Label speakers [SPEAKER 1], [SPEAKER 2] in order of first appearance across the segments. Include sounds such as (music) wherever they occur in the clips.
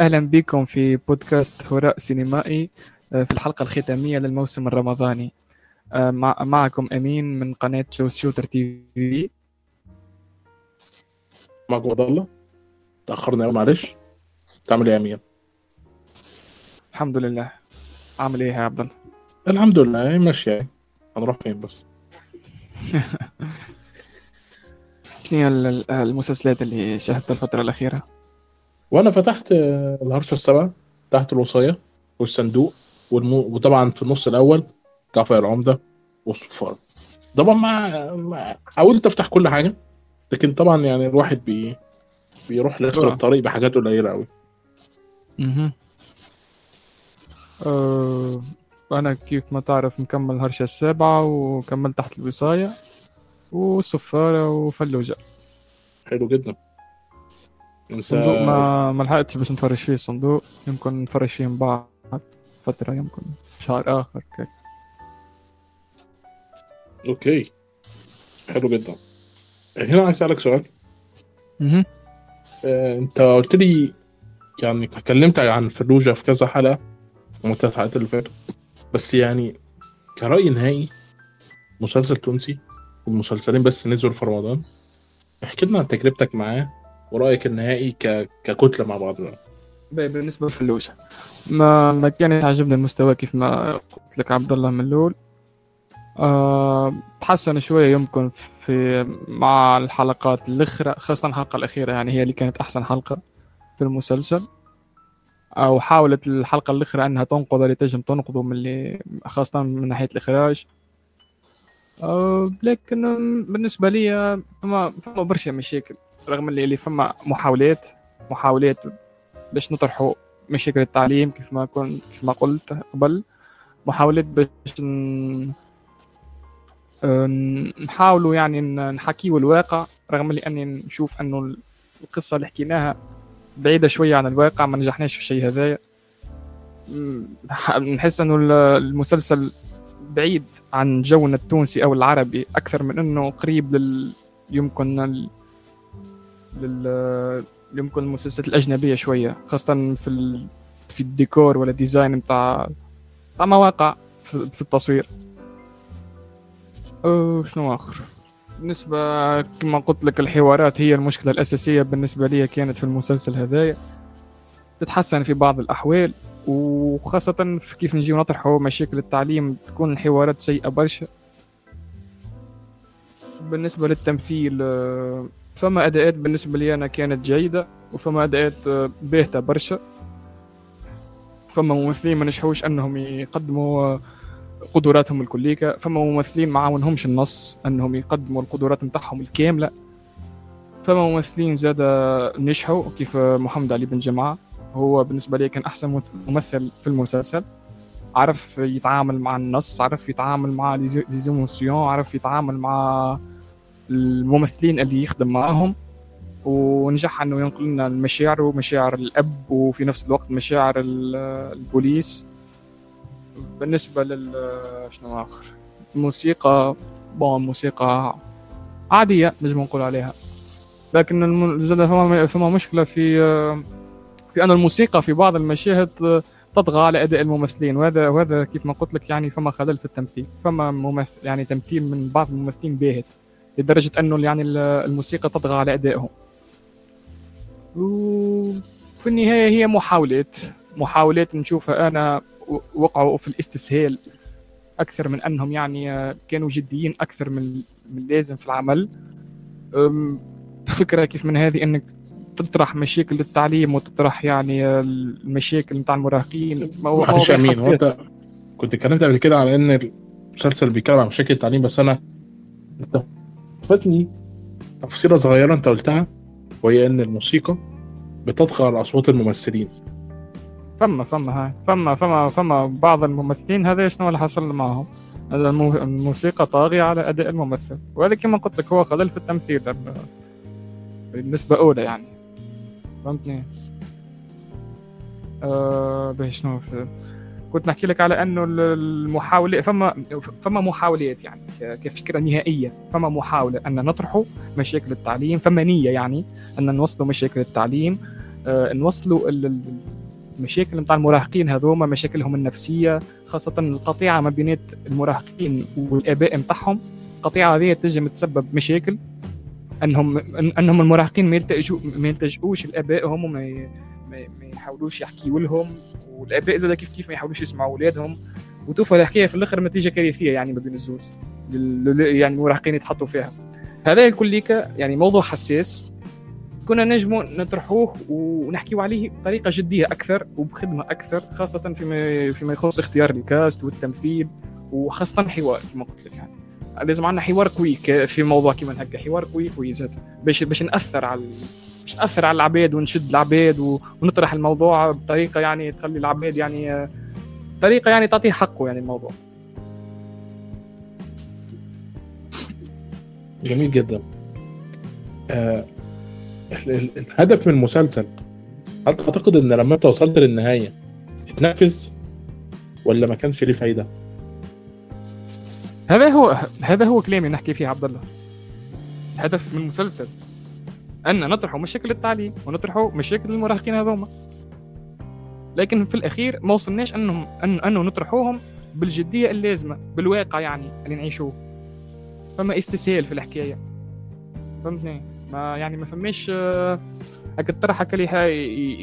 [SPEAKER 1] أهلا بكم في بودكاست هراء سينمائي آه، في الحلقة الختامية للموسم الرمضاني آه، معكم أمين من قناة شو شوتر تي في
[SPEAKER 2] معكم عبد الله تأخرنا معلش تعمل إيه يا أمين؟
[SPEAKER 1] الحمد لله عامل إيه يا عبد الله؟
[SPEAKER 2] الحمد لله ماشية هنروح فين بس؟ (laughs)
[SPEAKER 1] شنو المسلسلات اللي شاهدتها الفترة الأخيرة؟
[SPEAKER 2] وأنا فتحت الهرشه السبعة تحت الوصاية والصندوق والمو... وطبعا في النص الأول جعفر العمده والصفار. طبعا ما... حاولت أفتح كل حاجة لكن طبعا يعني الواحد بي... بيروح لآخر الطريق بحاجات قليله قوي
[SPEAKER 1] أها. أنا كيف ما تعرف مكمل هرشه السابعه وكمل تحت الوصاية وصفاره وفلوجة.
[SPEAKER 2] حلو جدا.
[SPEAKER 1] الصندوق ما ما لحقتش باش نتفرج فيه الصندوق. يمكن نتفرج فيه من بعد فترة يمكن شهر آخر كيك
[SPEAKER 2] أوكي. حلو جدا. هنا عايز أسألك سؤال. أها أنت قلت لي يعني اتكلمت عن فلوجة في كذا حلقة من الثلاث حلقات اللي فاتوا بس يعني كرأي نهائي مسلسل تونسي والمسلسلين بس نزلوا في رمضان احكي لنا عن تجربتك معاه. ورأيك النهائي ك... ككتلة مع بعض
[SPEAKER 1] بالنسبة لفلوجه ما ما كان عجبني المستوى كيف ما قلت لك عبد الله من الأول. أه تحسن شوية يمكن في مع الحلقات الأخرى خاصة الحلقة الأخيرة يعني هي اللي كانت أحسن حلقة في المسلسل. أو حاولت الحلقة الأخرى أنها تنقذ اللي تنجم تنقذه من اللي خاصة من ناحية الإخراج. أه لكن بالنسبة لي فما فما برشا مشاكل. رغم اللي, اللي فما محاولات محاولات باش نطرحوا مشاكل التعليم كيف ما كنت كيف ما قلت قبل محاولات باش نحاولوا يعني نحكيوا الواقع رغم اللي أني نشوف انه القصة اللي حكيناها بعيدة شوية عن الواقع ما نجحناش في الشيء هذايا. نحس انه المسلسل بعيد عن جونا التونسي أو العربي أكثر من انه قريب لل يمكن لل يمكن المسلسلات الأجنبية شوية خاصة في ال... في الديكور ولا ال design بتاع بتاع مواقع في التصوير. أه شنو آخر؟ بالنسبة كما قلت لك الحوارات هي المشكلة الأساسية بالنسبة لي كانت في المسلسل هذايا. تتحسن في بعض الأحوال وخاصة في كيف نجي نطرحوا مشاكل التعليم تكون الحوارات سيئة برشا. بالنسبة للتمثيل أه فما أداءات بالنسبة لي أنا كانت جيدة وفما أداءات آه، باهته برشا. فما ممثلين ما نجحوش أنهم يقدموا آه، قدراتهم الكلية فما ممثلين ما عاونهمش النص أنهم يقدموا القدرات نتاعهم الكاملة. فما ممثلين زاد نجحوا كيف محمد علي بن جمعة. هو بالنسبة لي كان أحسن ممثل في المسلسل. عرف يتعامل مع النص عرف يتعامل مع ليزيموسيون عرف يتعامل مع الممثلين اللي يخدم معاهم ونجح إنه ينقل لنا المشاعر ومشاعر الأب وفي نفس الوقت مشاعر البوليس. بالنسبة لل شنو آخر؟ الموسيقى بون موسيقى عادية نجم نقول عليها. لكن فما فما مشكلة في في أن الموسيقى في بعض المشاهد تطغى على أداء الممثلين وهذا وهذا كيف ما قلت لك يعني فما خلل في التمثيل فما ممثل يعني تمثيل من بعض الممثلين باهت. لدرجة أنه يعني الموسيقى تطغى على أدائهم. وفي النهاية هي محاولات. محاولات نشوفها أنا وقعوا في الاستسهال أكثر من أنهم يعني كانوا جديين أكثر من اللازم في العمل. فكرة كيف من هذه أنك تطرح مشاكل التعليم وتطرح يعني المشاكل نتاع المراهقين.
[SPEAKER 2] امين انت كنت اتكلمت قبل كده على إن المسلسل بيتكلم عن مشاكل التعليم بس أنا فاتني تفصيلة صغيرة انت قلتها وهي إن الموسيقى بتطغى على أصوات الممثلين.
[SPEAKER 1] فما فما هاي. فما فما فما بعض الممثلين هذا شنو اللي حصل معهم؟ الموسيقى طاغية على أداء الممثل. وهذا كما قلت لك هو خلل في التمثيل بالنسبة أولى يعني. فهمتني؟ آه شنو كنت نحكي لك على أنه المحاولة فما فما محاولات يعني كفكرة نهائية فما محاولة أن نطرحوا مشاكل التعليم فما نية يعني أن نوصلوا مشاكل التعليم. آه نوصلوا المشاكل نتاع المراهقين هذوما مشاكلهم النفسية خاصة القطيعة ما بين المراهقين والآباء نتاعهم. القطيعة هذه تنجم تسبب مشاكل انهم أنهم المراهقين ما يلتجؤوش لابائهم وما ما يحاولوش يحكيوا لهم. والأباء زاد كيف كيف ما يحاولوش يسمعوا أولادهم. وتوفى الحكاية في الآخر نتيجة كارثية يعني ما بين الزوز يعني المراهقين يتحطوا فيها. هذا الكل يعني موضوع حساس. كنا نجموا نطرحوه ونحكيو عليه بطريقة جدية أكثر وبخدمة أكثر خاصة فيما فيما يخص اختيار الكاست والتمثيل وخاصة الحوار كما قلت لك يعني. لازم عندنا حوار قوي في موضوع كيما هكا حوار قوي قوي زاد باش باش نأثر على ناثر على العباد ونشد العباد ونطرح الموضوع بطريقة يعني تخلي العباد يعني طريقة يعني تعطيه حقه يعني الموضوع.
[SPEAKER 2] جميل جدا. آه الهدف من المسلسل هل تعتقد إن لما أنت وصلت للنهاية اتنفذ ولا ما كانش ليه فايدة؟
[SPEAKER 1] هذا هو هذا هو كلامي نحكي فيه عبد الله. الهدف من المسلسل. أن نطرحوا مشاكل التعليم ونطرحوا مشاكل المراهقين هذوما. لكن في الأخير ما وصلناش انهم أن أنه نطرحوهم بالجدية اللازمة بالواقع يعني اللي نعيشوه. فما استسهال في الحكاية. فهمتني؟ ما يعني ما فماش آه، هكا الطرح هكا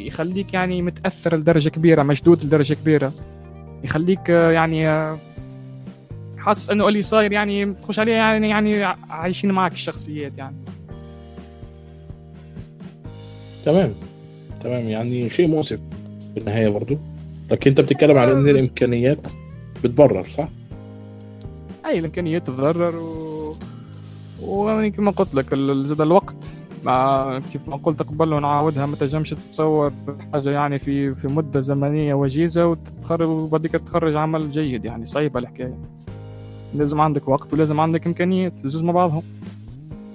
[SPEAKER 1] يخليك يعني متأثر لدرجة كبيرة مشدود لدرجة كبيرة. يخليك آه، يعني آه، حاسس أنه اللي صاير يعني تخش عليه يعني يعني عايشين معك الشخصيات يعني.
[SPEAKER 2] تمام. تمام يعني شيء مؤسف في النهاية برضو. لكن أنت بتتكلم على إن الإمكانيات بتبرر صح؟
[SPEAKER 1] أي الإمكانيات تتضرر و ويعني كما قلت لك زاد الوقت. مع كيف ما قلت قبل ونعاودها ما تنجمش تتصور حاجة يعني في في مدة زمنية وجيزة وتتخرج وبعدك تخرج عمل جيد يعني صعيبة الحكاية. لازم عندك وقت ولازم عندك إمكانيات زوز مع بعضهم.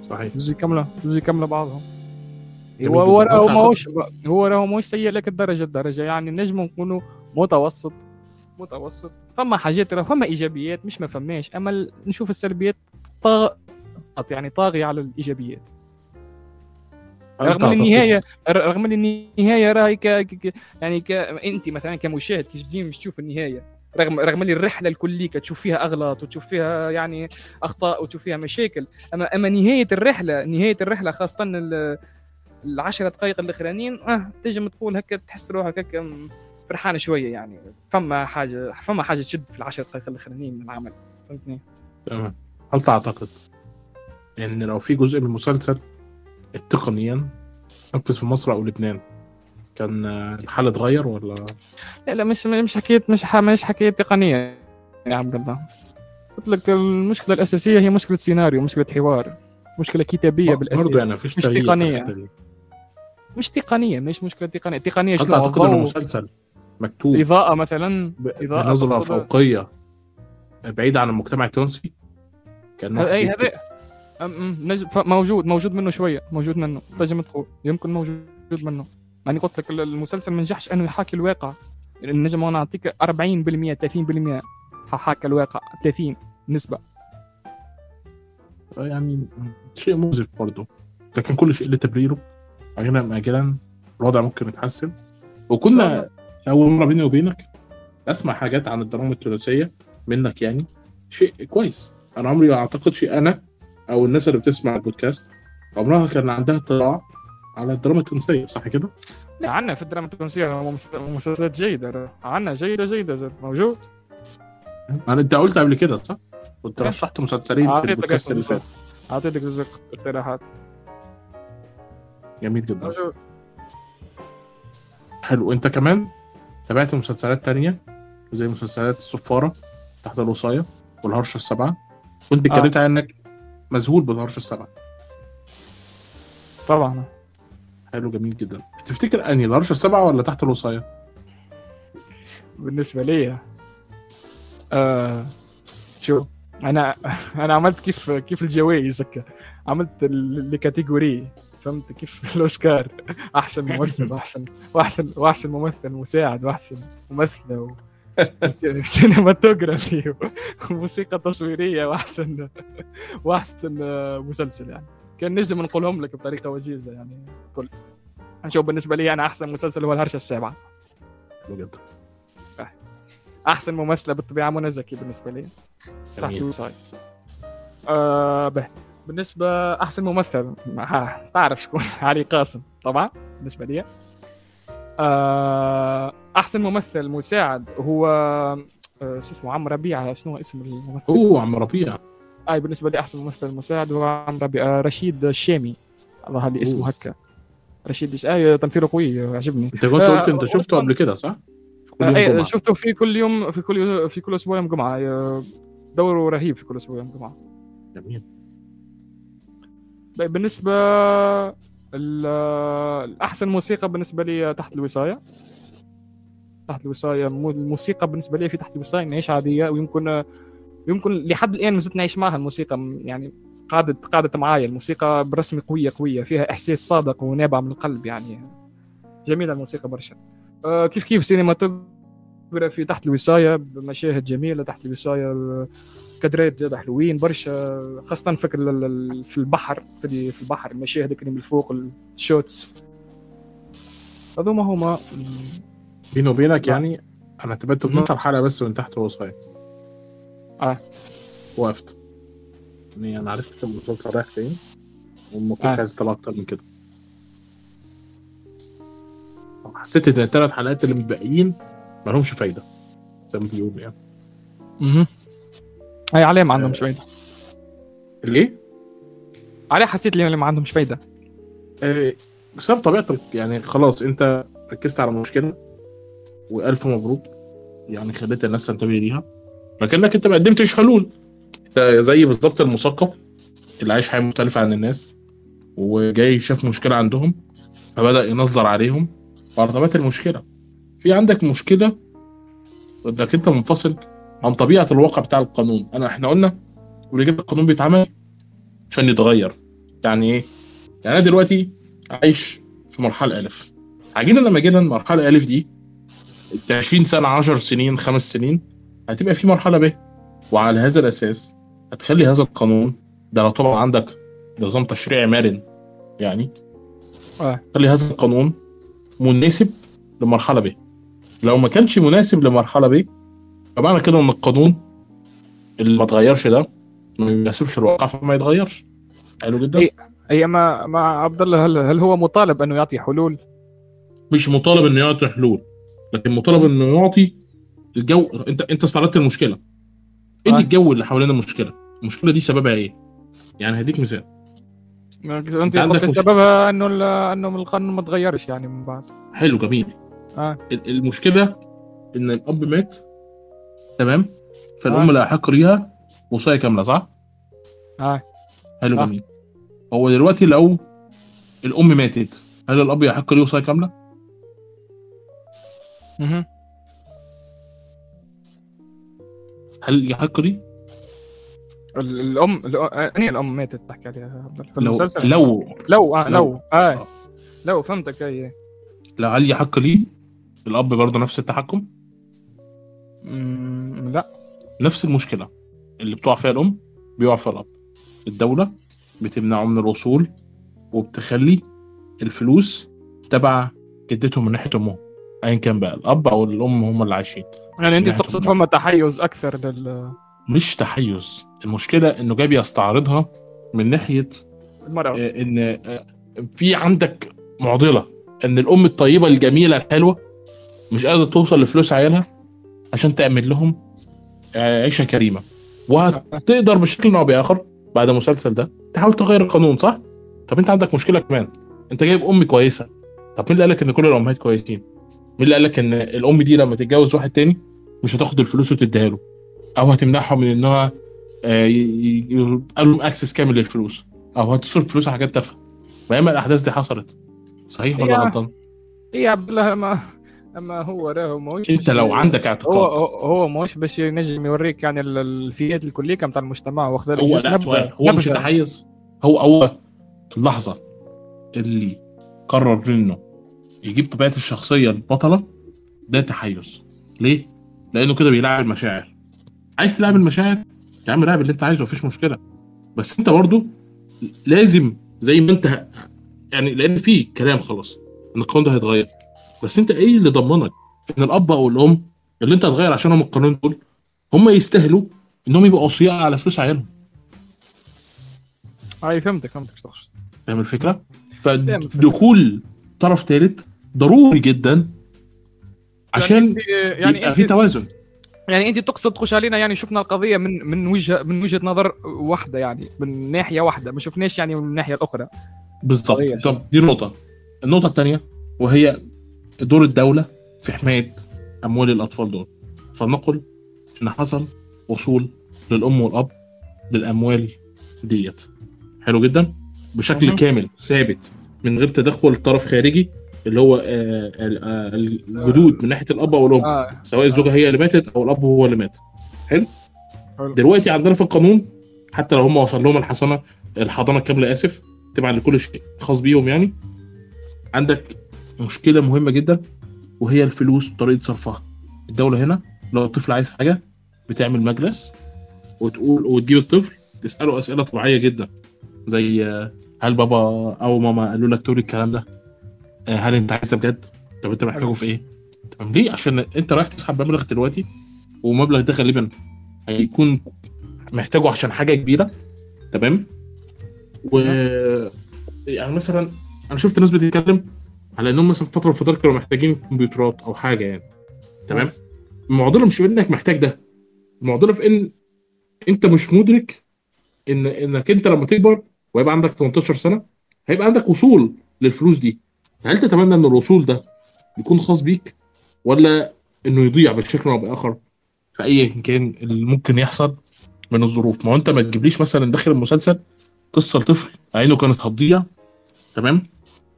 [SPEAKER 2] صحيح.
[SPEAKER 1] زوز يكملوا زوز يكملوا بعضهم. هو هو راهو ماهوش هو راهو ماهوش سيء لك الدرجة الدرجة. يعني نجم نكونوا متوسط متوسط. فما حاجات فما إيجابيات مش ما فماش. أما نشوف السلبيات يعني طاغية على الإيجابيات. رغم إن النهايه رغم إن النهاية راهي ك... ك... يعني ك... أنت مثلا كمشاهد كي تجي تشوف النهاية. رغم رغم اللي الرحلة الكلية تشوف فيها أغلاط وتشوف فيها يعني أخطاء وتشوف فيها مشاكل. اما أما نهاية الرحلة نهاية الرحلة خاصة العشرة دقائق الأخرانيين آه تنجم تقول هكا تحس روحك هكا فرحان شوية يعني. فما حاجة فما حاجة تشد في العشر دقائق الأخرانيين من العمل. فهمتني؟
[SPEAKER 2] تمام. هل تعتقد إن لو في جزء من المسلسل تقنيا نفذ في مصر أو لبنان كان الحال اتغير ولا؟
[SPEAKER 1] لا لا مش مش حكايه مش مش حكايه تقنيه يا عبد الله. قلت لك المشكلة الأساسية هي مشكلة سيناريو مشكلة حوار مشكلة كتابية بالأساس
[SPEAKER 2] برضه يعني فيش
[SPEAKER 1] مش تقنيه مش تقنية مش مشكلة تقنية. تقنية
[SPEAKER 2] شنو؟ أعتقد ان المسلسل مكتوب.
[SPEAKER 1] إضاءة مثلا
[SPEAKER 2] إضاءة نظره فوقية. بعيده عن المجتمع التونسي؟
[SPEAKER 1] كان هذا موجود موجود منه شوية موجود منه. تنجم تقول يمكن موجود منه. يعني قلت لك المسلسل ما نجحش أنه يحاكي الواقع. يعني نجم أنا نعطيك 40% 30% حاكى الواقع 30 نسبة.
[SPEAKER 2] يعني شيء مؤذف برضه لكن كل شيء لتبريره عجلا ماجلا الوضع ممكن يتحسن. وكنا أول مرة بيني وبينك أسمع حاجات عن الدراما التونسية منك يعني. شيء كويس. أنا عمري ما اعتقدش أنا أو الناس اللي بتسمع البودكاست عمرها كان عندها اطلاع على الدراما التونسية صح كده؟
[SPEAKER 1] لا عنا في الدراما التونسية مسلسلات جيدة. عنا جيدة جيدة موجود.
[SPEAKER 2] أنا أنت قلت قبل كده صح؟ كنت إيه. رشحت مسلسلين في البودكاست اللي فات.
[SPEAKER 1] أعطيتك رزق اقتراحات.
[SPEAKER 2] جميل جدا. حلو. انت كمان تابعت مسلسلات تانية؟ زي مسلسلات الصفارة تحت الوصاية والهرشة السبعة. كنت اتكلمت آه. عنك مذهول بالهرش السبعة.
[SPEAKER 1] طبعا.
[SPEAKER 2] حلو جميل جدا. تفتكر أنهي الهرش السبعة ولا تحت الوصاية؟
[SPEAKER 1] بالنسبة لي آه شو أنا (laughs) أنا عملت كيف كيف الجوائز عملت ال category فهمت كيف؟ (laughs) الأوسكار. أحسن ممثل واحسن وأحسن وأحسن ممثل مساعد وأحسن ممثلة (laughs) cinematography وموسيقى تصويرية وأحسن وأحسن مسلسل يعني. كان نجم نقولهم لك بطريقة وجيزة يعني. كل نشوف بالنسبة لي أنا أحسن مسلسل هو الهرشة السابعة.
[SPEAKER 2] بجد.
[SPEAKER 1] أحسن ممثلة بالطبيعة منى زكي بالنسبة لي. تحت
[SPEAKER 2] جميل
[SPEAKER 1] الوصاية. آه به. بالنسبة أحسن ممثل. تعرف شكون؟ (laughs) علي قاسم طبعا بالنسبة لي. آه أحسن ممثل مساعد هو آه شو اسمه عمرو ربيعة. شنو اسم الممثل؟
[SPEAKER 2] أوه عم ربيع
[SPEAKER 1] أي بالنسبة لي أحسن ممثل مساعد هو عمرو ربيع رشيد الشامي. الله هذه اسمه. هكا. رشيد أي تمثيله قوي عجبني
[SPEAKER 2] أنت كنت
[SPEAKER 1] آه،
[SPEAKER 2] قلت أنت شفته قبل كده صح؟
[SPEAKER 1] آه، اي. شفته في كل يوم في كل في كل أسبوع يوم جمعة. آه، دوره رهيب في كل أسبوع يوم جمعة.
[SPEAKER 2] جميل.
[SPEAKER 1] بالنسبة ال- الأحسن موسيقى بالنسبة لي تحت الوصاية. تحت الوصاية مو- الموسيقى بالنسبة لي في تحت الوصاية نعيش عادية ويمكن يمكن لحد الآن ما زلت نعيش معها الموسيقى يعني قعدت قعدت معايا الموسيقى برسم قويه قوية فيها إحساس صادق ونابع من القلب يعني. جميلة الموسيقى برشا. آه، كيف كيف سينماتوجرافي تحت الوصاية؟ بمشاهد جميلة تحت الوصاية كادرات زاد حلوين برشا خاصة فكر في البحر في البحر المشاهد اللي من الفوق الشوتس هذوما هما
[SPEAKER 2] بيني وبينك. يعني أنا
[SPEAKER 1] مهم.
[SPEAKER 2] 12 حلقه بس من تحت وهو صغير
[SPEAKER 1] آه.
[SPEAKER 2] وقفت يعني أنا عرفت كم المسلسل رايح فين وما كنتش
[SPEAKER 1] آه.
[SPEAKER 2] عايز أطلع أكتر من كده حسيت إن الثلاث حلقات اللي متبقيين ما لهمش فايدة زي ما بيقولوا يعني
[SPEAKER 1] أها أي عليه ما
[SPEAKER 2] آه.
[SPEAKER 1] عندهمش فايدة
[SPEAKER 2] ليه؟
[SPEAKER 1] عليه حسيت لي ما عندهمش فايدة
[SPEAKER 2] آه، بسبب طبيعتك يعني خلاص أنت ركزت على مشكلة وألف مبروك. يعني خليت الناس تنتبه ليها. لكنك أنت ما قدمتش حلول. أنت زي بالظبط المثقف. اللي عايش حياة مختلفة عن الناس وجاي شاف مشكلة عندهم فبدأ ينظر عليهم. وارتبط المشكلة في عندك مشكلة إنك أنت منفصل. عن طبيعة الواقع بتاع القانون. انا إحنا قلنا كده القانون بيتعمل؟ عشان يتغير. يعني إيه؟ يعني أنا دلوقتي عايش في مرحلة ألف. عجينا لما جينا المرحلة ألف دي 20 سنة 10 سنين خمس سنين هتبقى في مرحلة ب. وعلى هذا الأساس هتخلي هذا القانون ده لو طبعا عندك نظام تشريعي مرن يعني
[SPEAKER 1] آه.
[SPEAKER 2] خلي هذا القانون مناسب لمرحلة ب. لو ما كانش مناسب لمرحلة ب فمعنى كده إن القانون اللي ما اتغيرش ده ما يناسبش الواقع فما يتغيرش. حلو جدا.
[SPEAKER 1] إيه. اي ما ما عبد الله هل, هل هو مطالب أنه يعطي حلول؟
[SPEAKER 2] مش مطالب إنه يعطي حلول لكن مطالب إنه يعطي الجو. أنت أنت استعرضت المشكلة. انت
[SPEAKER 1] آه.
[SPEAKER 2] الجو اللي حوالين المشكلة. المشكلة دي سببها إيه؟ يعني هديك مثال.
[SPEAKER 1] أنت
[SPEAKER 2] عندك
[SPEAKER 1] قلت
[SPEAKER 2] مش-
[SPEAKER 1] سببها إنه إنه القانون ما تغيرش يعني من بعد.
[SPEAKER 2] حلو جميل.
[SPEAKER 1] آه.
[SPEAKER 2] ال- المشكلة إن الأب مات تمام؟ فالأم
[SPEAKER 1] آه.
[SPEAKER 2] لا يحق ليها. وصايه كاملة صح؟
[SPEAKER 1] آه.
[SPEAKER 2] حلو
[SPEAKER 1] آه.
[SPEAKER 2] جميل. هو دلوقتي لو الأم ماتت هل الأب يحق ليه وصايه كاملة؟
[SPEAKER 1] مهم.
[SPEAKER 2] هل يحق
[SPEAKER 1] ال- الأم أنهي الأم ماتت؟ تحكي عليها يا عبد الله في
[SPEAKER 2] لو
[SPEAKER 1] المسلسل؟
[SPEAKER 2] لو.
[SPEAKER 1] لو آه
[SPEAKER 2] لو.
[SPEAKER 1] لو. آه.
[SPEAKER 2] آه.
[SPEAKER 1] لو فهمتك. أي.
[SPEAKER 2] لو هل يحق ليه الأب برضه نفس التحكم؟
[SPEAKER 1] مم، لا.
[SPEAKER 2] نفس المشكلة اللي بتقع فيها الأم بيقع فيها الاب الدولة بتمنعه من الوصول وبتخلي الفلوس تبع جدتهم من ناحية امهم ايا كان بقى الأب أو الأم هم اللي عايشين.
[SPEAKER 1] يعني
[SPEAKER 2] أنت
[SPEAKER 1] تقصد. فما تحيز أكثر لل
[SPEAKER 2] مش تحيز. المشكلة إنه جاي بيستعرضها من ناحية
[SPEAKER 1] المرأة.
[SPEAKER 2] آه، إن آه، في عندك معضلة إن الأم الطيبة الجميلة الحلوة مش قادرة توصل لفلوس عيالها عشان تأمن لهم عيشة كريمة. وهتقدر بشكل أو بآخر بعد المسلسل ده تحاول تغير القانون صح؟ طب أنت عندك مشكلة كمان. أنت جايب أم كويسة. طب مين اللي قالك إن كل الأمهات كويسين؟ مين اللي قالك إن الأم دي لما تتجوز واحد تاني مش هتاخد الفلوس وتديها له؟ أو هتمنعهم من إنها آه، لهم أكسس كامل للفلوس. أو هتصرف فلوس على حاجات تافهة. فاما الأحداث دي حصلت. صحيح ولا غلطان؟
[SPEAKER 1] إيه يا عبد الله لما لما هو راهو موش
[SPEAKER 2] أنت لو عندك اعتقاد.
[SPEAKER 1] هو هو موش باش ينجم يوريك يعني ال- الفئات الكلية كم تاع المجتمع واخذ
[SPEAKER 2] هو لا
[SPEAKER 1] نبذة-
[SPEAKER 2] هو مش. تحيز هو هو اللحظه اللي قرر إنه يجيب طبيعة الشخصية البطلة ده تحيز. ليه؟ لأنه كده بيلعب المشاعر. عايز تلعب المشاعر؟ يا عم لعب اللي أنت عايزه مفيش مشكلة. بس أنت برضو لازم زي ما أنت يعني لأن في كلام خلاص إن القانون ده هيتغير. بس انت إيه اللي ضمنك؟ ان الاب أو الام اللي انت هتغير عشانهم القانون دول هم يستاهلوا انهم يبقوا اوصياء على فلوس عيالهم.
[SPEAKER 1] أي فهمتك فهمتك تقصد
[SPEAKER 2] فاهم
[SPEAKER 1] الفكرة؟
[SPEAKER 2] فدخول طرف ثالث ضروري جدا عشان
[SPEAKER 1] يعني, يعني
[SPEAKER 2] يبقى في توازن.
[SPEAKER 1] يعني انت تقصد تخش علينا يعني شفنا القضية من من وجهه من وجهة نظر واحدة يعني من ناحية واحدة ما شفناش يعني من الناحية الأخرى.
[SPEAKER 2] بالظبط
[SPEAKER 1] قضية.
[SPEAKER 2] طب دي نقطة. النقطة الثانية وهي دور الدولة في حماية أموال الأطفال دول. فلنقل إن حصل وصول للأم والأب للأموال ديت. حلو جدا؟ بشكل
[SPEAKER 1] مهم.
[SPEAKER 2] كامل ثابت من غير تدخل طرف خارجي اللي هو آه، آه، الجدود من ناحية الأب أو الأم.
[SPEAKER 1] آه.
[SPEAKER 2] سواء الزوجة هي اللي ماتت أو الأب هو اللي مات. حلو. دلوقتي عندنا في القانون حتى لو هم وصل لهم الحصانة الحضانة كاملة آسف تبعا لكل شيء خاص بيهم يعني. عندك مشكلة مهمة جدا وهي الفلوس وطريقة صرفها. الدولة هنا لو الطفل عايز حاجة بتعمل مجلس وتقول وتجيب الطفل تسأله أسئلة طبيعية جدا زي هل بابا أو ماما قالوا لك تقول الكلام ده؟ آه، هل أنت عايز ده بجد؟ طب أنت محتاجه في إيه؟ تمام ليه؟ عشان أنت رايح تسحب مبلغ دلوقتي ومبلغ ده غالبا هيكون محتاجه عشان حاجة كبيرة تمام؟ و يعني مثلا أنا شفت ناس بتتكلم على إنهم مثلا فترة من الفترات كانوا محتاجين كمبيوترات أو حاجة يعني. تمام؟ المعضلة مش في إنك محتاج ده. المعضلة في إن أنت مش مدرك إن إنك أنت لما تكبر ويبقى عندك 18 سنة هيبقى عندك وصول للفلوس دي. هل تتمنى إن الوصول ده يكون خاص بيك ولا إنه يضيع بشكل أو بآخر في أي كان اللي ممكن يحصل من الظروف؟ ما هو أنت ما تجيبليش مثلا داخل المسلسل قصة لطفل عينه كانت هتضيع تمام؟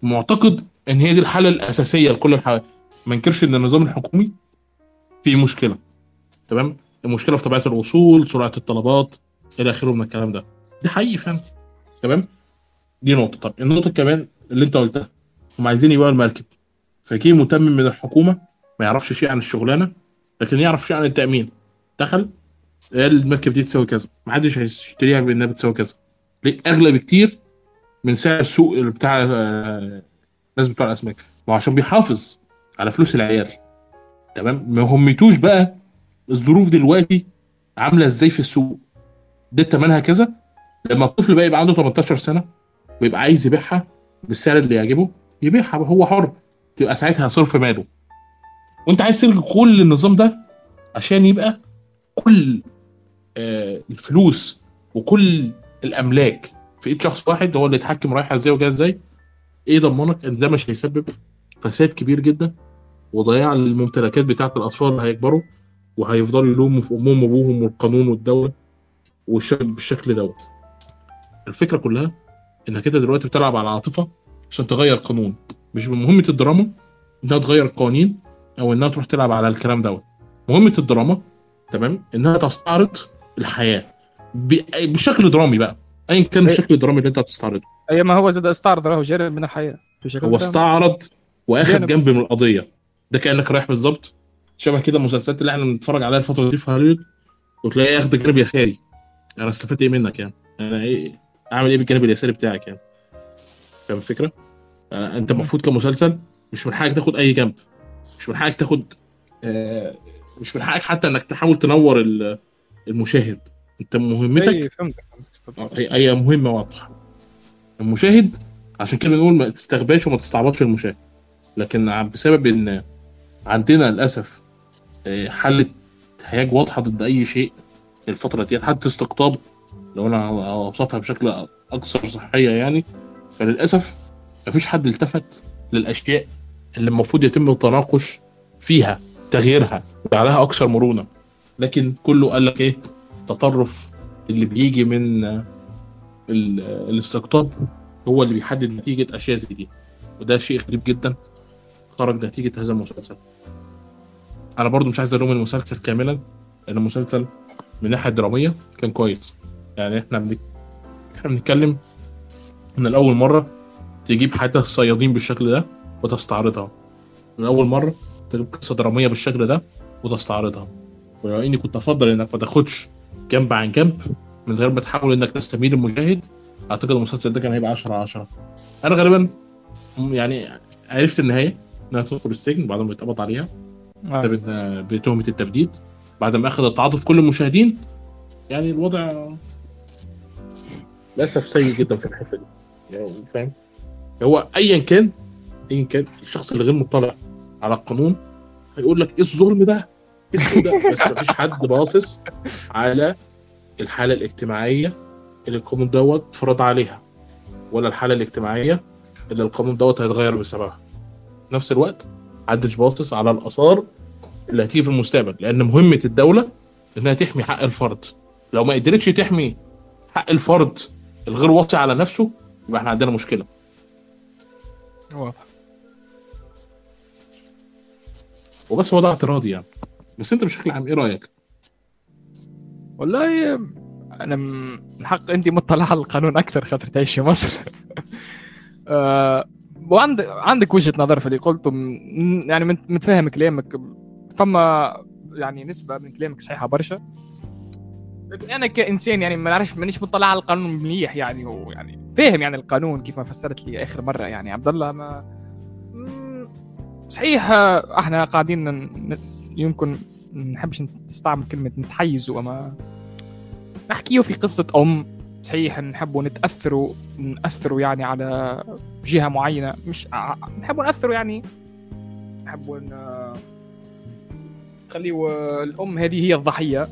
[SPEAKER 2] معتقد إن هي دي الحالة الأساسية لكل الحالات. ما انكرش إن النظام الحكومي فيه مشكلة. تمام؟ المشكلة في طبيعة الوصول سرعة الطلبات إلى آخره من الكلام ده. دي حقيقي فعلا. تمام؟ دي نقطة. طب النقطة كمان اللي أنت قلتها. هم عايزين يبيعوا المركب. فكي متمم من الحكومة ما يعرفش شيء عن الشغلانة لكن يعرف شيء عن التأمين. دخل قال المركب دي تساوي كذا. محدش هيشتريها بأنها بتساوي كذا. ليه؟ أغلى بكتير من سعر السوق بتاع آه، الناس بتوع الأسماك. عشان بيحافظ على فلوس العيال. تمام؟ ما همتوش بقى الظروف دلوقتي عاملة إزاي في السوق. ده تمنها كذا. لما الطفل بقى يبقى عنده 18 سنة ويبقى عايز يبيعها بالسعر اللي يعجبه يبيعها هو حر. تبقى ساعتها صرف ماله. وأنت عايز تلغي كل النظام ده عشان يبقى كل آه، الفلوس وكل الأملاك في إيد شخص واحد هو اللي يتحكم رايحة إزاي وجاية إزاي؟ إيه ضمنك؟ إن ده مش هيسبب فساد كبير جدا وضياع الممتلكات بتاعت الأطفال اللي هيكبروا وهيفضلوا يلوموا في أمهم وأبوهم والقانون والدولة بالشكل دوت. الفكرة كلها إنك أنت دلوقتي بتلعب على العاطفه عشان تغير قانون. مش من مهمه الدراما إنها تغير قوانين أو إنها تروح تلعب على الكلام دوت. مهمة الدراما تمام إنها تستعرض الحياة بشكل درامي بقى. ايا كان
[SPEAKER 1] إيه.
[SPEAKER 2] الشكل الدرامي اللي أنت هتستعرضه
[SPEAKER 1] اي ما هو زاد استعرض له جانب من الحياة في شكل
[SPEAKER 2] هو. استعرض
[SPEAKER 1] وآخد.
[SPEAKER 2] جنب من القضية ده كأنك رايح بالظبط شبه كده المسلسلات اللي إحنا بنتفرج عليها الفترة دي في هوليوود وتلاقيه ياخد جانب يساري أنا استفدت إيه منك يعني أنا إيه أعمل إيه بالجانب اليساري بتاعك يعني فاهم الفكرة؟
[SPEAKER 1] أنت.
[SPEAKER 2] المفروض كمسلسل مش من حقك تاخد أي جنب مش من حقك تاخد آه مش من حقك حتى إنك تحاول تنور ال- المشاهد أنت مهمتك
[SPEAKER 1] فهمتك.
[SPEAKER 2] هي مهمة واضحة. المشاهد عشان كده بنقول ما تستغباش وما تستعبطش المشاهد. لكن بسبب إن عندنا للأسف آه، حالة هياج واضحة ضد أي شيء الفترة ديت حتى استقطاب لو أنا أوصفها بشكل أكثر صحية يعني فللأسف مفيش حد التفت للأشياء اللي المفروض يتم التناقش فيها تغييرها وجعلها أكثر مرونة. لكن كله قال لك إيه؟ تطرف اللي بيجي من ال- الاستقطاب هو اللي بيحدد نتيجة أشياء زي دي. وده شيء غريب جدا خرج نتيجة هذا المسلسل. أنا برضو مش عايز ألوم المسلسل كاملا لأن المسلسل من الناحيه الدراميه كان كويس. يعني إحنا. إحنا بنتكلم إن الأول مرة تجيب حياة الصيادين بالشكل ده وتستعرضها. من أول مرة تجيب قصة درامية بالشكل ده وتستعرضها. ولو اني كنت أفضل إنك ما تاخدش جنب عن جنب من غير ما تحاول إنك تستميل المشاهد أعتقد المسلسل ده كان هيبقى 10 على 10 أنا غالبا يعني عرفت النهاية إنها تدخل السجن بعد ما يتقبض عليها.
[SPEAKER 1] آه.
[SPEAKER 2] بت- بتهمه التبديد. بعد ما أخذ تعاطف كل المشاهدين يعني الوضع للأسف سيء جدا في الحتة دي. يعني فاهم؟ هو ايا كان ايا كان الشخص اللي غير مطلع على القانون هيقول لك إيه الظلم ده؟ ده؟ بس مفيش حد باصص على الحالة الاجتماعية اللي القانون دوت فرض عليها ولا الحالة الاجتماعية اللي القانون دوت هيتغير بسببها. في نفس الوقت محدش باصص على الآثار اللي هتيجي في المستقبل لأن مهمة الدولة إنها تحمي حق الفرد. لو ما قدرتش تحمي حق الفرد الغير واصي على نفسه يبقى إحنا عندنا مشكلة.
[SPEAKER 1] واضح.
[SPEAKER 2] وبس هو ده اعتراضي يعني. بس انت بشكل عام إيه رأيك؟
[SPEAKER 1] والله أنا من حق انت مطلع على القانون أكثر خاطر تعيش في مصر. (laughs) آه، وعندك عندك وجهة نظر في اللي قلته. يعني مت- متفاهم كلامك. فما يعني نسبة من كلامك صحيحة برشا. لكن أنا كإنسان يعني ما نعرفش مانيش مطلع على القانون مليح يعني ويعني فاهم يعني القانون كيف ما فسرت لي آخر مرة يعني. عبد الله ما صحيح آه، إحنا قاعدين يمكن ما نحبش نستعمل كلمة نتحيزوا أما نحكيو في قصة أم صحيح نحبوا نتأثروا نأثروا يعني على جهة معينة مش نحبوا نأثروا يعني نحبوا نخليو الأم هذه هي الضحية.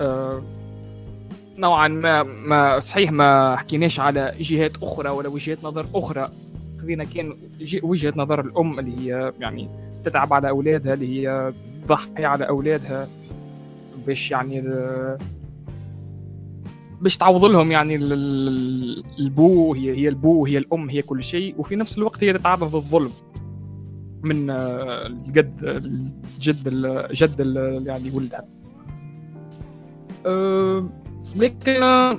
[SPEAKER 1] آه، نوعا ما ما صحيح ما حكيناش على جهات أخرى ولا وجهات نظر أخرى. خلينا كان وجهة نظر الأم اللي هي يعني تتعب على أولادها اللي هي تضحي على أولادها باش يعني باش تعوض لهم يعني ال- ال- البو هي هي البو هي الأم هي كل شيء وفي نفس الوقت هي تتعرض للظلم من آه، الجد الجد ال- جد ال- يعني ولدها. أه، لكن آه،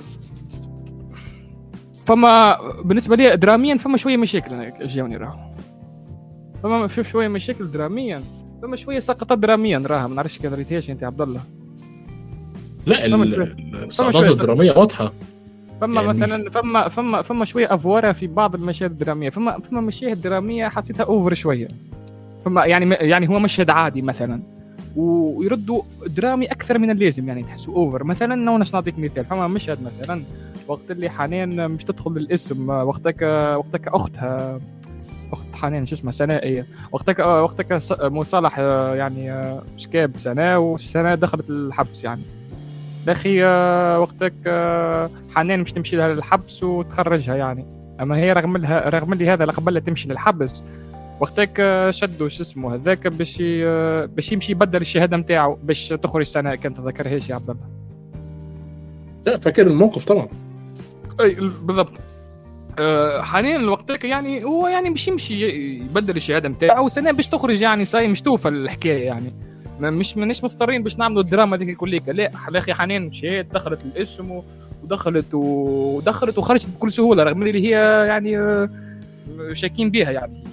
[SPEAKER 1] فما بالنسبة لي دراميا فما شوية مشاكل جاوني راهو. فما شوف شوية مشاكل دراميا فما شوية سقطات دراميا راها ما نعرفش كان ريتيش أنت عبد الله.
[SPEAKER 2] لا
[SPEAKER 1] فما
[SPEAKER 2] ال-
[SPEAKER 1] شوية-
[SPEAKER 2] السقطات
[SPEAKER 1] شوية
[SPEAKER 2] الدرامية واضحة.
[SPEAKER 1] فما
[SPEAKER 2] يعني-
[SPEAKER 1] مثلا فما فما فما شوية افواره في بعض المشاهد الدرامية. فما فما مشاهد درامية حسيتها over شوية. فما يعني يعني هو مشهد عادي مثلا. ويردوا درامي أكثر من اللازم يعني تحسوا over مثلا وأنا نعطيك مثال. فما مشهد مثلا وقت اللي حنان مش تدخل للاسم وقتك وقتك أختها. أخت حنان شو اسمها؟ سناء هي وقتك وقتك ص- مصالح يعني شكاب سناء وسناء دخلت الحبس يعني. يا أخي آه، وقتك آه، حنان مش تمشي لها للحبس وتخرجها يعني. أما هي رغم لها رغم اللي هذا قبل تمشي للحبس. وقتك آه، شدوا شو اسمه هذاك باش آه، باش يمشي يبدل الشهادة نتاعو باش تخرج سنه كان تذكرهاش يا عبد الله.
[SPEAKER 2] لا فاكر الموقف طبعا.
[SPEAKER 1] أي بالضبط. آه، حاليا وقتك يعني هو يعني باش يمشي يبدل الشهاده نتاعو وسنة باش تخرج يعني صاي مش توفى الحكاية يعني. ما مش مانيش مضطرين باش نعملوا الدراما ديك كليك لا أخي حنان مشيت دخلت الاسم ودخلت ودخلت وخرجت بكل سهولة رغم اللي هي يعني آه، شاكين بها يعني.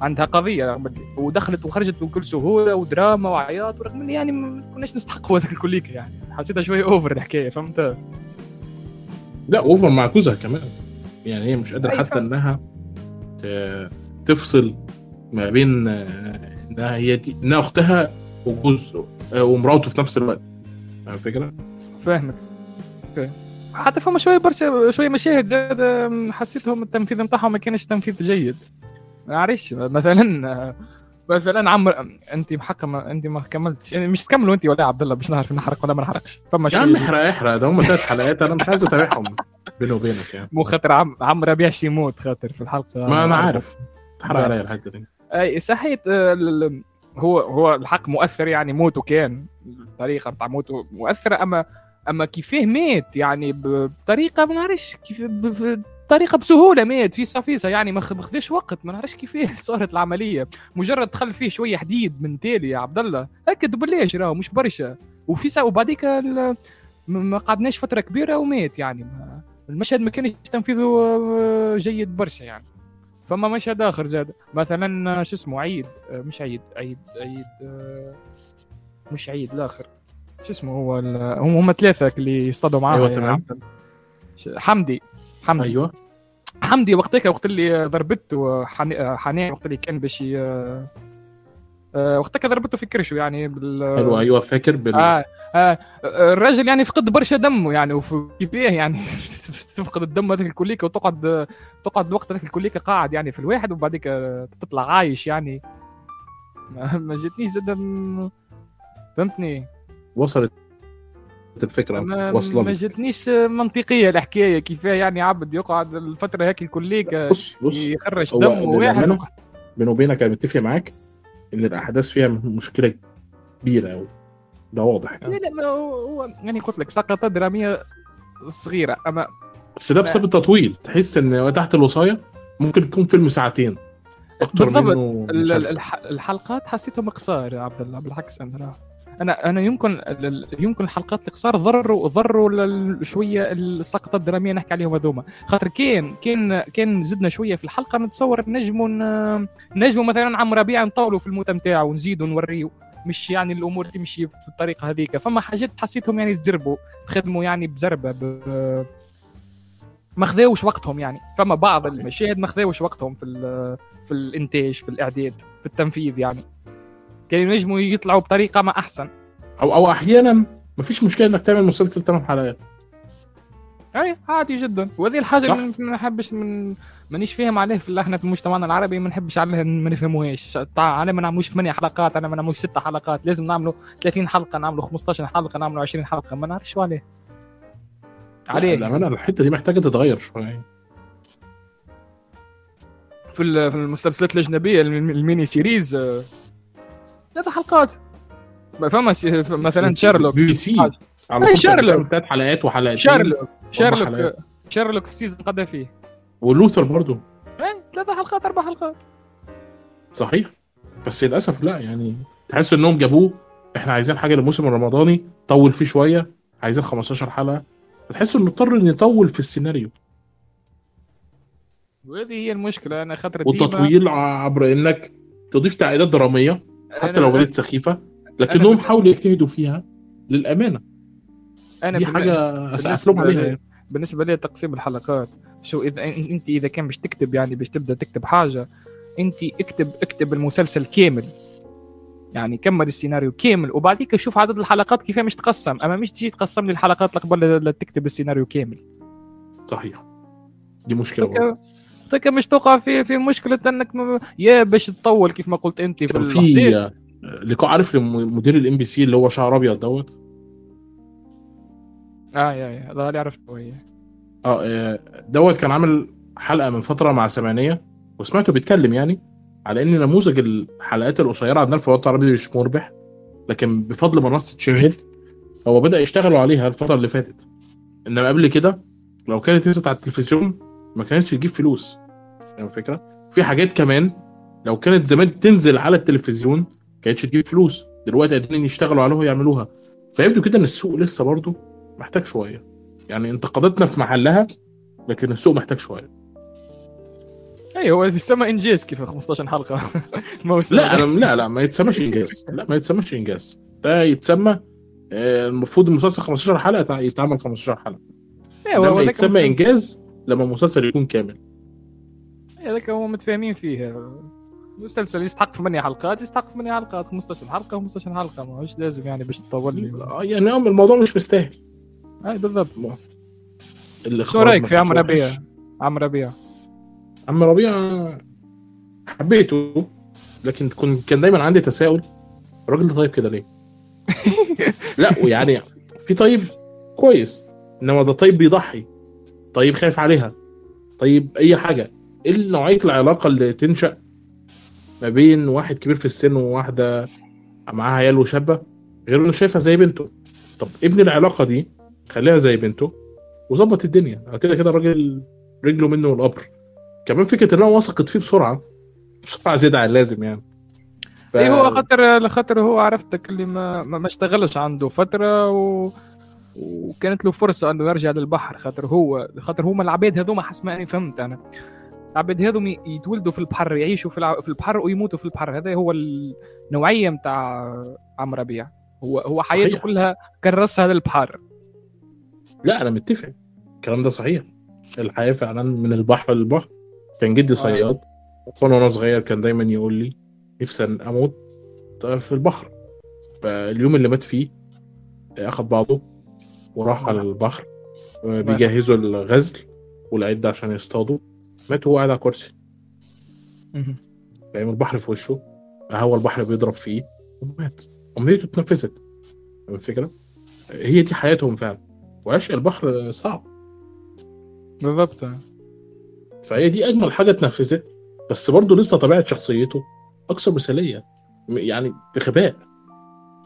[SPEAKER 1] عندها قضية رغم اللي. ودخلت وخرجت بكل سهولة ودراما وعياط ورغم اللي يعني ما كناش نستحقوا هذاك الكل يعني. حسيتها شوية over الحكاية فهمت؟
[SPEAKER 2] لا over مع جوزها كمان. يعني هي مش
[SPEAKER 1] قادرة
[SPEAKER 2] حتى. إنها تفصل ما بين آه، إنها هي دي إنها أختها وجوز آه، ومراته في نفس الوقت فاهم الفكرة؟
[SPEAKER 1] فاهمك أوكي حتى فما شوية برشا شوية مشاهد زاد حسيتهم التنفيذ نتاعهم ما كانش تنفيذ جيد ما نعرفش مثلا مثلا عمر أنت بحق ما أنت ما كملتش. يعني مش تكملوا أنت ولا عبد الله باش نعرف نحرق ولا ما نحرقش فما
[SPEAKER 2] يا عم احرق احرق. ده هم ثلاث حلقات. أنا مش عايز أتابعهم. بيني وبينك يعني.
[SPEAKER 1] مو خاطر عم عم ربيعش يموت خاطر في الحلقة.
[SPEAKER 2] ما أنا عارف. تحرق
[SPEAKER 1] لا.
[SPEAKER 2] عليا الحتة دي.
[SPEAKER 1] أي صحيت آه، هو هو الحق مؤثر يعني. موته كان. الطريقة بتاع موته مؤثرة. اما أما كيفاه مات يعني بطريقة ما نعرفش كيف بطريقه بسهولة مات في صفيصة يعني ما خ- ما خذاش وقت. ما نعرفش كيفاه (laughs) صارت العملية. مجرد دخل فيه شوية حديد من تالي يا عبد الله. هكا دبلاش راهو مش برشا. وفي وبعديك ما قعدناش فترة كبيرة ومات يعني. المشهد ما كانش تنفيذه آه، جيد برشا يعني. فما مشهد آخر زاد. مثلا آه، شو اسمه عيد. آه، مش عيد. عيد عيد آه، مش عيد الآخر. شو اسمه هو هم هم ثلاثة اللي يصطادوا معاه
[SPEAKER 2] أيوة،
[SPEAKER 1] يعني حمدي. حمدي.
[SPEAKER 2] أيوه.
[SPEAKER 1] حمدي وقتها وقت اللي ضربته حنان وقت اللي كان باش آه، وقتها ضربته في كرشه يعني
[SPEAKER 2] بال أيوه أيوه فاكر
[SPEAKER 1] بال آه آه الراجل يعني فقد برشا دمه يعني وكيف يعني (laughs) تفقد الدم هذاك الكليكه وتقعد تقعد وقت هذاك الكليكه قاعد يعني في الواحد وبعديك تطلع عايش يعني. ما, جتنيش زاد فهمتني؟
[SPEAKER 2] وصلت الفكرة وصلت
[SPEAKER 1] ما جتنيش منطقية الحكاية كيف يعني عبد يقعد الفترة هيك الكليكه
[SPEAKER 2] بص بص.
[SPEAKER 1] يخرج دم واحد
[SPEAKER 2] بيني وبينك أنا متفق معاك إن الأحداث فيها مشكلة كبيرة قوي ده واضح.
[SPEAKER 1] يعني. لا لا هو يعني قلت لك سقطه درامية صغيرة. أما
[SPEAKER 2] بس ده بسبب التطويل. تحس إن تحت الوصاية ممكن يكون فيلم ساعتين
[SPEAKER 1] أكتر منه الحلقات حسيتهم قصار يا عبد الله بالعكس أنا أنا أنا يمكن يمكن الحلقات القصار ضروا ضروا شوية السقطه الدرامية نحكي عليهم هذوما. خاطر كان كان كان زدنا شوية في الحلقة نتصور نجموا نجموا مثلا عم ربيع نطولوا في الموتى نتاعو ونزيدوا نوريو. مش يعني الأمور تمشي في الطريقة هذيك. فما حاجات حسيتهم يعني تجربوا تخدموا يعني بزربة ب... ما خذاوش وقتهم يعني. فما بعض المشاهد ما خذاوش وقتهم في في الإنتاج في الإعداد في التنفيذ يعني. كانوا ينجموا يطلعوا بطريقة ما أحسن.
[SPEAKER 2] أو أو أحيانا ما فيش مشكلة إنك تعمل مسلسل ثمان حلقات.
[SPEAKER 1] أي عادي جدا. وهذه الحاجة. اللي ما نحبش من مانيش فاهم عليه في إحنا في مجتمعنا العربي ما نحبش عليه ما نفهموهاش. أنا ما نعملوش ثمانية حلقات أنا ما نعملوش ست حلقات. لازم نعملوا 30 حلقة نعملوا 15 حلقة نعملوا 20 حلقة. ما نعرفش عليه.
[SPEAKER 2] عليه. الامانه الحتة دي محتاجة تتغير شوية
[SPEAKER 1] في في المسلسلات الأجنبية ال mini series ثلاث حلقات. فما مثلا
[SPEAKER 2] Sherlock BBC.
[SPEAKER 1] على شارلوك
[SPEAKER 2] ثلاث حلقات وحلقتين.
[SPEAKER 1] Sherlock Sherlock شارلوك سيزون قضى فيه.
[SPEAKER 2] ولوثر برضه
[SPEAKER 1] إيه ثلاث حلقات أربع حلقات.
[SPEAKER 2] صحيح. بس للأسف لا يعني تحس إنهم جابوه. إحنا عايزين حاجة للموسم الرمضاني. طول فيه شوية. عايزين 15 حلقة. فتحس إنه اضطر يطول في السيناريو.
[SPEAKER 1] وهذه هي المشكلة. أنا خاطر
[SPEAKER 2] والتطويل عبر إنك تضيف تعقيدات درامية. حتى لو بدت سخيفة لكنهم حاولوا يجتهدوا فيها للأمانة. أنا دي حاجة اسقف لهم عليها.
[SPEAKER 1] بالنسبة لي تقسيم الحلقات شو إذا أنت إذا كان باش تكتب يعني باش تبدأ تكتب حاجة أنت اكتب اكتب المسلسل كامل. يعني كمل السيناريو كامل وبعديك شوف عدد الحلقات كيف مش تقسم. أما مش تجي تقسم لي الحلقات اللي قبل تكتب السيناريو كامل.
[SPEAKER 2] صحيح. دي مشكلة
[SPEAKER 1] طيب مش توقع في في مشكلة إنك م... يا باش تطول كيف ما قلت أنت
[SPEAKER 2] في في لقاء عارف مدير ال MBC اللي هو شعر أبيض دوت؟
[SPEAKER 1] آه يا يا ده اللي عرفته
[SPEAKER 2] هي آه دوت كان عامل حلقة من فترة مع سمانية وسمعته بيتكلم يعني على إن نموذج الحلقات القصيرة عندنا في الوطن العربي مش مربح لكن بفضل منصة شاهد هو بدأ يشتغلوا عليها الفترة اللي فاتت. إنما قبل كده لو كانت نزلت على التلفزيون ما كانتش تجيب فلوس. فاهم الفكرة؟ في حاجات كمان لو كانت زمان تنزل على التلفزيون كانتش تجيب فلوس. دلوقتي قادرين يشتغلوا عليها ويعملوها. فيبدو كده إن السوق لسه برضه محتاج شوية. يعني انتقاداتنا في محلها لكن السوق محتاج شوية.
[SPEAKER 1] اي هو يتسمى إنجاز كيف؟ 15 حلقة. (laughs)
[SPEAKER 2] موسم لا أنا لا لا ما يتسمىش إنجاز. لا ما يتسمىش إنجاز. ده يتسمى آه، المفروض المسلسل 15 حلقة يتعمل 15 حلقة. أيوه ده يتسمى إنجاز لما المسلسل يكون كامل.
[SPEAKER 1] هذاك هو متفاهمين فيه. مسلسل يستحق 8 حلقات يستحق 8 حلقات. 15 حلقة 15 حلقة. ما هوش لازم يعني باش تطول لي.
[SPEAKER 2] يعني الموضوع مش مستاهل.
[SPEAKER 1] أي بالضبط. شو رأيك في عم ربيع؟ عم ربيع.
[SPEAKER 2] عم ربيع حبيته لكن كان دايما عندي تساؤل. الراجل ده طيب كده ليه؟ (laughs) لا ويعني في طيب كويس إنما ده طيب بيضحي. طيب خايف عليها. طيب أي حاجة. إيه نوعية العلاقة اللي تنشأ ما بين واحد كبير في السن وواحدة معاها عيال وشابة؟ غير إنه شايفها زي بنته. طب ابني العلاقة دي خليها زي بنته وظبط الدنيا. كده كده الراجل رجله منه القبر كمان فكرة إنها وثقت فيه بسرعة بسرعة زيادة عن اللازم يعني.
[SPEAKER 1] ف... إيه هو خاطر خاطر هو عرفتك اللي ما ما اشتغلش عنده فترة و... وكانت له فرصة إنه يرجع للبحر خاطر هو خاطر هما العباد هذوما حسب ما أني فهمت أنا. العباد هذوم يتولدوا في البحر يعيشوا في في البحر ويموتوا في البحر. هذا هو النوعية نتاع عم ربيع. هو هو حياته. كلها كرسها للبحر.
[SPEAKER 2] لا أنا متفق. الكلام ده صحيح. الحياة فعلا من البحر للبحر. كان جدي صياد. وكان وأنا صغير كان دايما يقول لي نفسي أموت في البحر. فاليوم اللي مات فيه اخد بعضه. وراح على البحر بيجهزوا الغزل والعدة عشان يصطادوا. مات وهو قاعد على كرسي. فاهم البحر في وشه. هو البحر بيضرب فيه. ومات. أمنيته اتنفذت. فاهم الفكرة؟ هي دي حياتهم فعلا. وعشق البحر صعب.
[SPEAKER 1] بالضبط.
[SPEAKER 2] فهي دي أجمل حاجة اتنفذت. بس برضه لسه طبيعة شخصيته أكثر مثالية. م- يعني بغباء.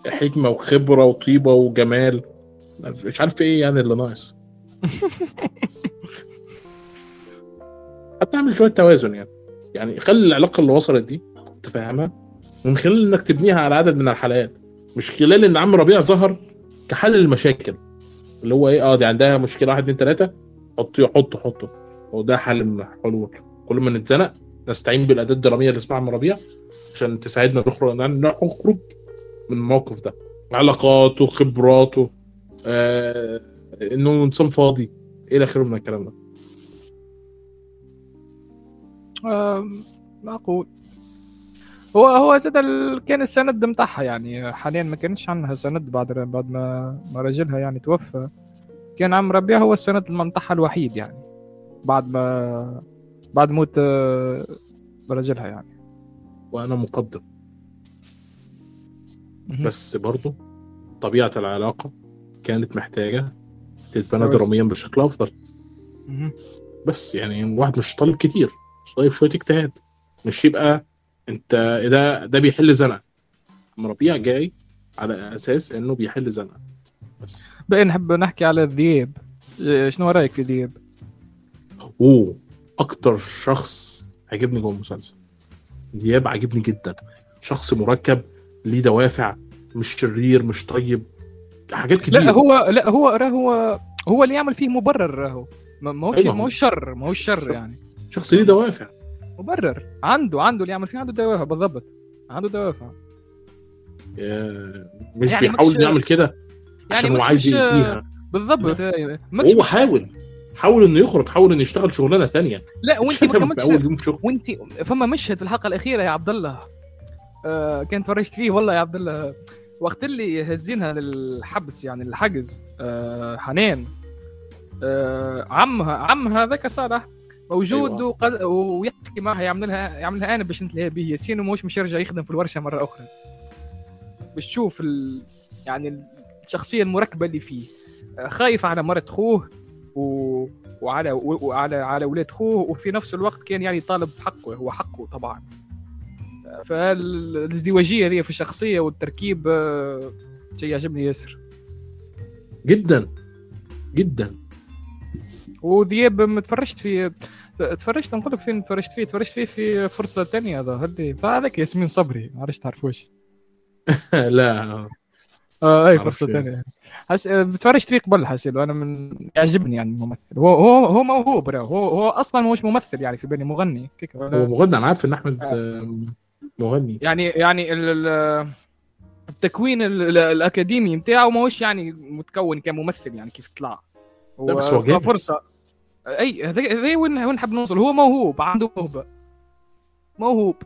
[SPEAKER 2] حكمة وخبرة وطيبة وجمال. مش عارف إيه يعني اللي ناقص. (laughs) حتى اعمل شوية توازن يعني. يعني خلي العلاقة اللي وصلت دي تفهمها من خلال إنك تبنيها على عدد من الحلقات مش خلال إن عم ربيع ظهر كحل للمشاكل اللي هو إيه آه دي عندها مشكلة واحد اتنين تلاتة حطه حطه حطه. هو ده حل من الحلول كل ما نتزنق نستعين بالأداة الدرامية اللي اسمها عم ربيع عشان تساعدنا نخرج نخرج من الموقف ده. علاقاته خبراته آه إنه انسان فاضي. إلى اخره من الكلام ده.
[SPEAKER 1] معقول هو هو زاد ال- كان السند متاعها يعني حاليا ما كانش عندها سند بعد بعد ما ما راجلها يعني توفى. كان عم ربيع هو السند المنطحة الوحيد يعني بعد ما بعد موت آه، راجلها يعني.
[SPEAKER 2] وأنا مقدر
[SPEAKER 1] مهم.
[SPEAKER 2] بس برضه طبيعة العلاقة كانت محتاجة تتبنى. دراميا بشكل
[SPEAKER 1] أفضل.
[SPEAKER 2] بس يعني الواحد مش طالب كتير مش طالب شوية اجتهاد. مش يبقى أنت ده ده بيحل زنقة. عم ربيع جاي على أساس إنه بيحل زنقة. بس.
[SPEAKER 1] بقى نحب نحكي على الذئاب. إيه، شنو رأيك في ذئاب؟
[SPEAKER 2] أوه أكتر شخص عجبني جوه المسلسل. دياب عجبني جدا. شخص مركب ليه دوافع مش شرير مش طيب. حاجات كتير.
[SPEAKER 1] لا هو لا هو راه هو هو اللي يعمل فيه مبرر راهو ما هوش
[SPEAKER 2] أيوة.
[SPEAKER 1] ما هوش شر ما هوش شر يعني.
[SPEAKER 2] شخص ليه دوافع.
[SPEAKER 1] مبرر. عنده عنده اللي يعمل فيه عنده دوافع بالضبط. عنده دوافع.
[SPEAKER 2] مش
[SPEAKER 1] يعني
[SPEAKER 2] بيحاول
[SPEAKER 1] مش-
[SPEAKER 2] يعمل كده
[SPEAKER 1] يعني
[SPEAKER 2] عشان هو عايز يأذيها.
[SPEAKER 1] بالضبط. ماكش
[SPEAKER 2] هو حاول حاول إنه يخرج حاول إنه يشتغل شغلانة تانية.
[SPEAKER 1] لا وانت ما كملتش وانت فما مشهد في الحلقة الأخيرة يا عبد الله. آه كنت فرجت فيه والله يا عبد الله. وقت اللي هزينها للحبس يعني الحجز آه حنان آه عمها عمها ذاك صالح موجود
[SPEAKER 2] أيوة.
[SPEAKER 1] وقد ويحكي معها يعمل لها يعمل لها أنا باش نتلهى به. ياسين ومش مش يرجع يخدم في الورشة مرة أخرى. باش تشوف ال... يعني الشخصية المركبة اللي فيه. آه، خايف على مرة خوه و... وعلى وعلى على أولاد خوه. وفي نفس الوقت كان يعني طالب حقه هو حقه طبعا. فالازدواجية هذه في الشخصية والتركيب آه، شيء يعجبني ياسر.
[SPEAKER 2] جدا. جدا.
[SPEAKER 1] وذياب ما تفرجت في تفرجت نقول لك فين تفرجت فيه؟ تفرجت فيه في فرصة ثانية هذا هدي هذاك ياسمين صبري ما عرفتش تعرفوش (laughs)
[SPEAKER 2] لا. آه
[SPEAKER 1] أي
[SPEAKER 2] فرصة.
[SPEAKER 1] ثانية حس... تفرجت فيه قبل حسيل وأنا من يعجبني يعني الممثل. هو هو هو موهوب. هو هو أصلا مش ممثل يعني في بالي مغني.
[SPEAKER 2] هو مغني أنا عارف إن أحمد آه، مغني
[SPEAKER 1] يعني يعني ال- ال- التكوين ال- ال- الأكاديمي نتاعو ماهوش يعني متكون كممثل يعني كيف طلع
[SPEAKER 2] لا، بس هو.
[SPEAKER 1] فرصة. أي هذا وين وين نحب نوصل؟ هو موهوب عنده موهبة. موهوب.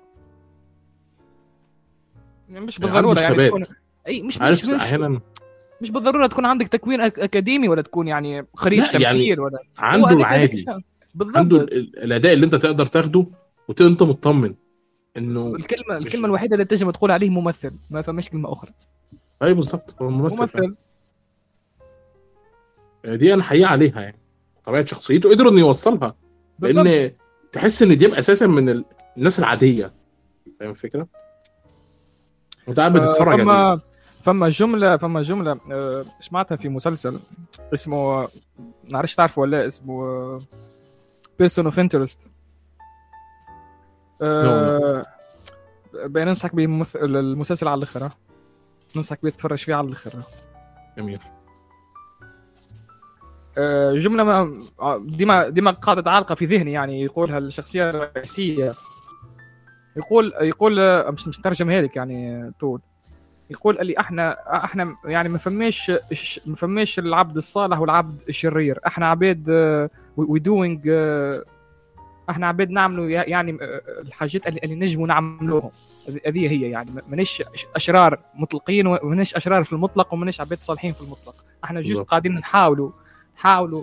[SPEAKER 1] يعني مش بالضرورة يعني تكون أي مش
[SPEAKER 2] عارف
[SPEAKER 1] مش, مش,
[SPEAKER 2] أحيانا
[SPEAKER 1] مش بالضرورة تكون عندك تكوين أكاديمي ولا تكون يعني خريج
[SPEAKER 2] يعني
[SPEAKER 1] تمثيل ولا هو
[SPEAKER 2] عنده العادي
[SPEAKER 1] الشغلة. بالضبط
[SPEAKER 2] عنده ال- ال- الأداء اللي أنت تقدر تاخده وتبقى انت مطمن. إنه
[SPEAKER 1] الكلمة
[SPEAKER 2] مش-
[SPEAKER 1] الكلمة الوحيدة اللي تنجم تقول عليه ممثل ما فماش كلمة أخرى
[SPEAKER 2] أي بالظبط هو ممثل.
[SPEAKER 1] ممثل
[SPEAKER 2] دي أنا حقيقة عليها يعني طبيعة شخصيته قدروا إنه يوصلها
[SPEAKER 1] بالضبط.
[SPEAKER 2] لأن تحس إن دياب أساسا من ال- الناس العادية فاهم الفكرة؟ وانت قاعد بتتفرج عليه
[SPEAKER 1] فما فما جمله فما جملة آه، سمعتها في مسلسل اسمه ما تعرفه ولا لا، اسمه Person of Interest بين ننصحك به الممثل- المسلسل على الآخر. ننصحك به تتفرج فيه على الآخر.
[SPEAKER 2] جميل.
[SPEAKER 1] آه، جملة ما آه، ديما ديما قاعدة عالقه في ذهني يعني يقولها الشخصية الرئيسية. يقول يقول آه، مش مش ترجمها لك يعني طول. يقول لي إحنا إحنا يعني ما فماش ما فماش العبد الصالح والعبد الشرير. إحنا عباد we doing إحنا عباد نعملوا يعني آه، الحاجات اللي, اللي نجموا نعملوهم. هذه هي يعني مانيش أشرار مطلقين ومانيش أشرار في المطلق ومانيش عباد صالحين في المطلق. إحنا جزء قاعدين نحاولوا نحاولوا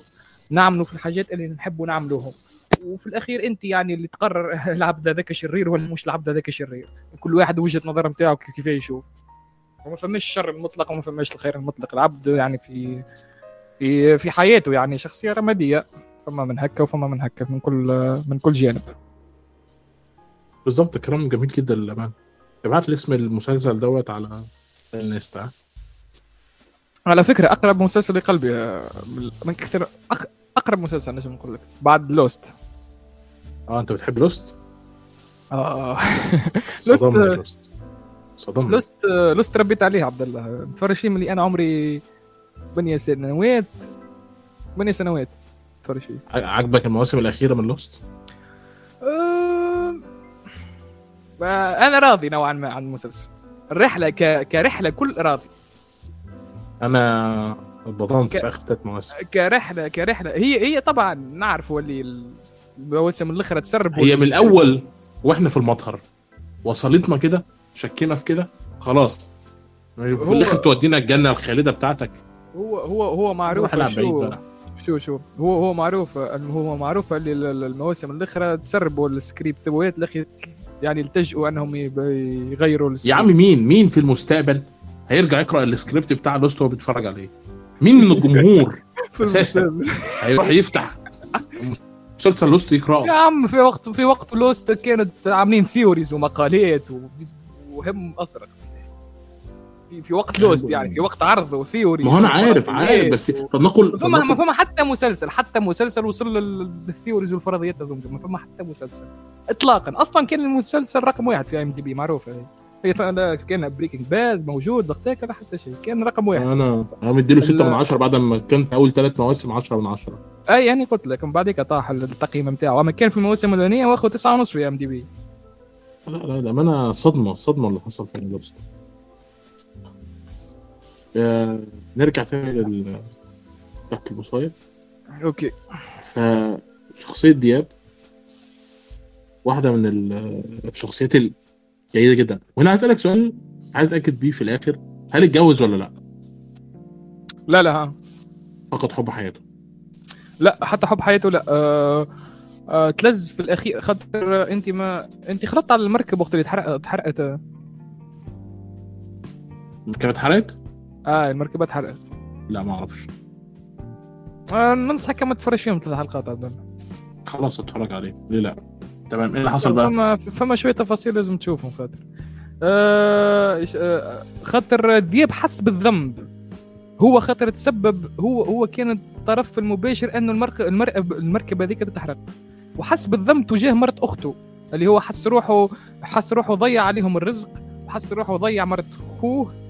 [SPEAKER 1] نعملوا في الحاجات اللي نحبوا نعملوهم. وفي الأخير أنت يعني اللي تقرر (laughs) العبد هذاك شرير ولا مش العبد هذاك شرير كل واحد وجهة نظر نتاعو كيف يشوف. وما فماش الشر المطلق وما فماش الخير المطلق. العبد يعني في في في حياته يعني شخصية رمادية. فما من هكا وفما من هكا من كل من كل جانب.
[SPEAKER 2] بالظبط كلام جميل جدا للأمان ابعت لي اسم المسلسل دوت على الانستا
[SPEAKER 1] على فكرة أقرب مسلسل لقلبي من كثير أقرب مسلسل نجم نقول لك. بعد لوست
[SPEAKER 2] آه أنت بتحب Lost؟
[SPEAKER 1] آه. (laughs)
[SPEAKER 2] Lost Lost
[SPEAKER 1] صدمني. Lost Lost ربيت عليه عبد الله. تفرج فيه ملي أنا عمري 8 سنوات 8 سنوات. تفرج فيه.
[SPEAKER 2] عجبك المواسم الأخيرة من Lost؟
[SPEAKER 1] أه... أنا راضي نوعا ما عن المسلسل. الرحلة ك... كرحلة كل راضي.
[SPEAKER 2] أنا اتبضنت ك... في اخر ثلاث مواسم.
[SPEAKER 1] كرحلة كرحلة. هي هي طبعا نعرف اللي المواسم الاخرى تسرب
[SPEAKER 2] هي من الأول وإحنا في المطهر. وصلتنا كده شكينا في كده خلاص. في الآخر تودينا الجنة الخالدة بتاعتك.
[SPEAKER 1] هو هو هو معروف شو شو شو. هو هو معروف هو معروف اللي المواسم الاخرى تسربوا السكريبت. ويت الاخي يعني التجئوا أنهم يغيروا
[SPEAKER 2] السكريبت. يا عم مين مين في المستقبل هيرجع يقرأ السكريبت بتاع Lost وهو بيتفرج عليه؟ مين من (laughs) الجمهور؟ أساسا. هيروح يفتح مسلسل Lost يقرأه.
[SPEAKER 1] يا عم في وقت في وقت Lost كانت عاملين theories ومقالات وهم أزرق. في, وقت Lost يعني في وقت عرض و theory.
[SPEAKER 2] ما هو أنا عارف (laughs) عارف بس طب نقول
[SPEAKER 1] فما ما فما حتى مسلسل حتى مسلسل وصل لل theories والفرضيات هذوما ما فما حتى مسلسل. اطلاقا. أصلا كان المسلسل رقم واحد في IMDb معروف هي كان Breaking Bad موجود ضغطيك ولا حتى شيء. كان رقم واحد.
[SPEAKER 2] أنا أنا مديله 6 من 10 بعد ما كان في أول ثلاث مواسم 10 من 10
[SPEAKER 1] أي يعني قلت لك من بعدك طاح التقييم بتاعه. أما كان في المواسم الأولانية واخذ 9 ونص في IMDb
[SPEAKER 2] لا لا للامانه صدمة صدمة اللي حصل في Lost آه، نرجع تاني لل تحت الوصاية
[SPEAKER 1] okay.
[SPEAKER 2] فشخصية دياب واحدة من الشخصيات الجيدة جدا. وهنا عايز أسألك سؤال عايز أكد بيه في الآخر هل اتجوز ولا لأ؟
[SPEAKER 1] لا لا
[SPEAKER 2] فقط حب حياته.
[SPEAKER 1] لا حتى حب حياته لا. آه آه تلز في الأخير خاطر انت ما انت خلطت على المركب وقت اللي اتحرقت اتحرقت.
[SPEAKER 2] كانت اتحرقت؟
[SPEAKER 1] آه المركبة اتحرقت.
[SPEAKER 2] لا ما أعرفش
[SPEAKER 1] آه ننصحك ما تتفرج فيهم ثلاث حلقات عبد
[SPEAKER 2] خلاص اتفرج عليه. ليه لا؟ تمام إيه اللي حصل بقى؟
[SPEAKER 1] فما فما شوية تفاصيل لازم تشوفهم خاطر. آه, آه، خاطر دياب حس بالذنب. هو خاطر تسبب هو هو كان الطرف المباشر إنه المركب المركبة هذيك تتحرق وحس بالذنب تجاه مرت أخته اللي هو حس روحه حس روحه ضيع عليهم الرزق وحس روحه ضيع مرت أخوه.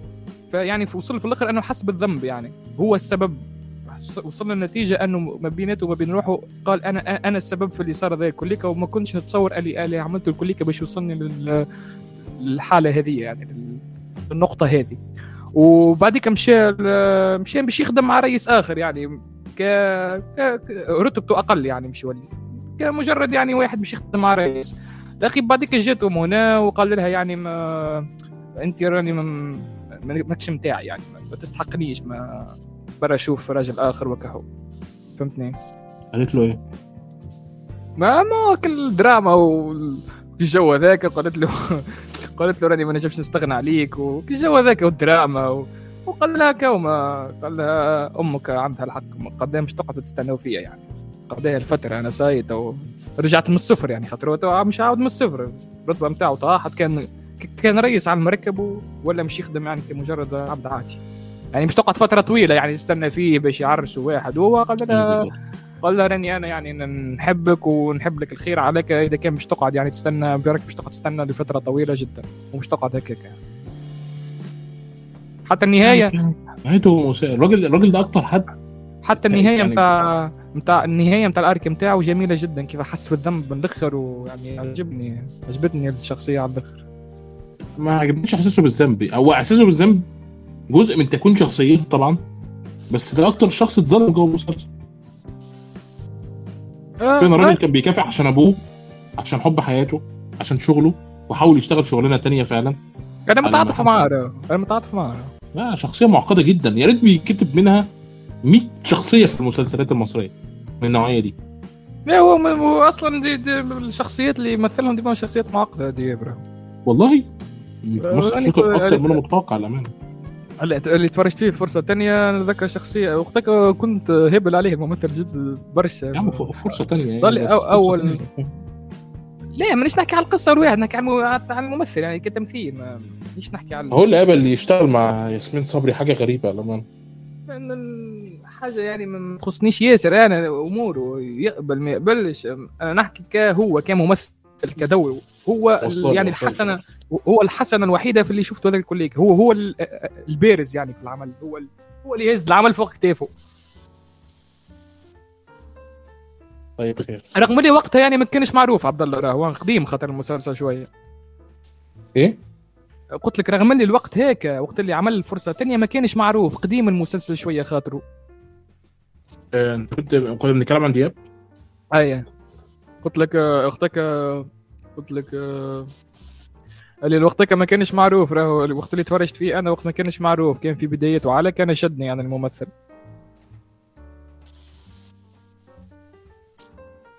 [SPEAKER 1] فيعني وصل في الآخر أنه حس بالذنب يعني. هو السبب. وصل للنتيجه أنه ما بيناته وما بين روحه قال أنا أنا السبب في اللي صار ذا كليكا وما كنتش نتصور اللي اللي عملته الكليكا باش يوصلني للحالة هذه يعني للنقطة هذه. وبعديك مشى مشى باش يخدم مع رئيس آخر يعني ك رتبته أقل يعني مش يولي. كمجرد يعني واحد باش يخدم مع رئيس. الاخي بعديك جاتهم هنا وقال لها يعني ما أنت راني ماكش متاعي يعني ما تستحقنيش ما برا أشوف راجل آخر وكهو. فهمتني؟
[SPEAKER 2] قالت له إيه؟
[SPEAKER 1] ما ما كل الدراما والجو هذاك قالت له (laughs) قالت له راني ما نجمش نستغنى عليك والجو هذاك والدراما و... وقال لها كيما قال لها أمك عندها الحق قدام مش تقعد تستناو فيا يعني. قضيها الفترة أنا ça y est رجعت من الصفر يعني خاطر مش عاود من الصفر الرتبة نتاعو طاحت كان كان رئيس على المركب ولا مش يخدم يعني كمجرد عبد عادي. يعني مش تقعد فترة طويلة يعني تستنى فيه باش يعرسوا واحد. هو قال لها قال لها راني أنا يعني نحبك ونحب لك الخير عليك. إذا كان مش تقعد يعني تستنى برك مش تقعد تستنى لفترة طويلة جدا. ومش تقعد هكاك يعني. حتى النهايه
[SPEAKER 2] نهايته الراجل الراجل ده أكتر حد
[SPEAKER 1] حتى النهاية نتاع نتاع النهاية نتاع الأرك نتاعه جميلة جدا. كيف حس في الذنب من الآخر ويعني عجبني عجبتني الشخصية على الآخر
[SPEAKER 2] ما عجبنيش إحساسه بالذنب. أو إحساسه بالذنب جزء من تكوين شخصيته طبعا بس ده أكتر شخص اتظلم جوه المسلسل.
[SPEAKER 1] آه،
[SPEAKER 2] فين
[SPEAKER 1] آه،
[SPEAKER 2] الراجل كان بيكافح عشان أبوه عشان حب حياته عشان شغله وحاول يشتغل شغلانة تانية فعلا؟ أنا
[SPEAKER 1] متعاطف معاه أنا. أنا متعاطف معاه.
[SPEAKER 2] لا شخصية معقدة جدا. يا ريت بيكتب منها 100 شخصية في المسلسلات المصرية من النوعية دي.
[SPEAKER 1] لا هو, أصلا دي, دي الشخصيات اللي يمثلهم دي ما شخصيات معقدة دي يا برا
[SPEAKER 2] والله؟ مصر شاطر
[SPEAKER 1] كو-
[SPEAKER 2] أكتر منه متوقع للأمانة.
[SPEAKER 1] اللي اللي تفرجت فيه فرصة تانية أنا ذكر شخصية وقتها كنت هبل عليه الممثل جد برشا
[SPEAKER 2] يا عم ف- فرصة تانية. يعني
[SPEAKER 1] ضل
[SPEAKER 2] فرصة
[SPEAKER 1] أول-
[SPEAKER 2] تانية.
[SPEAKER 1] لا مانيش نحكي على القصة الواحد نحكي عن عن الممثل يعني كتمثيل ما مانيش نحكي على
[SPEAKER 2] هو اللي قبل يشتغل مع ياسمين صبري حاجة غريبة لما
[SPEAKER 1] حاجة يعني ما تخصنيش ياسر أنا أموره يقبل ما يقبلش. أنا نحكي كهو كممثل كدور هو يعني
[SPEAKER 2] وصل.
[SPEAKER 1] هو الحسنة الوحيدة في اللي شفته هذا الكوليك. هو هو ال- البارز يعني في العمل. هو هو اللي يهز العمل فوق كتافه.
[SPEAKER 2] طيب خير.
[SPEAKER 1] رغم اللي وقتها يعني ما كانش معروف عبد الله راه هو قديم خاطر المسلسل شوية.
[SPEAKER 2] إيه؟
[SPEAKER 1] قلت لك رغم اللي الوقت هيك وقت اللي عمل الفرصه الثانية ما كانش معروف. قديم المسلسل شوية خاطره.
[SPEAKER 2] آه، انت كنت كنا بنتكلم عن دياب؟
[SPEAKER 1] اي قلت لك آه، أختك آه، قلت لك آه، اللي وقتك ما كانش معروف راهو الوقت اللي تفرجت فيه أنا وقت ما كانش معروف كان في بدايته على كان شدني يعني الممثل.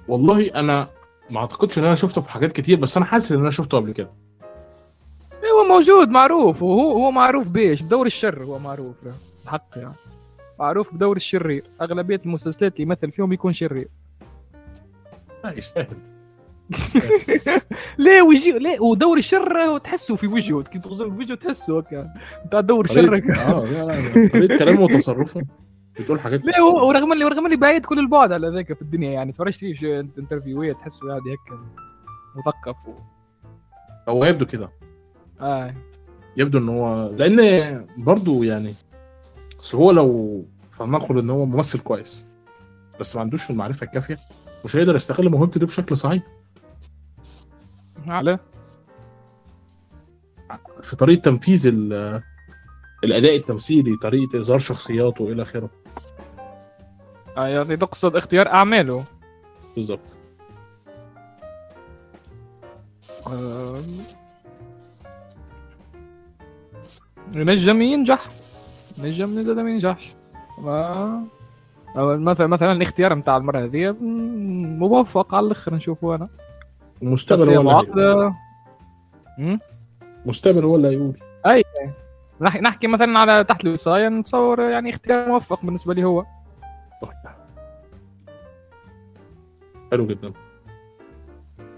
[SPEAKER 2] والله أنا ما أعتقدش إن أنا شفته في حاجات كتير بس أنا حاسس إن أنا شفته قبل كده.
[SPEAKER 1] هو موجود معروف وهو هو معروف بيش بدور الشر هو معروف الحق يعني. معروف بدور الشرير. أغلبية المسلسلات اللي يمثل فيهم يكون شرير. (laughs)
[SPEAKER 2] لا يستاهل. (laughs)
[SPEAKER 1] ليه وجه ليه؟ ودور الشر تحسه في وجهه. كي تغزر وجهه تحسه هكا. بتاع دور هكا
[SPEAKER 2] آه طريقة كلامه وتصرفه. بتقول حاجات
[SPEAKER 1] لا هو ورغم اللي ورغم اللي بعيد كل البعد على ذاك في الدنيا يعني. تفرجت فيه شو interview هات تحسه قاعد هيك مثقف و...
[SPEAKER 2] هو يبدو كده.
[SPEAKER 1] آه.
[SPEAKER 2] يبدو إن هو لأن برضو يعني بس هو لو فلنقل إن هو ممثل كويس بس ما عندوش المعرفة الكافية مش هيقدر يستغل موهبته دي بشكل صحيح.
[SPEAKER 1] على
[SPEAKER 2] في طريقة تنفيذ ال- الأداء التمثيلي طريقة إظهار شخصياته إلى آخره.
[SPEAKER 1] آه يعني تقصد اختيار أعماله.
[SPEAKER 2] بالظبط.
[SPEAKER 1] ينجم ينجح؟ نجم نجم ما ينجحش؟ ما مثلا مثلا الاختيار نتاع المرة هذه موفق على الأخر نشوفه
[SPEAKER 2] أنا.
[SPEAKER 1] شخصية
[SPEAKER 2] هو
[SPEAKER 1] مم؟
[SPEAKER 2] المستقبل هو اللي هيقول.
[SPEAKER 1] نح- نحكي مثلا على تحت الوصاية نتصور يعني اختيار موفق بالنسبة لي هو.
[SPEAKER 2] حلو جدا.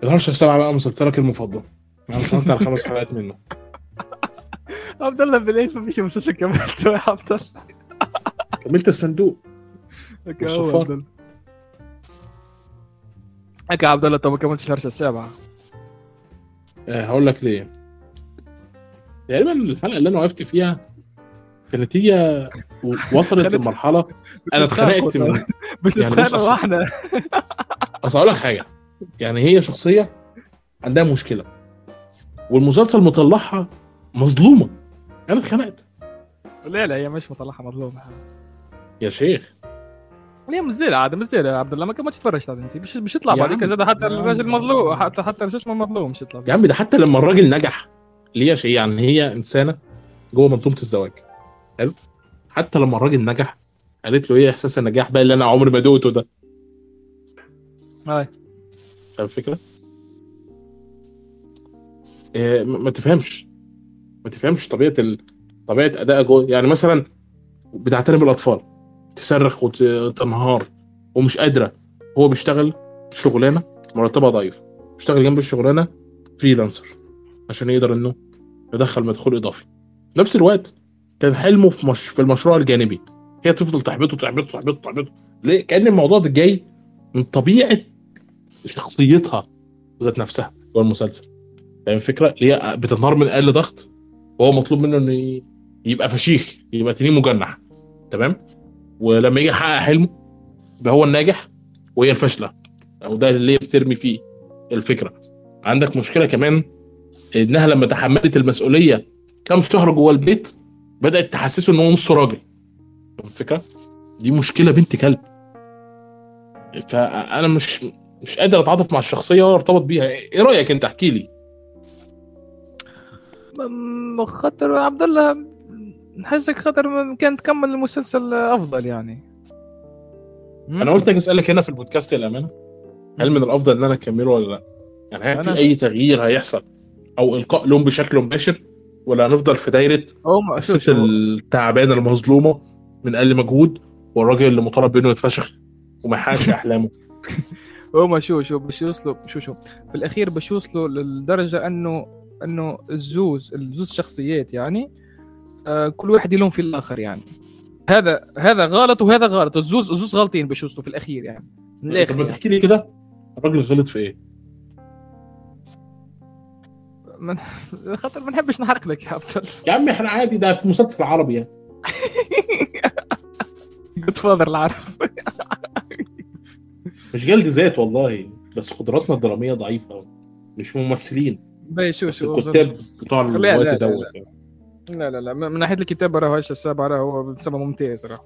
[SPEAKER 2] الهرشة سبعة بقى مسلسلك المفضل. أنا اتفرجت على خمس حلقات منه. (laughs)
[SPEAKER 1] عبد الله بالليل ما فيش مسلسل كملته يا عبد الله.
[SPEAKER 2] كملت الصندوق.
[SPEAKER 1] هكا
[SPEAKER 2] والصفار.
[SPEAKER 1] عبد الله طب ما كملتش الهرشه السابعة.
[SPEAKER 2] آه هقول لك ليه. تقريبا الحلقة اللي أنا وقفت فيها كانت هي وصلت لمرحلة أنا اتخنقت من
[SPEAKER 1] مش
[SPEAKER 2] يعني بص
[SPEAKER 1] نتخانق
[SPEAKER 2] أصل-
[SPEAKER 1] وإحنا
[SPEAKER 2] أصل أقول لك حاجة. يعني هي شخصية عندها مشكلة. والمسلسل مطلعها مظلومة. أنا اتخنقت
[SPEAKER 1] لا لا هي مش مطلعها مظلومة.
[SPEAKER 2] يا شيخ.
[SPEAKER 1] هي مزيلة عاد يا عبد الله ما كنتش تفرجت عاد انت مش مش يطلع بعديك. زاد حتى. الراجل مظلوم. حتى حتى شو اسمه مظلوم مش يطلع.
[SPEAKER 2] يا عم ده حتى لما الراجل نجح اللي هي شيء يعني هي إنسانة جوه منظومة الزواج. حلو؟ حتى لما الراجل نجح قالت له إيه إحساس النجاح بقى اللي أنا عمري ما دوقته ده؟
[SPEAKER 1] هاي
[SPEAKER 2] فاهم الفكرة؟ إيه ما تفهمش. ما تفهمش طبيعة ال... طبيعة اداء جوه. يعني مثلا بتعتني بالأطفال. تصرخ وت- وتنهار ومش قادرة هو بيشتغل شغلانة مرتبها ضعيف بيشتغل جنب الشغلانة فريلانسر عشان يقدر إنه يدخل مدخول إضافي في نفس الوقت كان حلمه في مش... في المشروع الجانبي هي تفضل تحبطه تحبطه تحبطه تحبطه ليه؟ كأن الموضوع ده جاي من طبيعة شخصيتها ذات نفسها جوه المسلسل فاهم الفكرة؟ اللي هي بتنهار من أقل ضغط وهو مطلوب منه إنه يبقى فشيخ يبقى تنين مجنح تمام؟ ولما يجي يحقق حلمه يبقى هو الناجح وهي الفاشله أو ده اللي هي بترمي فيه الفكرة. عندك مشكلة كمان إنها لما تحملت المسؤولية كام شهر جوه البيت بدأت تحسسه إن هو نص راجل. الفكرة؟ دي مشكلة بنت كلب. فأنا مش مش قادر أتعاطف مع الشخصية ولا ارتبط بيها. إيه رأيك أنت؟ احكي لي.
[SPEAKER 1] خاطر عبد الله. نحسك خاطر كان تكمل المسلسل أفضل يعني.
[SPEAKER 2] أنا قلت أجي أسألك هنا في البودكاست الأمانة هل من الأفضل إن أنا أكمله ولا لأ؟ يعني هل في أي تغيير هيحصل؟ أو إلقاء لوم بشكل مباشر؟ ولا هنفضل في
[SPEAKER 1] دايرة
[SPEAKER 2] الست. التعبانة المظلومة من أقل مجهود والراجل اللي مطالب بإنه يتفشخ وما يحققش (laughs) أحلامه؟
[SPEAKER 1] هما شو شو باش يوصلوا شو شو في الأخير باش يوصلوا للدرجة انه أنه الزوز الزوز شخصيات يعني آه كل واحد يلوم في الآخر يعني. هذا هذا غلط وهذا غلط. الزوز الزوز غلطين يوصلوا في الأخير يعني. من
[SPEAKER 2] طب
[SPEAKER 1] الآخر
[SPEAKER 2] ما
[SPEAKER 1] يعني.
[SPEAKER 2] تحكي لي كده. الراجل غلط في إيه؟
[SPEAKER 1] من (laughs) خاطر ما نحبش نحرق لك يا عبد الله.
[SPEAKER 2] يا عم إحنا عادي ده في مسلسل عربي يعني. (laughs)
[SPEAKER 1] جود فاذر العرب. (laughs)
[SPEAKER 2] مش جلد ذات والله بس قدراتنا الدرامية ضعيفة مش ممثلين.
[SPEAKER 1] شو شو
[SPEAKER 2] الكتاب بتوع الوقت دوت
[SPEAKER 1] لا لا لا. من ناحية الكتابه راه هاش السابع راه هو السابع ممتاز راه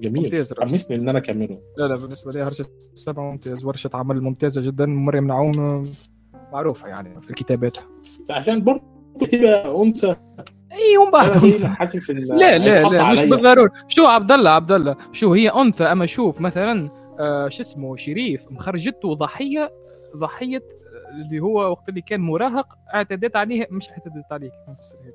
[SPEAKER 2] جميل.
[SPEAKER 1] ممتاز
[SPEAKER 2] حمسني إن أنا أكمله.
[SPEAKER 1] لا لا بالنسبة لي هرشة السابع ممتاز. ورشة عمل ممتازة جدا مريم نعوم معروفة يعني في الكتابات.
[SPEAKER 2] عشان برضه تبقى أنثى. إي
[SPEAKER 1] أنثى.
[SPEAKER 2] حاسس إن
[SPEAKER 1] لا لا لا مش. بالضرورة شو عبد الله عبد الله شو هي أنثى؟ أما شوف مثلا آه شو اسمه؟ شريف مخرجته ضحية ضحية آه، اللي هو وقت اللي كان مراهق اعتدت عليه مش اعتدت عليه كيف نفسر هيك.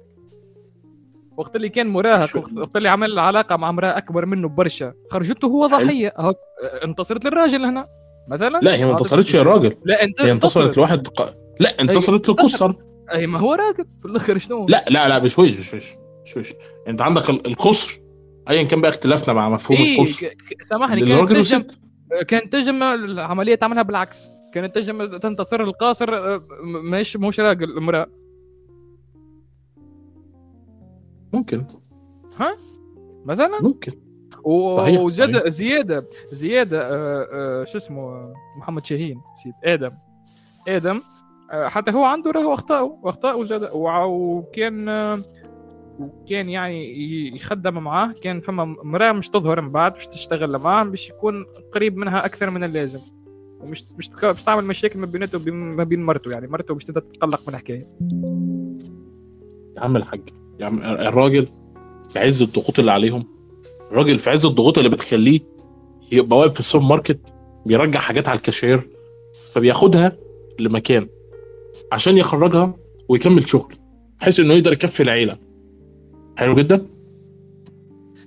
[SPEAKER 1] وقت اللي كان مراهق وقت اللي عمل علاقة مع امرأة أكبر منه برشا خرجته هو آه، انتصرت للراجل هنا مثلا؟
[SPEAKER 2] لا هي ما انتصرتش يا راجل
[SPEAKER 1] لا انت
[SPEAKER 2] هي انتصرت لواحد. لا انتصرت للقصر.
[SPEAKER 1] أي ما هو راجل. في الآخر شنو
[SPEAKER 2] لا لا لا بشويش بشويش بشويش انت عندك ال- القصر. ايا كان بقى اختلافنا مع مفهوم
[SPEAKER 1] إيه
[SPEAKER 2] القصر.
[SPEAKER 1] سامحني كانت
[SPEAKER 2] للراجل
[SPEAKER 1] تجم كانت تجم العملية تعملها بالعكس. كانت تجم تنتصر القاصر آه، مش مش راجل امرأة.
[SPEAKER 2] ممكن.
[SPEAKER 1] مثلا؟
[SPEAKER 2] ممكن. صحيح،
[SPEAKER 1] وزياده
[SPEAKER 2] صحيح.
[SPEAKER 1] زياده زيادة آه، آه، شو اسمه محمد شاهين نسيت آدم. آدم آه، حتى هو عنده راهو اخطاء واخطاء زاد وع- وكان آه، وكان يعني يخدم معاه كان فما مراه مش تظهر من بعد باش تشتغل معاه باش يكون قريب منها أكثر من اللازم. ومش مش باش تعمل مشاكل ما بينته وبين ما بين مرته يعني مرته باش تبدا تتقلق من الحكاية.
[SPEAKER 2] يا عم الحاج. عم الراجل في عز الضغوط اللي عليهم الراجل في عز الضغوط اللي بتخليه يبقى واقف في السوبر ماركت بيرجع حاجات على الكاشير فبياخدها لمكان عشان يخرجها ويكمل شغل بحيث إنه يقدر يكفي العيلة. حلو جدا؟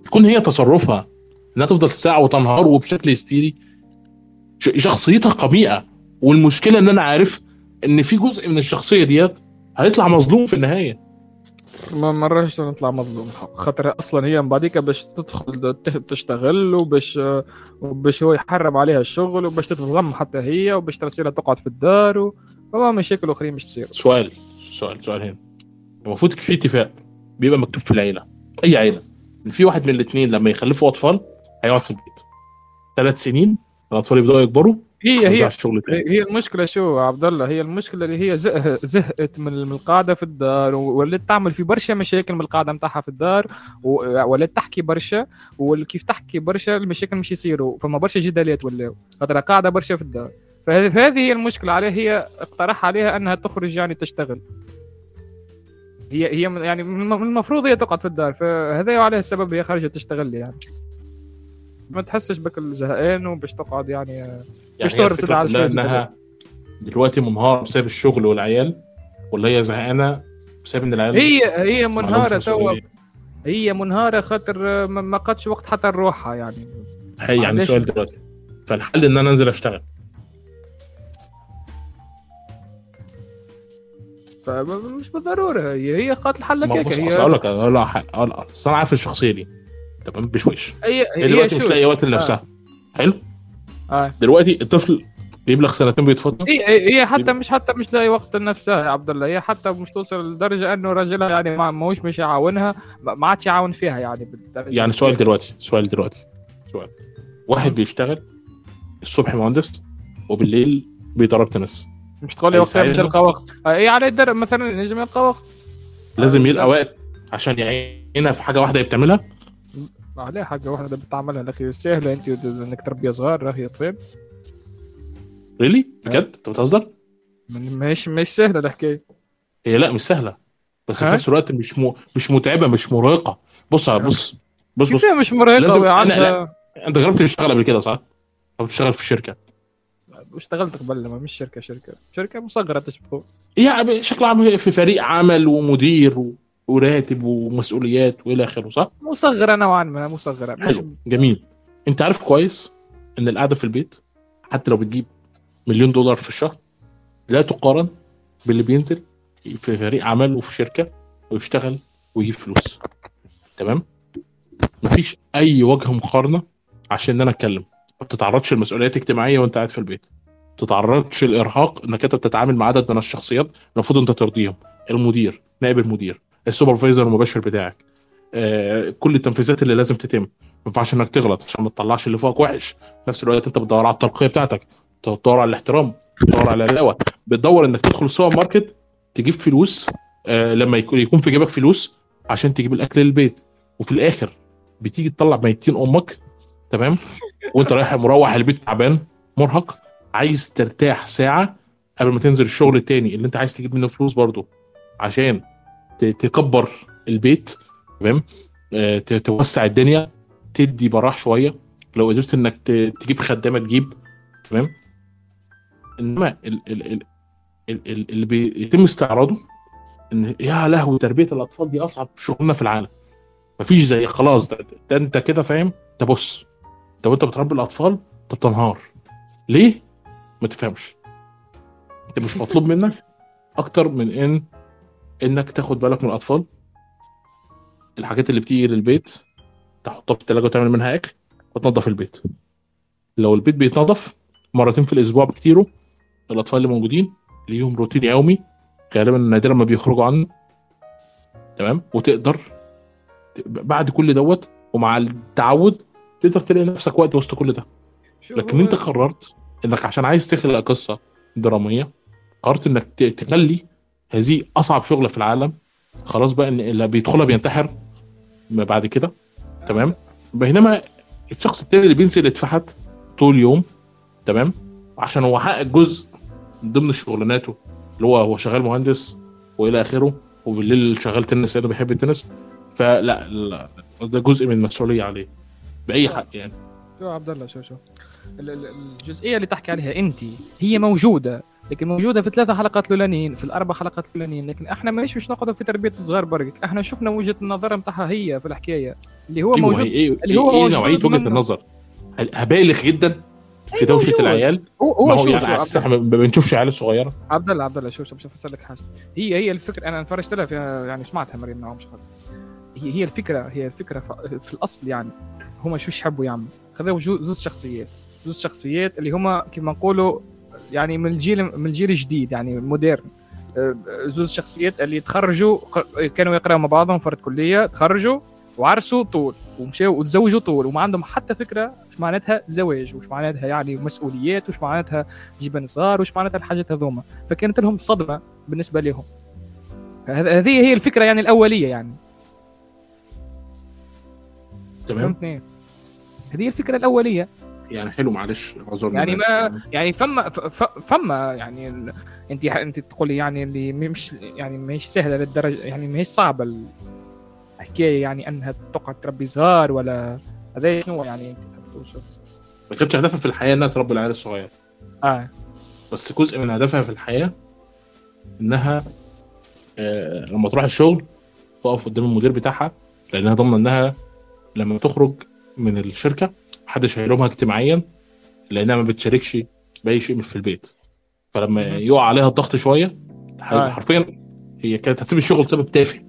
[SPEAKER 2] تكون هي تصرفها إنها تفضل ساعه وتنهار وبشكل هستيري. شخصيتها قبيحه والمشكلة إن أنا عارف إن في جزء من الشخصية ديت هيطلع مظلوم في النهاية.
[SPEAKER 1] ما مرهش نطلع مظلوم. الحق خاطر أصلا هي من بعديك باش تدخل تشتغل وباش وباش هو يحرم عليها الشغل وباش تتغم حتى هي وباش ترسلها تقعد في الدار و... فما مشاكل أخرين مش تصير.
[SPEAKER 2] سؤال سؤال سؤال هنا. المفروض في اتفاق بيبقى مكتوب في العيلة. أي عيلة. في واحد من الاثنين لما يخلفوا أطفال هيقعد في البيت. ثلاث سنين الأطفال يبدأوا يكبروا
[SPEAKER 1] هي هي
[SPEAKER 2] الشغل
[SPEAKER 1] هي المشكلة شو عبد الله؟ هي المشكلة اللي هي زه- زهقت من القاعدة في الدار ولات تعمل في برشا مشاكل من القاعدة نتاعها في الدار ولات تحكي برشا وكيف تحكي برشا المشاكل مش يصيروا فما برشا جدالات ولاو. خاطر قاعدة برشا في الدار. فهذه هي المشكلة عليها هي اقترح عليها أنها تخرج يعني تشتغل. هي هي يعني من الم- من المفروض هي تقعد في الدار فهذا عليه السبب هي خرجت تشتغل يعني. ما تحسش بك الزهقان وباش تقعد يعني
[SPEAKER 2] يعني
[SPEAKER 1] مش
[SPEAKER 2] هي
[SPEAKER 1] تعرف
[SPEAKER 2] الفكرة
[SPEAKER 1] تدعي على
[SPEAKER 2] إنها دلوقتي منهارة بسبب الشغل والعيال ولا هي زهقانة بسبب إن العيال
[SPEAKER 1] هي هي
[SPEAKER 2] منهارة
[SPEAKER 1] توا
[SPEAKER 2] مسؤولية؟
[SPEAKER 1] هي منهارة خاطر ما ما قدش وقت حتى نروحها يعني.
[SPEAKER 2] هي يعني. سؤال دلوقتي. فالحل إن أنا أنزل أشتغل.
[SPEAKER 1] فمش بالضرورة هي هي قالت الحل هيك
[SPEAKER 2] بص
[SPEAKER 1] هي
[SPEAKER 2] أقول لك لك لك- أنا عارف الشخصية دي. تمام بشويش
[SPEAKER 1] هي
[SPEAKER 2] هي دلوقتي مش لاقية وقت لنفسها. حلو؟
[SPEAKER 1] آه.
[SPEAKER 2] دلوقتي الطفل بيبلغ سنتين بيتفطم
[SPEAKER 1] هي هي حتى مش حتى مش لاقي وقت لنفسها يا عبد الله. هي حتى مش توصل لدرجة إنه راجلها يعني ما ماهوش مش يعاونها. ما عادش يعاون فيها يعني بالدرجة
[SPEAKER 2] يعني سؤال دلوقتي سؤال دلوقتي سؤال. واحد بيشتغل الصبح مهندس وبالليل بيضرب تنس.
[SPEAKER 1] مش تقول لي وقتها مش. يلقى وقت. اي على الدرب مثلا نجم يلقى وقت؟
[SPEAKER 2] لازم يلقى وقت عشان يعينها في حاجة واحدة هي بتعملها
[SPEAKER 1] عليه حاجة واحدة بتعملها الاخي سهلة. أنت إنك تربي صغار راهي اطفال
[SPEAKER 2] ريلي بجد؟ أنت بتهزر؟
[SPEAKER 1] مش مش سهلة الحكاية.
[SPEAKER 2] هي لا مش سهلة. بس في؟ نفس الوقت مش م... مش متعبة مش مرهقة. بص على بص بص بص.
[SPEAKER 1] هي مش مرهقة
[SPEAKER 2] لازم-
[SPEAKER 1] وعندها
[SPEAKER 2] أنت جربت تشتغل قبل كده صح؟ أو تشتغل في شركة؟
[SPEAKER 1] اشتغلت قبل ما مش شركة شركة. شركة مصغرة تشبه
[SPEAKER 2] يعني شكل عام في فريق عمل ومدير و... وراتب ومسؤوليات والى آخره صح؟
[SPEAKER 1] مصغرة نوعا ما مصغرة.
[SPEAKER 2] حلو جميل. انت عارف كويس ان القعدة في البيت حتى لو بتجيب مليون دولار في الشهر لا تقارن باللي بينزل في فريق عمل وفي شركة ويشتغل ويجيب فلوس. تمام؟ مفيش أي وجه مقارنة عشان إن أنا أتكلم. ما بتتعرضش لمسؤوليات اجتماعية وأنت قاعد في البيت. ما بتتعرضش لإرهاق إنك أنت بتتعامل مع عدد من الشخصيات المفروض أنت ترضيهم. المدير نائب المدير السوبرفايزر المباشر بتاعك. آه، كل التنفيذات اللي لازم تتم. ما ينفعش إنك تغلط عشان ما تطلعش اللي فوقك وحش. في نفس الوقت أنت بتدور على الترقيه بتاعتك. بتدور على الاحترام بتدور على العلاوه بتدور إنك تدخل السوبر ماركت تجيب فلوس آه لما يكون في جيبك فلوس عشان تجيب الأكل للبيت. وفي الآخر بتيجي تطلع ميتين أمك تمام؟ (laughs) وأنت رايح مروح البيت تعبان مرهق عايز ترتاح ساعة قبل ما تنزل الشغل التاني اللي أنت عايز تجيب منه فلوس برضه. عشان تكبر البيت تمام؟ آه، توسع الدنيا تدي براح شوية. لو قدرت إنك تجيب خدامة تجيب تمام؟ إنما ال ال ال ال ال اللي بيتم استعراضه إن يا لهوي تربية الأطفال دي أصعب شغلانه في العالم. مفيش زي خلاص ده, ده أنت كده فاهم؟ انت بص أنت وانت بتربي الأطفال انت بتنهار ليه؟ ما تفهمش. أنت مش مطلوب منك أكتر من إن إنك تاخد بالك من الأطفال الحاجات اللي بتيجي للبيت تحطها في التلاجة وتعمل منها أكل وتنظف البيت. لو البيت بيتنظف مرتين في الأسبوع بكتيره الأطفال اللي موجودين ليهم روتين يومي غالبا نادرا ما بيخرجوا عنه. تمام؟ وتقدر بعد كل دوت ومع التعود تقدر تلاقي نفسك وقت وسط كل ده. لكن أنت قررت إنك عشان عايز تخلق قصة درامية قررت إنك تخلي هذه أصعب شغلة في العالم. خلاص بقى إن اللي بيدخلها بينتحر. بعد كده. تمام؟ بينما الشخص التاني اللي بينزل يتفحت طول اليوم تمام؟ عشان هو حقق جزء من ضمن شغلاناته اللي هو هو شغال مهندس وإلى آخره وبالليل شغال تنس لأنه بيحب التنس. فلا لا ده جزء من المسؤولية عليه بأي حق يعني.
[SPEAKER 1] شو عبد الله شو شو؟ الجزئية اللي تحكي عليها انت هي موجودة لكن موجودة في الثلاثه حلقات الأولانيين في الأربع حلقات الأولانيين لكن إحنا مانيش باش نقعدوا في تربية الصغار برك إحنا شفنا وجهة النظر نتاعها هي في الحكاية اللي هو
[SPEAKER 2] أيوه
[SPEAKER 1] موجود
[SPEAKER 2] هي إيه
[SPEAKER 1] اللي هو
[SPEAKER 2] إيه
[SPEAKER 1] موجود
[SPEAKER 2] نوعية
[SPEAKER 1] وجهة.
[SPEAKER 2] النظر؟ هبالغ جدا في
[SPEAKER 1] أي دوشة.
[SPEAKER 2] العيال؟
[SPEAKER 1] هو
[SPEAKER 2] ما
[SPEAKER 1] هو
[SPEAKER 2] هو يعني على إحنا ما بنشوفش عيال صغيرة.
[SPEAKER 1] عبد الله عبد الله شو شو باش لك حاجة. هي هي الفكرة أنا فرجت لها فيها يعني سمعتها مريم نعم شغل هي هي الفكرة هي الفكرة في الأصل يعني هما شو يحبوا يعملوا خذوا زوز شخصيات. زوز شخصيات اللي هما كما نقولوا يعني من الجيل من الجيل الجديد يعني مودرن. آه، زوز شخصيات اللي تخرجوا كانوا يقراوا مع بعضهم فرد كلية تخرجوا وعرسوا طول ومشاو وتزوجوا طول وما عندهم حتى فكرة إيش معناتها زواج وش معناتها يعني مسؤوليات وش معناتها جبن صغار وش معناتها الحاجات هذوما. فكانت لهم صدمة بالنسبة لهم. هذ- هذه هي الفكرة يعني الأولية يعني.
[SPEAKER 2] تمام.
[SPEAKER 1] فهمتني؟ هذه هي الفكرة الأولية.
[SPEAKER 2] يعني حلو معلش اعذرني
[SPEAKER 1] يعني ما يعني فما ف- ف- فما يعني ال- أنت أنت تقولي يعني اللي مش يعني مش سهلة للدرجة يعني مش صعبة الحكاية يعني أنها تقعد تربي صغار ولا هذا شنو يعني أنت تحب توصل
[SPEAKER 2] ما كانتش هدفها في الحياة إنها تربي العيال الصغير.
[SPEAKER 1] آه.
[SPEAKER 2] بس جزء من هدفها في الحياة إنها آه لما تروح الشغل تقف قدام المدير بتاعها لأنها ضامنة إنها لما تخرج من الشركة محدش هيلومها اجتماعيا لأنها ما بتشاركش بأي شيء في البيت. فلما. يقع عليها الضغط شوية
[SPEAKER 1] آه.
[SPEAKER 2] حرفيا هي كانت هتسيب الشغل لسبب تافه.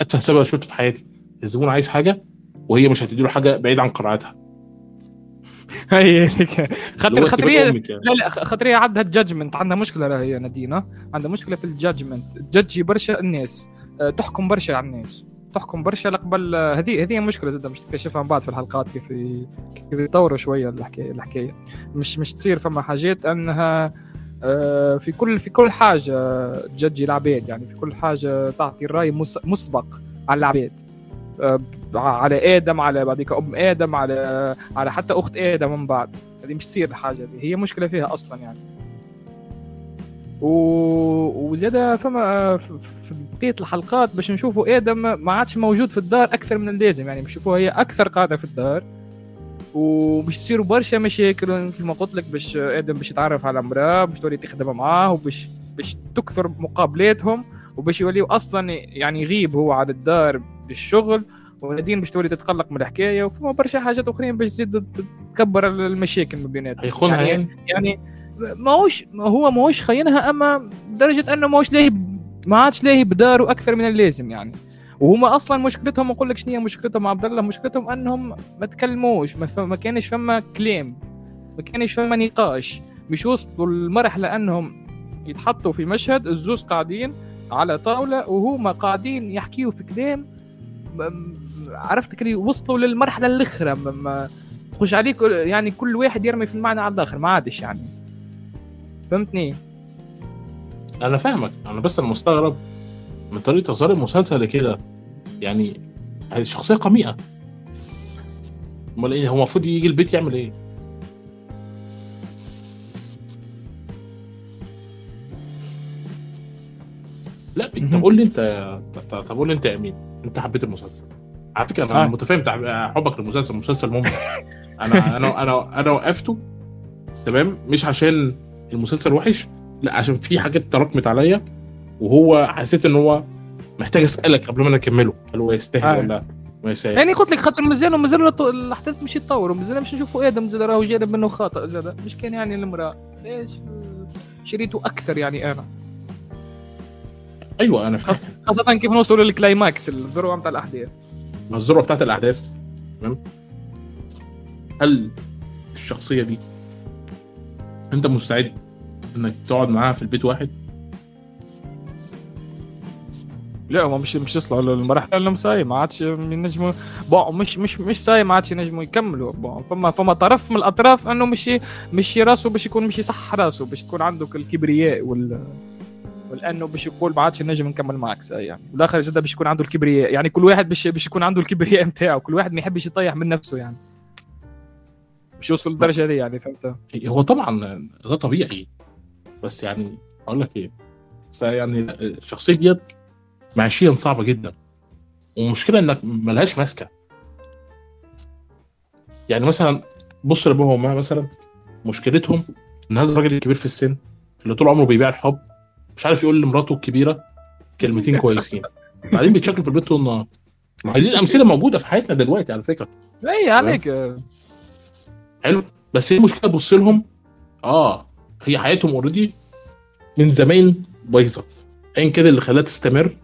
[SPEAKER 2] أتفه سبب شفته في حياتي. الزبون عايز حاجة وهي مش هتديله حاجة بعيد عن قناعتها. (laughs)
[SPEAKER 1] هي خاطر خاطر هي
[SPEAKER 2] يعني.
[SPEAKER 1] لا لا خاطر هي عندها ال judgment عندها مشكلة لا هي نادينا عندها مشكلة في ال judgment ت judge ي برشا الناس أه، تحكم برشا على الناس. تحكم برشا لقبل أه، هذه هذه مشكلة زاد مش تكتشفها من بعد في الحلقات كيف كيف يطوروا شوية الحكاية الحكاية. مش مش تصير فما حاجات أنها آه، في كل في كل حاجة ت judge ي العباد يعني في كل حاجة تعطي الرأي مس- مسبق على العباد. آه، على آدم على بعديك أم آدم على على حتى أخت آدم من بعد. هذه مش تصير الحاجة دي هي مشكلة فيها أصلا يعني. و... وزيادة فما في بقية الحلقات باش نشوفوا آدم ما عادش موجود في الدار أكثر من اللازم. يعني بنشوفوها هي أكثر قاعدة في الدار. وباش تصيروا برشا مشاكل كما قلت لك باش آدم باش يتعرف على امرأة باش تولي تخدم معاه وباش باش تكثر مقابلاتهم وباش يوليو أصلا يعني يغيب هو على الدار بالشغل ونادين باش تولي تتقلق من الحكاية وفما برشا حاجات أخرين باش تزيد تكبر المشاكل ما بيناتهم. يعني,
[SPEAKER 2] يعني؟
[SPEAKER 1] يعني ماهوش هو ماهوش خاينها أما لدرجه أنه ماهوش لاهي ما عادش لاهي بداره أكثر من اللازم يعني. وهما أصلا مشكلتهم نقول لك شنو هي مشكلتهم عبد الله مشكلتهم أنهم ما تكلموش ما. ما كانش فما كلام ما كانش فما نقاش. مش وصلوا لمرحله انهم يتحطوا في مشهد الزوز قاعدين على طاولة وهما قاعدين يحكيوا في كلام. عرفت كلي وصلوا للمرحلة الأخرى ما تخش عليك يعني كل واحد يرمي في المعنى على الآخر ما عادش يعني. فهمتني؟
[SPEAKER 2] أنا فاهمك. أنا بس أنا مستغرب من طريقة إظهار المسلسل كده يعني هذه شخصية قميئة. أمال إيه؟ هو المفروض يجي البيت يعمل إيه؟ لا انت
[SPEAKER 1] مهم.
[SPEAKER 2] قول لي أنت طب قول لي أنت يا أمين. أنت حبيت المسلسل. على فكرة أنا
[SPEAKER 1] آه.
[SPEAKER 2] متفاهم حبك للمسلسل. مسلسل ممتع. أنا أنا أنا أنا وقفته. تمام؟ مش عشان المسلسل وحش. لا عشان في حاجات تراكمت عليا وهو حسيت إن هو محتاج أسألك قبل ما أنا أكمله. هل هو يستاهل
[SPEAKER 1] آه.
[SPEAKER 2] ولا ما يستاهلش؟
[SPEAKER 1] يعني قلت لك خاطر مازال ومازال الط- الأحداث مش يتطوروا مازال مش نشوفوا آدم زاد راهو جانب منه خاطئ زاد مش كان يعني المرأة. ليش؟ شريته أكثر يعني أنا.
[SPEAKER 2] أيوه أنا فاهم.
[SPEAKER 1] خاص- خاصة كيف نوصلوا للكلايماكس الذروة نتاع الأحداث.
[SPEAKER 2] الذروة بتاعت الأحداث تمام؟ هل الشخصية دي انت مستعد انك تقعد معاها في البيت واحد؟
[SPEAKER 1] لا هو مش مش يصلوا للمراحل اللي مساي ما عادش ينجموا bon مش مش مش ساي ما عادش ينجموا يكملوا. bon فما فما طرف من الأطراف إنه مش مش راسه باش يكون مش صح راسه باش تكون عندك الكبرياء وال ولأنه باش يقول ما عادش نجم نكمل معك ساي يعني والاخر زاد باش يكون عنده الكبرياء. يعني كل واحد باش باش يكون عنده الكبرياء (laughs) نتاعو. كل واحد ما يحبش يطيح من نفسه يعني. باش يوصل للدرجة هذه يعني فهمت؟
[SPEAKER 2] هو طبعا ده طبيعي. بس يعني أقول لك إيه بس يعني الشخصية ديت معيشيا صعبة جدا. والمشكلة إنك ملهاش ماسكة. يعني مثلا بص لابوها وامها مثلا مشكلتهم إن هذا الراجل الكبير في السن اللي طول عمره بيبيع الحب مش عارف يقول لمراته الكبيرة كلمتين كويسين. (laughs) بعدين بيتشكل في البيت طول النهار ما هي دي الأمثلة موجودة في حياتنا دلوقتي على فكرة.
[SPEAKER 1] اي عليك.
[SPEAKER 2] حلو. بس هي المشكلة تبص لهم آه هي حياتهم already من زمان بايظة. ايا كان اللي خلاها تستمر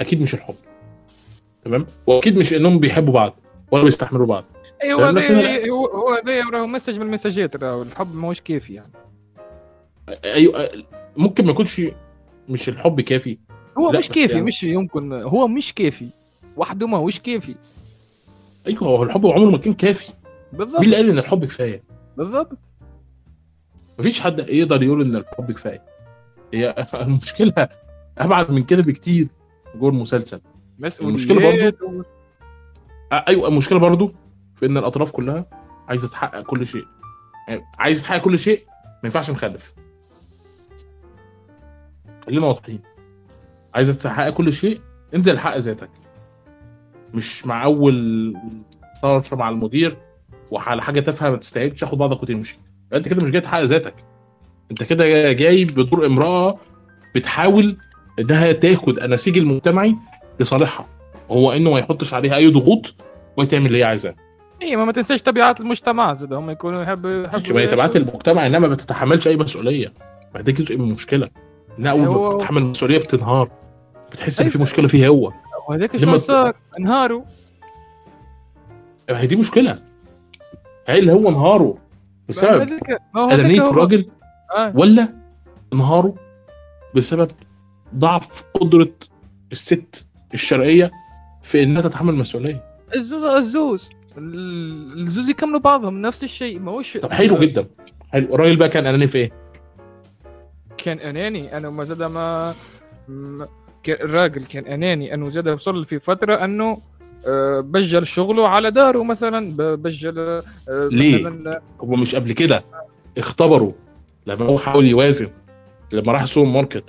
[SPEAKER 2] أكيد مش الحب. تمام؟ وأكيد مش إنهم بيحبوا بعض ولا بيستحملوا بعض.
[SPEAKER 1] أيوه هو هو هذا راهو message من ال message ات راهو. الحب ماهوش كافي يعني.
[SPEAKER 2] أيوه ممكن ما يكونش مش الحب كافي.
[SPEAKER 1] هو مش كافي
[SPEAKER 2] يعني-
[SPEAKER 1] مش يمكن. هو مش كافي. وحده ما هوش كافي.
[SPEAKER 2] أيوه هو الحب عمره ما كان كافي. مين
[SPEAKER 1] بالضبط
[SPEAKER 2] اللي قال إن الحب كفاية؟
[SPEAKER 1] بالضبط.
[SPEAKER 2] مفيش حد يقدر يقول إن الحب كفاية. هي (laughs) المشكلة أبعد من كده بكتير. جوه المسلسل
[SPEAKER 1] مسؤوليات و...
[SPEAKER 2] آه، أيوه المشكلة برضو في إن الأطراف كلها عايزة تحقق كل شيء. يعني عايز تحقق كل شيء ما ينفعش نخلف. خلينا واضحين. عايزة تحقق كل شيء انزل حق ذاتك. مش مع أول طرشه مع المدير. وعلى حاجة تافهة ما تستاهلش تاخد بعضك وتمشي. أنت كده مش جاي تحقق ذاتك. أنت كده جاي بدور امرأة بتحاول إنها تاخد اناسيج المجتمعي لصالحها. هو إنه ما يحطش عليها أي ضغوط وهي تعمل اللي هي عايزاه.
[SPEAKER 1] اي ما, ما تنساش تبعات المجتمع زاد هم يكونوا يحبوا يحبوا
[SPEAKER 2] ما هي تبعات المجتمع إنها ما بتتحملش أي مسؤولية. ما ده جزء من المشكلة. إنها
[SPEAKER 1] أول
[SPEAKER 2] ما بتتحمل مسؤولية بتنهار. بتحس إن في
[SPEAKER 1] أيوة.
[SPEAKER 2] مشكلة فيه هو.
[SPEAKER 1] وهذاك شو صار انهاروا
[SPEAKER 2] هي دي مشكلة. هي اللي هو انهاره بسبب انانيه الراجل
[SPEAKER 1] آه.
[SPEAKER 2] ولا انهاره بسبب ضعف قدرة الست الشرقية في إنها تتحمل مسؤوليه
[SPEAKER 1] الزوز الزوز. ال- الزوز يكملوا بعضهم نفس الشيء. ما هوش
[SPEAKER 2] طب حلو جدا. حلو. الراجل بقى كان أناني في إيه؟
[SPEAKER 1] كان أناني. أنا ما زاد ما الراجل كان أناني. أنه زاد وصل في فترة أنه بجل شغله على داره مثلا بجل آه،
[SPEAKER 2] ليه؟
[SPEAKER 1] مثلا
[SPEAKER 2] هو مش قبل كده اختبروا لما هو حاول يوازن لما راح السوبر ماركت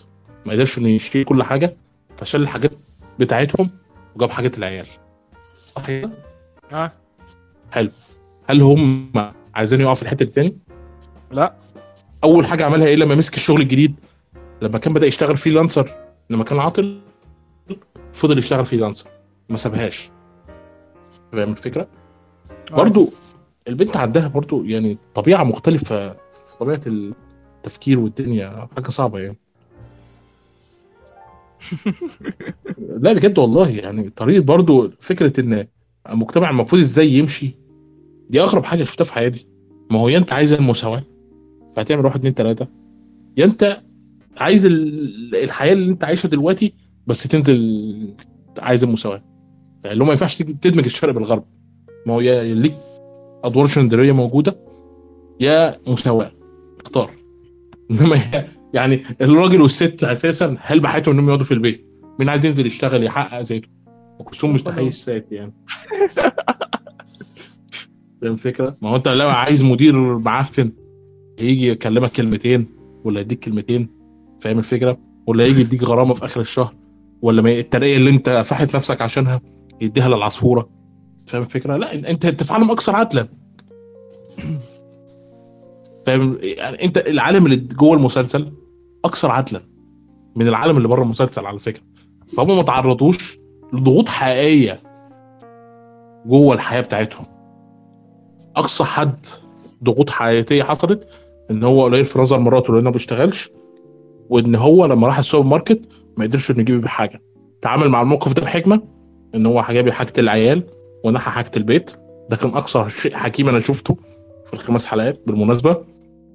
[SPEAKER 2] ما قدرش إنه يشتري كل حاجة فشال الحاجات بتاعتهم وجاب حاجات العيال صح كده؟
[SPEAKER 1] آه.
[SPEAKER 2] هل هم عايزين يقعوا في الحتة التاني؟
[SPEAKER 1] لا
[SPEAKER 2] أول حاجة عملها إيه لما مسك الشغل الجديد لما كان بدأ يشتغل freelancer لما كان عاطل فضل يشتغل freelancer ما سابهاش فاهم الفكرة؟
[SPEAKER 1] آه.
[SPEAKER 2] برضو البنت عندها برضو يعني طبيعة مختلفة في طبيعة التفكير والدنيا حاجة صعبة يعني (laughs) لا بجد والله يعني طريقة برضو فكرة إن المجتمع المفروض إزاي يمشي دي أغرب حاجة شفتها في حياتي ما هو يا أنت عايز المساواة فهتعمل واحد اتنين تلاتة يا أنت عايز ال- الحياة اللي أنت عايشها دلوقتي بس تنزل عايز المساواة اللي هو ما ينفعش تدمج الشرق بالغرب. ما هو يا ليك أدوار جندريه موجودة يا مساواة اختار. إنما يعني الراجل والست أساسا هل بحياتهم إنهم يقعدوا في البيت؟ مين عايز ينزل يشتغل يحقق ذاته؟ مش تحيي السات يعني. (laughs) فاهم الفكرة؟ ما هو أنت لو عايز مدير معفن يجي يكلمك كلمتين ولا يديك كلمتين فاهم الفكرة؟ ولا يجي يديك غرامة في آخر الشهر ولا ما الترقية اللي أنت فاحت نفسك عشانها. يديها للعصفورة. فاهم الفكرة؟ لا أنت انت في عالم أكثر عدلا. فاهم؟ يعني أنت العالم اللي جوه المسلسل أكثر عدلا من العالم اللي بره المسلسل على فكرة. فهم ما تعرضوش لضغوط حقيقية جوه الحياة بتاعتهم. أقصى حد ضغوط حياتية حصلت إن هو قليل في نظر مراته لأنه ما بيشتغلش وإن هو لما راح السوبر ماركت ما قدرش إنه يجيب حاجة. تعامل مع الموقف ده بحكمة؟ إن هو جاب حاجة العيال ونحى حاجة البيت. ده كان أقصى شيء حكيم أنا شفته في الخمس حلقات بالمناسبة.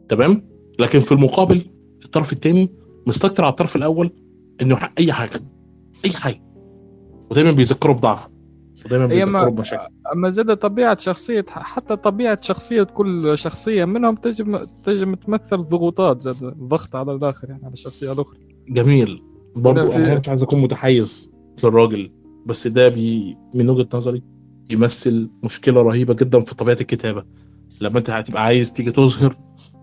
[SPEAKER 2] تمام؟ لكن في المقابل الطرف الثاني مستكتر على الطرف الأول إنه يحقق أي حاجة. أي حاجة. ودايما بيذكروا بضعفه ودايما بيذكروا بمشاكل.
[SPEAKER 1] أما زاد طبيعة شخصيه حتى طبيعة شخصية كل شخصية منهم تجم تجم تمثل ضغوطات زاد ضغط على الآخر يعني على الشخصية الأخرى.
[SPEAKER 2] جميل.
[SPEAKER 1] في-
[SPEAKER 2] أنا مش عايز أكون متحيز للراجل. بس ده بي من وجهة نظري يمثل مشكلة رهيبة جدا في طبيعة الكتابة. لما أنت هتبقى عايز تيجي تظهر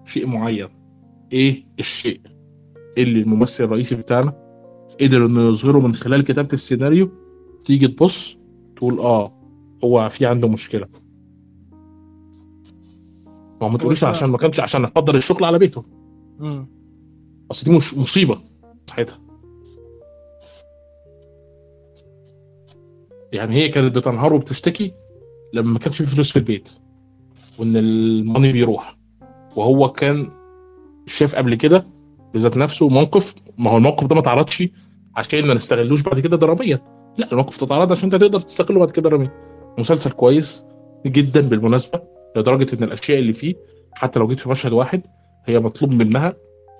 [SPEAKER 2] شيء معين إيه الشيء اللي الممثل الرئيسي بتاعنا قدر إنه يظهره من خلال كتابة السيناريو؟ تيجي تبص تقول آه هو في عنده مشكلة. ما ما تقوليش عشان ما كانش عشان افضل الشغل على بيته.
[SPEAKER 1] امم
[SPEAKER 2] أصل دي مش مصيبة ساعتها يعني هي كانت بتنهار وبتشتكي لما ما كانش في فلوس في البيت وإن ال money بيروح. وهو كان شاف قبل كده بذات نفسه موقف ما هو الموقف ده ما اتعرضش عشان ما نستغلوش بعد كده دراميا. لا الموقف اتعرض عشان انت تقدر تستغله بعد كده دراميا. مسلسل كويس جدا بالمناسبة لدرجة إن الأشياء اللي فيه حتى لو جيت في مشهد واحد هي مطلوب منها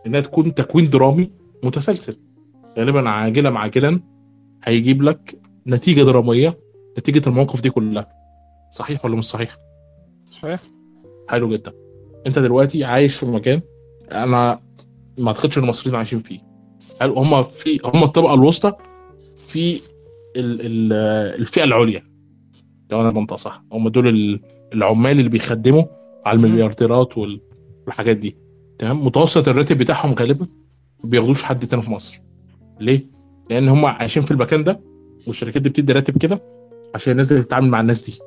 [SPEAKER 2] إنها تكون تكوين درامي متسلسل. غالبا عاجلا معاجلا هيجيب لك نتيجة درامية نتيجة المواقف دي كلها. صحيح ولا مش صحيح؟
[SPEAKER 1] صحيح
[SPEAKER 2] حلو جدا. انت دلوقتي عايش في مكان أنا ما اعتقدش ان المصريين عايشين فيه. هل هم في هم الطبقة الوسطى في ال ال الفئة العليا؟ لو أنا بنطق صح. هم دول ال- العمال اللي بيخدموا على المليارديرات وال- والحاجات دي. تمام؟ متوسط الراتب بتاعهم غالبا ما بياخدوش حد تاني في مصر. ليه؟ لأن هم عايشين في المكان ده. والشركات دي بتدي راتب كده عشان الناس دي تتعامل مع الناس دي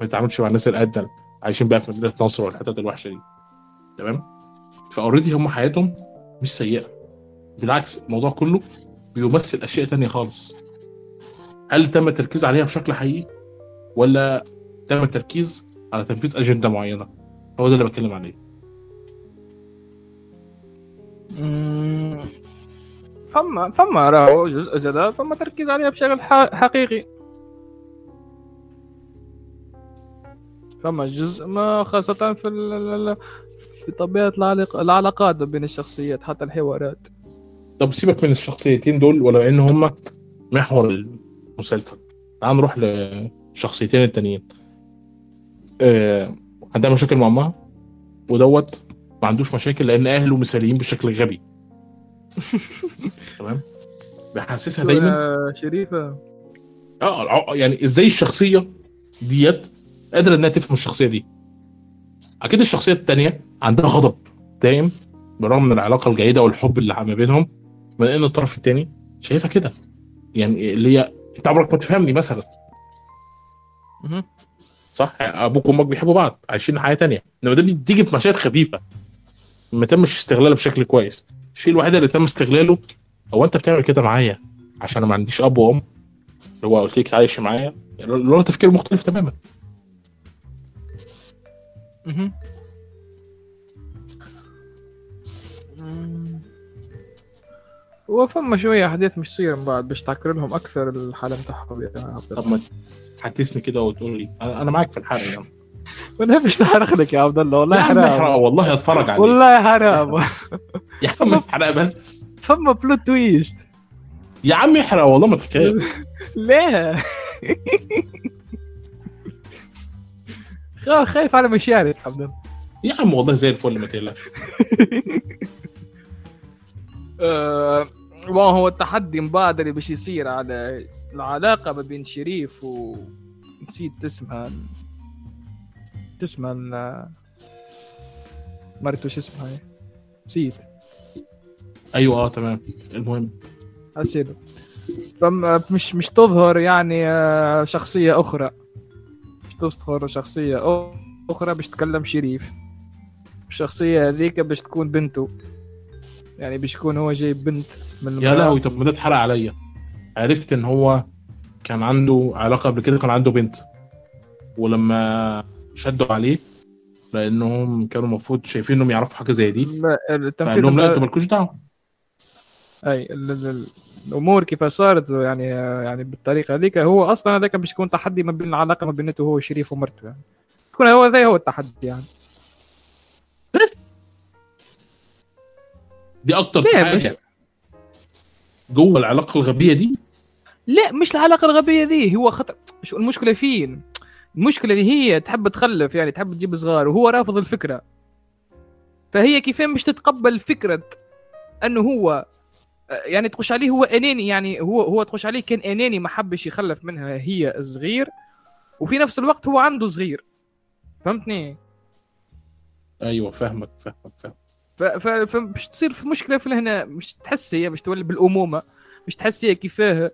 [SPEAKER 2] ما تتعاملش مع الناس الادنى عايشين بقى في مدينة نصر والحتت الوحشة دي. تمام؟ فأوريدي هم حياتهم مش سيئة. بالعكس الموضوع كله بيمثل أشياء تانية خالص. هل تم التركيز عليها بشكل حقيقي؟ ولا تم التركيز على تنفيذ أجندة معينة؟ هو ده اللي بتكلم عليه.
[SPEAKER 1] فما فما راهو جزء زاد فما تركيز عليها بشكل حقيقي. فما جزء ما خاصة في في طبيعة العلاق- العلاقات بين الشخصيات حتى الحوارات.
[SPEAKER 2] طب سيبك من الشخصيتين دول ولو إن هم محور المسلسل. تعال نروح للشخصيتين التانيين. آه عندها مشاكل مع أمها ودوت ما عندوش مشاكل لأن أهله مثاليين بشكل غبي. (laughs) تمام. بيحسسها دايما.
[SPEAKER 1] آه، شريفة.
[SPEAKER 2] آه الع- يعني إزاي الشخصية ديت قادرة إنها تفهم الشخصية دي؟ أكيد الشخصية التانية عندها غضب دائم بالرغم من العلاقة الجيدة والحب اللي ما بينهم ما إن الطرف التاني شايفها كده. يعني اللي هي أنت عمرك ما تفهمني مثلا. صح؟ أبوك وأمك بيحبوا بعض عايشين حياة تانية. إنما ده بتيجي في مشاهد خفيفة ما تمش استغلاله بشكل كويس. الشيء الوحيد اللي تم استغلاله هو أنت بتعمل كده معايا عشان أنا ما عنديش أب وأم؟ اللي هو قلت لك تعيش معايا؟ اللي هو تفكير مختلف تماما.
[SPEAKER 1] مهم. مم. وفما شوية أحداث مش تصير من بعد باش تعكر لهم أكثر الحالة عبد
[SPEAKER 2] طب ما تحسسني كده وتقول لي. أنا أنا معاك في الحرق يعني.
[SPEAKER 1] ما نحبش نحرق لك يا عبد الله والله
[SPEAKER 2] يا احرق
[SPEAKER 1] حرام.
[SPEAKER 2] والله اتفرج عليه
[SPEAKER 1] والله حرام. (laughs)
[SPEAKER 2] يا عم احرق بس.
[SPEAKER 1] فما بلوت تويست
[SPEAKER 2] يا عم احرق والله ما تتخيل. (laughs)
[SPEAKER 1] لا خا- خايف على مشاعرك عبد الله.
[SPEAKER 2] يا عم والله زي الفل ما تقلقش. (laughs)
[SPEAKER 1] آه، ما هو التحدي من بعد اللي باش يصير على العلاقة ما بين شريف و نسيت اسمها. اسمها ال- مرته شو اسمها هي؟ نسيت.
[SPEAKER 2] أيوه آه تمام. المهم.
[SPEAKER 1] حسيت. فما مش تظهر يعني آه، شخصية أخرى. مش تظهر شخصية أو- أخرى باش تكلم شريف. الشخصية هذيك باش تكون بنته. يعني باش يكون هو جايب بنت من
[SPEAKER 2] يا. لهوي طب ما ده اتحرق عليا. عرفت إن هو كان عنده علاقة قبل كده كان عنده بنت. ولما شدوا عليه لأنهم كانوا المفروض شايفين إنهم يعرفوا حاجة زي دي. فقال لهم لا أنتوا مالكوش دعوة.
[SPEAKER 1] أي ال- ال- ال- الأمور كيف صارت يعني يعني بالطريقة هذيك هو أصلا هذاك باش يكون تحدي ما بين العلاقة ما بينته هو وشريف ومرته يعني. يكون هو ذا هو التحدي يعني.
[SPEAKER 2] بس. دي
[SPEAKER 1] أكتر
[SPEAKER 2] حاجة
[SPEAKER 1] مش
[SPEAKER 2] جوه العلاقة الغبية دي.
[SPEAKER 1] لا مش العلاقة الغبية ذي هو خطر شو المشكلة فين؟ المشكلة اللي هي تحب تخلف يعني تحب تجيب صغار وهو رافض الفكرة. فهي كيفين مش تتقبل فكرة أنه هو يعني تخش عليه هو أناني يعني هو هو تخش عليه كان أناني ما حبش يخلف منها هي صغير وفي نفس الوقت هو عنده صغير. فهمتني؟
[SPEAKER 2] أيوه فاهمك فاهمك فاهمك
[SPEAKER 1] ف- ف- فمش تصير في مشكلة في هنا مش تحس هي مش تولي بالأمومة مش تحس هي كيفاه.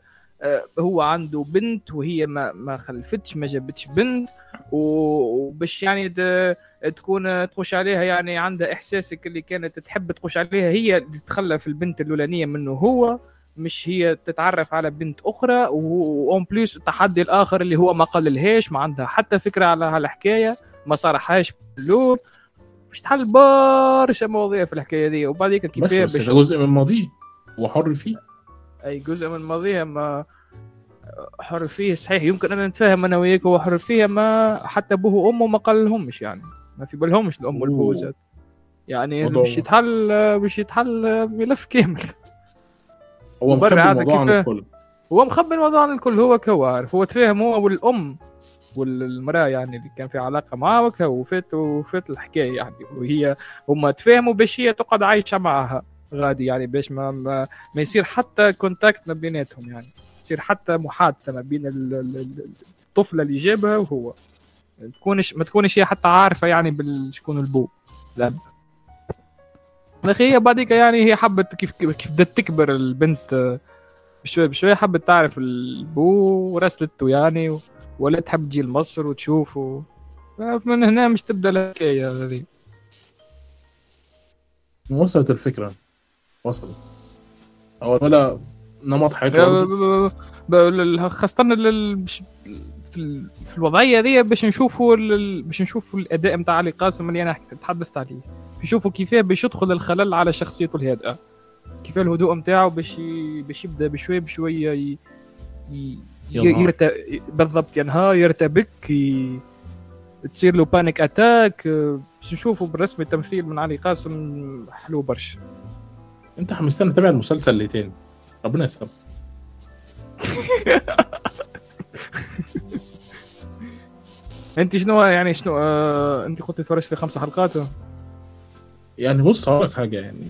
[SPEAKER 1] هو عنده بنت وهي ما ما خلفتش ما جابتش بنت وباش يعني تكون تخش عليها يعني عندها إحساسك اللي كانت تحب تخش عليها هي اللي تخلف البنت الأولانية منه هو مش هي تتعرف على بنت أخرى وأون بليس التحدي الآخر اللي هو ما قللهاش ما عندها حتى فكرة على هالحكاية ما صرحهاش باللوب مش تحل برشا مواضيع في الحكاية دي وبعديك
[SPEAKER 2] بس
[SPEAKER 1] كيفاه باش
[SPEAKER 2] جزء من ماضيه هو حر فيه.
[SPEAKER 1] أي جزء من ماضيها ما حر فيه. صحيح يمكن أن نتفاهم أنا وياك هو حر فيها ما حتى أبوه وأمه ما قالهمش يعني. ما في بالهمش الأم والبو. زاد يعني باش يتحل باش يتحل ملف كامل. (laughs)
[SPEAKER 2] هو مخبي الموضوع عن؟ الكل.
[SPEAKER 1] هو مخبي الموضوع عن الكل هو كهو عارف. هو تفاهم هو والأم والمرأة يعني اللي كان في علاقة معاه وكا وفات وفات الحكاية يعني. وهي هما تفاهموا باش هي تقعد عايشة معها. غادي يعني باش ما ما, ما يصير حتى contact ما بيناتهم يعني. يصير حتى محادثة ما بين ال- ال- ال- الطفله اللي جابها وهو. تكونش ما تكونش هي حتى عارفة يعني شكون البو. الاب أخي هي بعديك يعني هي حبت كيف كيف بدات تكبر البنت آه، بشوي بشوي حبت تعرف البو ورسلته يعني ولا تحب تجي لمصر وتشوفه من هنا مش تبدأ الحكاية هذه.
[SPEAKER 2] وصلت الفكرة. وصلت هو ولا نمط حياته
[SPEAKER 1] بش- في ال- في الوضعية دي باش نشوفوا باش نشوفوا الأداء نتاع علي قاسم اللي أنا حكيت- تحدثت عليه. نشوفوا كيفاه باش يدخل الخلل على شخصيته الهادئة. كيف الهدوء نتاعو باش باش يبدأ بشوي بشوية ي... ي... يرت... بالضبط ينهار يرتبك ي... تصير له panic attack باش نشوفوا بالرسم التمثيل من علي قاسم حلو برشا.
[SPEAKER 2] انت حمستني اتابع المسلسل اللي تاني ربنا يسلمك (laughs)
[SPEAKER 1] انت شنو يعني شنو آه... انت قلت تفرجت خمس حلقات؟
[SPEAKER 2] يعني بص هقول لك حاجة يعني.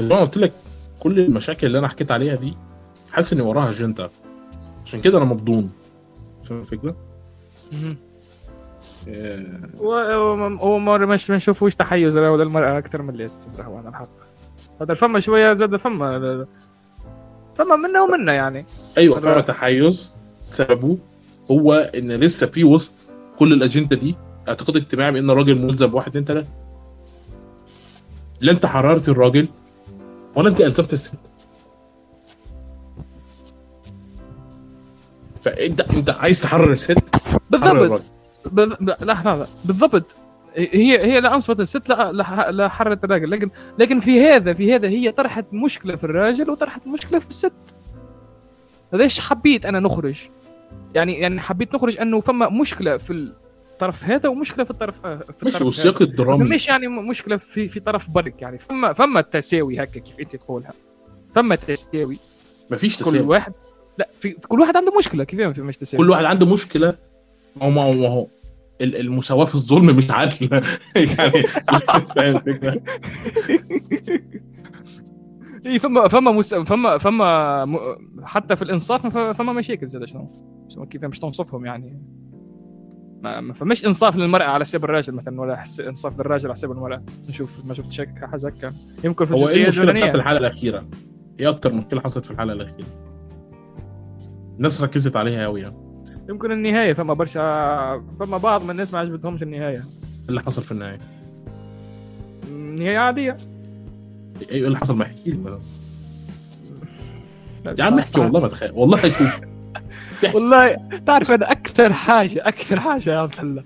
[SPEAKER 2] زي ما قلت لك كل المشاكل اللي أنا حكيت عليها دي حاسس ان وراها أجندة. عشان كده أنا مبضون فاهم
[SPEAKER 1] الفكرة؟
[SPEAKER 2] آه،
[SPEAKER 1] و- وما مش ما نشوفوش تحيز له للمرأة أكثر من اللي صراحة على الحق. هذا الفما شوية زاد فما فما منا ومنا يعني. أيوه
[SPEAKER 2] فاهم تحيز سببه هو إن لسه في وسط كل الأجندة دي. اعتقاد اجتماعي بأن الراجل ملزم بواحد اتنين تلاتة. لا أنت حررت الراجل ولا أنت ألزمت الست. فأنت أنت عايز تحرر الست؟
[SPEAKER 1] بالضبط. ب- ب- لحظة لحظة. بالضبط. هي هي لا أنصفت الست لا لا حرت الراجل. لكن لكن في هذا في هذا هي طرحت مشكلة في الراجل وطرحت مشكلة في الست. ليش حبيت أنا نخرج؟ يعني يعني حبيت نخرج أنه فما مشكلة في الطرف هذا ومشكلة في الطرف في
[SPEAKER 2] والسياق
[SPEAKER 1] هذا.
[SPEAKER 2] الدرامي
[SPEAKER 1] مش يعني مشكلة في في طرف برك يعني. فما فما تساوي هكا كيف أنت تقولها. فما تساوي
[SPEAKER 2] مفيش
[SPEAKER 1] كل
[SPEAKER 2] تساوي.
[SPEAKER 1] واحد لا في كل واحد عنده مشكلة. كيف ما في مش تساوي؟
[SPEAKER 2] كل واحد عنده مشكلة؟ ما هو ما هو. المساواة في الظلم مش عدل. (laughs) يعني (laughs) فاهم الفكرة؟
[SPEAKER 1] اي فما فما مس... فما فما م... حتى في الإنصاف فما مشاكل زاد شنو؟ كيف مش تنصفهم يعني؟ ما, ما فماش إنصاف للمرأة على حساب الراجل مثلا ولا حس... إنصاف للراجل على حساب المراه نشوف ما شفتش هيك حاجة هكا يمكن في
[SPEAKER 2] هو إيه
[SPEAKER 1] المشكلة
[SPEAKER 2] بتاعت الحلقة الأخيرة؟ إيه أكتر مشكلة حصلت في الحلقة الأخيرة؟ الناس ركزت عليها قوي يعني.
[SPEAKER 1] يمكن النهاية فما برشا فما بعض من الناس ما عجبتهمش النهاية.
[SPEAKER 2] إيه اللي حصل في النهاية؟
[SPEAKER 1] نهايه عادية.
[SPEAKER 2] إيه اللي حصل ما احكي لي يا عم احكي والله ما تخيل. والله احكي.
[SPEAKER 1] والله تعرف أنا أكثر حاجة أكثر حاجة يا عبد الله.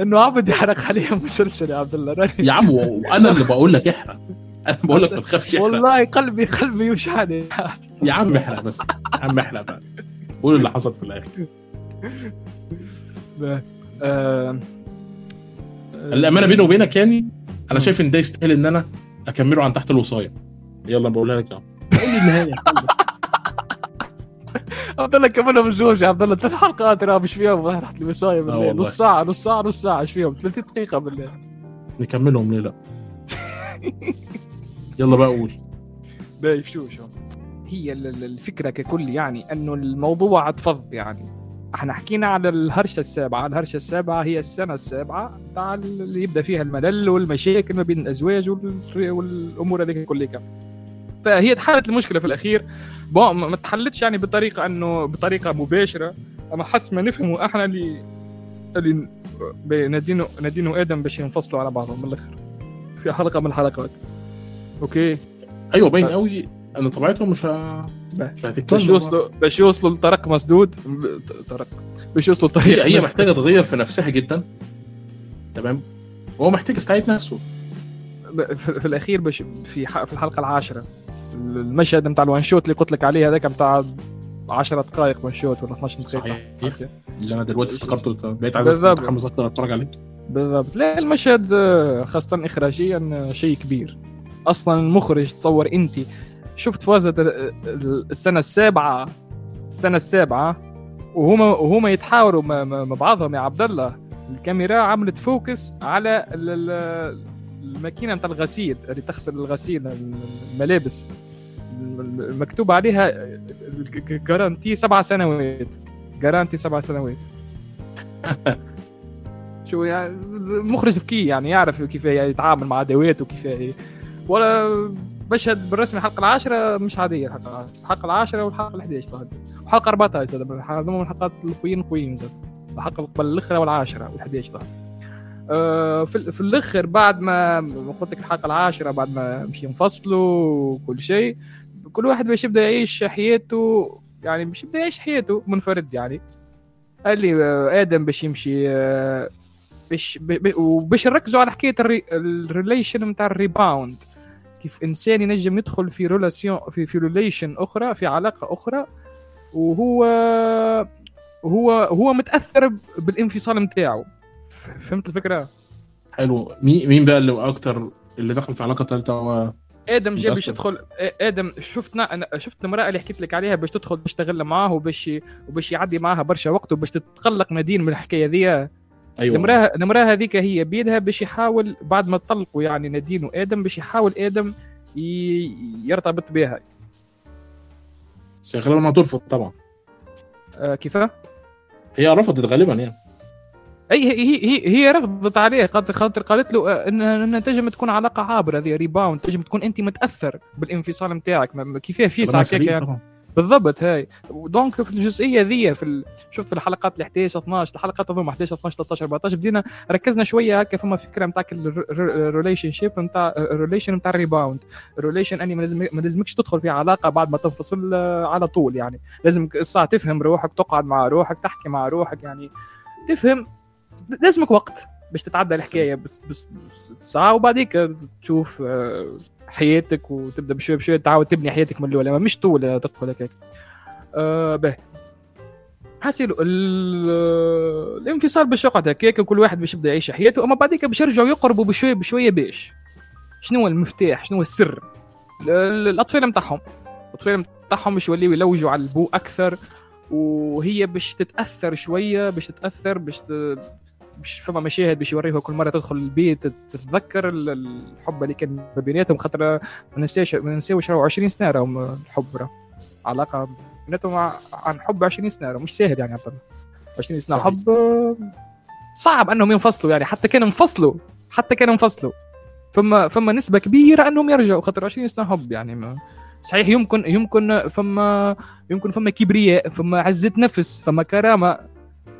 [SPEAKER 1] إنه عبد يحرق عليها مسلسل يا عبد الله. راني- (laughs)
[SPEAKER 2] يا عم وأنا اللي بقول لك احرق. أنا بقول لك ما تخافش
[SPEAKER 1] والله قلبي قلبي يوجعني.
[SPEAKER 2] يا عم احرق بس. يا عم احرق بقى. قول اللي حصل في الآخر. (laughs)
[SPEAKER 1] آه،
[SPEAKER 2] الأمانة بيني وبينك يعني أنا شايف إن ده يستاهل إن أنا أكمله عن تحت الوصاية. يلا بقولها لك يا عم النهاية. (laughs)
[SPEAKER 1] عبد الله كملنا من زوج يا عبد الله ثلاث حلقات راه مش فيهم؟ تحت الوصاية بالليل.
[SPEAKER 2] والله.
[SPEAKER 1] نص ساعة نص ساعة نص ساعة إيش فيهم؟ 30 دقيقة بالليل.
[SPEAKER 2] نكملهم ليه لا؟ (laughs) يلا بقى قول.
[SPEAKER 1] باي شو. شو هي ال- ال- الفكرة ككل يعني إنه الموضوع اتفض يعني. إحنا حكينا على الهرشة السابعة، الهرشة السابعة هي السنة السابعة تاع اللي يبدأ فيها الملل والمشاكل ما بين الأزواج وال- والأمور هذيك كلها. فهي تحلت المشكلة في الأخير. بون ما تحلتش يعني بطريقة انه بطريقة مباشرة. أما حسب ما نفهموا إحنا اللي اللي نادين و نادين وآدم باش ينفصلوا على بعضهم من الآخر. في حلقة من الحلقات. okay؟
[SPEAKER 2] أيوه باين قوي ان طبيعتهم مش ه...
[SPEAKER 1] باش يوصلوا باش يوصلوا لطريق مسدود. طريق باش يوصلوا
[SPEAKER 2] هي
[SPEAKER 1] لطريق
[SPEAKER 2] هي. محتاجة تغير في نفسها جدا. تمام؟ وهو محتاج يستعيد نفسه.
[SPEAKER 1] في, في الأخير باش في ح- في الحلقة العاشرة. المشهد نتاع ال one shot اللي قلت لك عليه هذاك نتاع 10 دقائق وان شوت ولا 12 دقيقة.
[SPEAKER 2] صحيح. اللي أنا دلوقتي افتكرته بقيت عايز. اتحمس أكتر أتفرج عليه.
[SPEAKER 1] بالضبط. لا المشهد آه، خاصة إخراجيا آه، شيء كبير. أصلا المخرج تصور أنت شفت ال- السنة السابعة السنة السابعة وهما وهما يتحاوروا مع بعضهم يا عبد الله. الكاميرا عملت فوكس على ال- ال- الماكينة نتاع الغسيل اللي تغسل الغسيل الملابس. المكتوب عليها جارانتي سبع سنوات. جارانتي سبع سنوات. (laughs) شو يعني؟ المخرج ذكي يعني يعرف كيف يتعامل مع أدوات وكيف ولا مشهد بالرسمي الحلقة العاشرة مش عادية الحلقة العاشرة. الحلقة العاشرة والحلقة ال11 طبعا وحلقة 14 زاد هذول من الحلقات القويين قويين زاد. الحلقة قبل الاخرى والعاشرة وال11 طبعا آه، في في الآخر بعد ما قلت لك الحلقة العاشرة بعد ما مش ينفصلوا وكل شيء كل واحد باش يبدأ يعيش حياته يعني باش يبدأ يعيش حياته منفرد يعني. قال لي آدم باش يمشي آه، باش وباش نركزوا على حكاية ال re... ال relation نتاع ال rebound. كيف إنسان ينجم يدخل في relation في في relation أخرى في علاقة أخرى وهو هو هو متأثر بالانفصال نتاعو فهمت الفكرة؟
[SPEAKER 2] حلو مين مين بقى اللي أكتر اللي دخل في علاقة ثالثه هو
[SPEAKER 1] آدم جاي باش. يدخل آدم شفتنا أنا شفت المراه اللي حكيت لك عليها باش تدخل تشتغل معاه وباش وباش يعدي معاها برشا وقت وباش تتقلق نادين من الحكاية ذي
[SPEAKER 2] أيوه.
[SPEAKER 1] المراه المراه هذيك هي بيدها باش يحاول بعد ما طلقوا يعني نادين وادم باش يحاول آدم يرتبط بها.
[SPEAKER 2] غالبا ما ترفض طبعا.
[SPEAKER 1] آه كيف؟
[SPEAKER 2] هي رفضت غالبا يعني.
[SPEAKER 1] أي هي هي هي رفضت عليه خاطر قالت له آه، ان إن تنجم تكون علاقة عابرة هذه rebound تنجم تكون أنت متأثر بالانفصال نتاعك. كيفاه؟ في ساعه يعني بالضبط هاي. donc في الجزئية ذي في ال... شفت في الحلقات ال 11 12 الحلقات هذوما 11 12 13 14 بدينا ركزنا شوية هكا فما فكرة نتاع ال relationship نتاع ال relation نتاع ال rebound ال relation أني ما لازمكش تدخل في علاقة بعد ما تنفصل آه، على طول يعني. لازم الساعة تفهم روحك تقعد مع روحك تحكي مع روحك يعني. تفهم؟ لازمك وقت باش تتعدى الحكاية بس, بس ساعة وبعديك تشوف آه، حياتك وتبدأ بشوي بشوي تعاود تبني حياتك من الأول. مش طول تدخل هكاك آه به. حاسيلو الانفصال باش يقعد هكاك وكل واحد باش يبدأ يعيش حياته أما بعديك باش يرجعوا يقربوا بشوية بشوية باش شنو هو المفتاح؟ شنو هو السر الأطفال نتاعهم الأطفال نتاعهم باش يوليو يلوجوا على البو أكثر وهي باش تتأثر شوية باش تتأثر باش مش فما مشاهد باش يوريوها كل مرة تدخل البيت تتذكر الحب اللي كان ما بيناتهم خاطر ما ننساش ما ننساوش 20 سنة راهم الحب علاقة بيناتهم عن حب 20 سنة مش ساهل يعني عبد 20 سنة صحيح. حب صعب أنهم ينفصلوا يعني حتى كان انفصلوا حتى كان انفصلوا. فما فما نسبة كبيرة أنهم يرجعوا خاطر 20 سنة حب يعني ما صحيح يمكن يمكن فما يمكن فما كبرياء فما عزة نفس فما كرامة.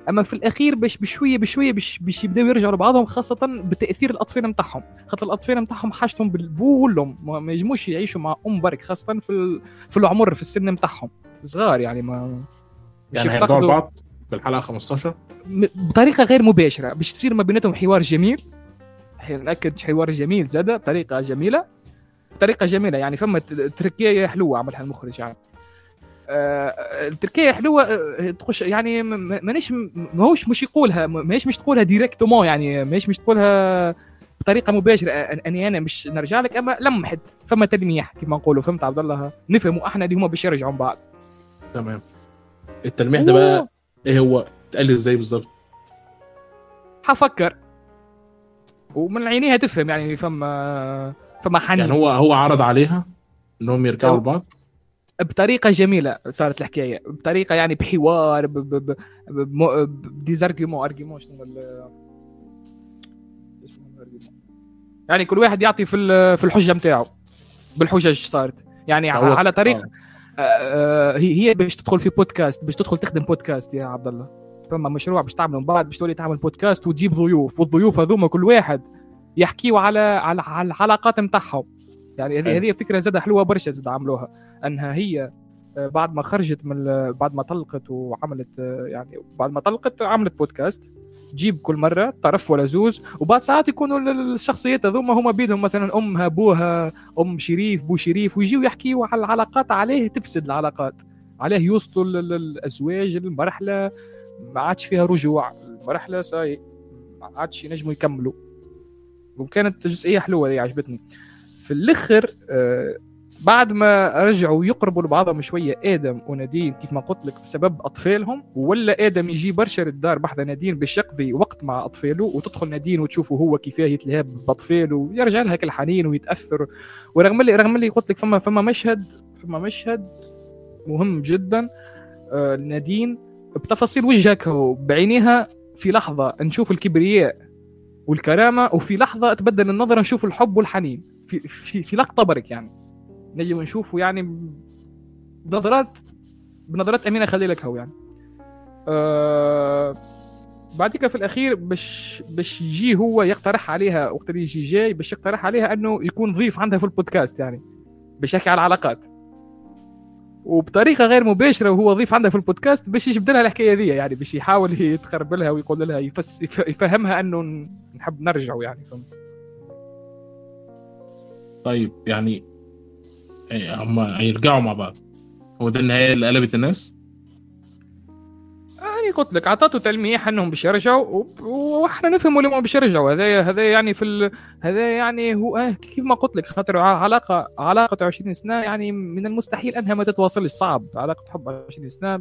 [SPEAKER 1] أما في الأخير باش بشوية بشوية باش باش يبداو يرجعوا لبعضهم خاصة بتأثير الأطفال نتاعهم. خاطر الأطفال نتاعهم حاجتهم بالبو والام ما يجموش يعيشوا مع أم برك خاصة في في العمر في السن نتاعهم. صغار يعني ما
[SPEAKER 2] يعني هيرجعوا بعض في الحلقة 15
[SPEAKER 1] بطريقة غير مباشرة. باش تصير ما بيناتهم حوار جميل نأكد حوار جميل زاده بطريقة جميلة. بطريقة جميلة يعني فما تركية حلوة عملها المخرج يعني. التركية حلوة آه، تخش يعني مانيش ماهوش مش يقولها ماهيش مش تقولها ديريكتومون يعني ماهيش مش تقولها بطريقة مباشرة أني أنا مش نرجع لك أما لمحت فما تلميح كما نقولوا فهمت عبد الله؟ نفهموا أحنا اللي هما باش يرجعوا بعض
[SPEAKER 2] تمام. التلميح ده بقى إيه هو؟ اتقال إزاي بالظبط؟
[SPEAKER 1] حفكر. ومن عينيها تفهم يعني فما فما حنين.
[SPEAKER 2] يعني هو هو عرض عليها إنهم يرجعوا لبعض؟
[SPEAKER 1] بطريقة جميلة صارت الحكاية. بطريقة يعني بحوار بديزارجيومون ارجيومون شنو يعني كل واحد يعطي في في الحجة نتاعو بالحجج صارت. يعني على طريق آه. آه هي باش تدخل في بودكاست باش تدخل تخدم بودكاست يا عبد الله. فما مشروع باش تعمله من بعد باش تولي تعمل بودكاست وتجيب ضيوف والضيوف هذوما كل واحد يحكيوا على على, على الحلقات نتاعهم يعني هذه هذه فكرة زاد حلوة برشا زاد عملوها. انها هي آه، بعد ما خرجت من بعد ما طلقت وعملت آه، يعني بعد ما طلقت عملت بودكاست. تجيب كل مرة طرف ولا زوز وبعد ساعات يكونوا الشخصيات هذوما هما بيدهم مثلا أمها أبوها أم شريف بو شريف ويجيو يحكيوا على العلاقات عليه تفسد العلاقات. عليه يوصلوا للازواج المرحلة ما عادش فيها رجوع. المرحلة ساي ما عادش ينجموا يكملوا. وكانت جزئية حلوة دي عجبتني. في الأخر آه بعد ما رجعوا يقربوا لبعضهم شوية آدم ونادين كيف ما قلت لك بسبب أطفالهم ولا آدم يجي برشا للدار بحذا نادين باش يقضي وقت مع أطفاله وتدخل نادين وتشوفه هو كيفاه يتلهب بأطفاله ويرجع لها الحنين ويتأثر. ورغم اللي رغم اللي قلت لك فما فما مشهد فما مشهد مهم جدا آه نادين بتفاصيل وجهك بعينيها في لحظة نشوف الكبرياء والكرامة وفي لحظة تبدل النظرة نشوف الحب والحنين. في في, في لقطة برك يعني. نجم نشوفه يعني بنظرات بنظرات أمينة خليلك هو يعني. أه بعديك في الأخير باش باش يجي هو يقترح عليها وقت اللي يجي جاي باش يقترح عليها إنه يكون ضيف عندها في البودكاست يعني باش يحكي على العلاقات. وبطريقة غير مباشرة وهو ضيف عندها في البودكاست باش يجبد لها الحكاية دي يعني باش يحاول يتقرب لها ويقول لها يفس يفهمها إنه نحب نرجعوا يعني فهمت؟
[SPEAKER 2] طيب يعني هم هيرجعوا مع بعض. هو ده النهاية اللي قلبت الناس
[SPEAKER 1] يعني قلت لك اعطته تلميح إنهم باش يرجعوا وإحنا نفهموا لهم باش يرجعوا. هذا هذا يعني في ال... هذا يعني هو آه كيف ما قلت لك خاطر علاقة علاقة 20 سنة يعني من المستحيل أنها ما تتواصلش. صعب علاقة حب 20 سنة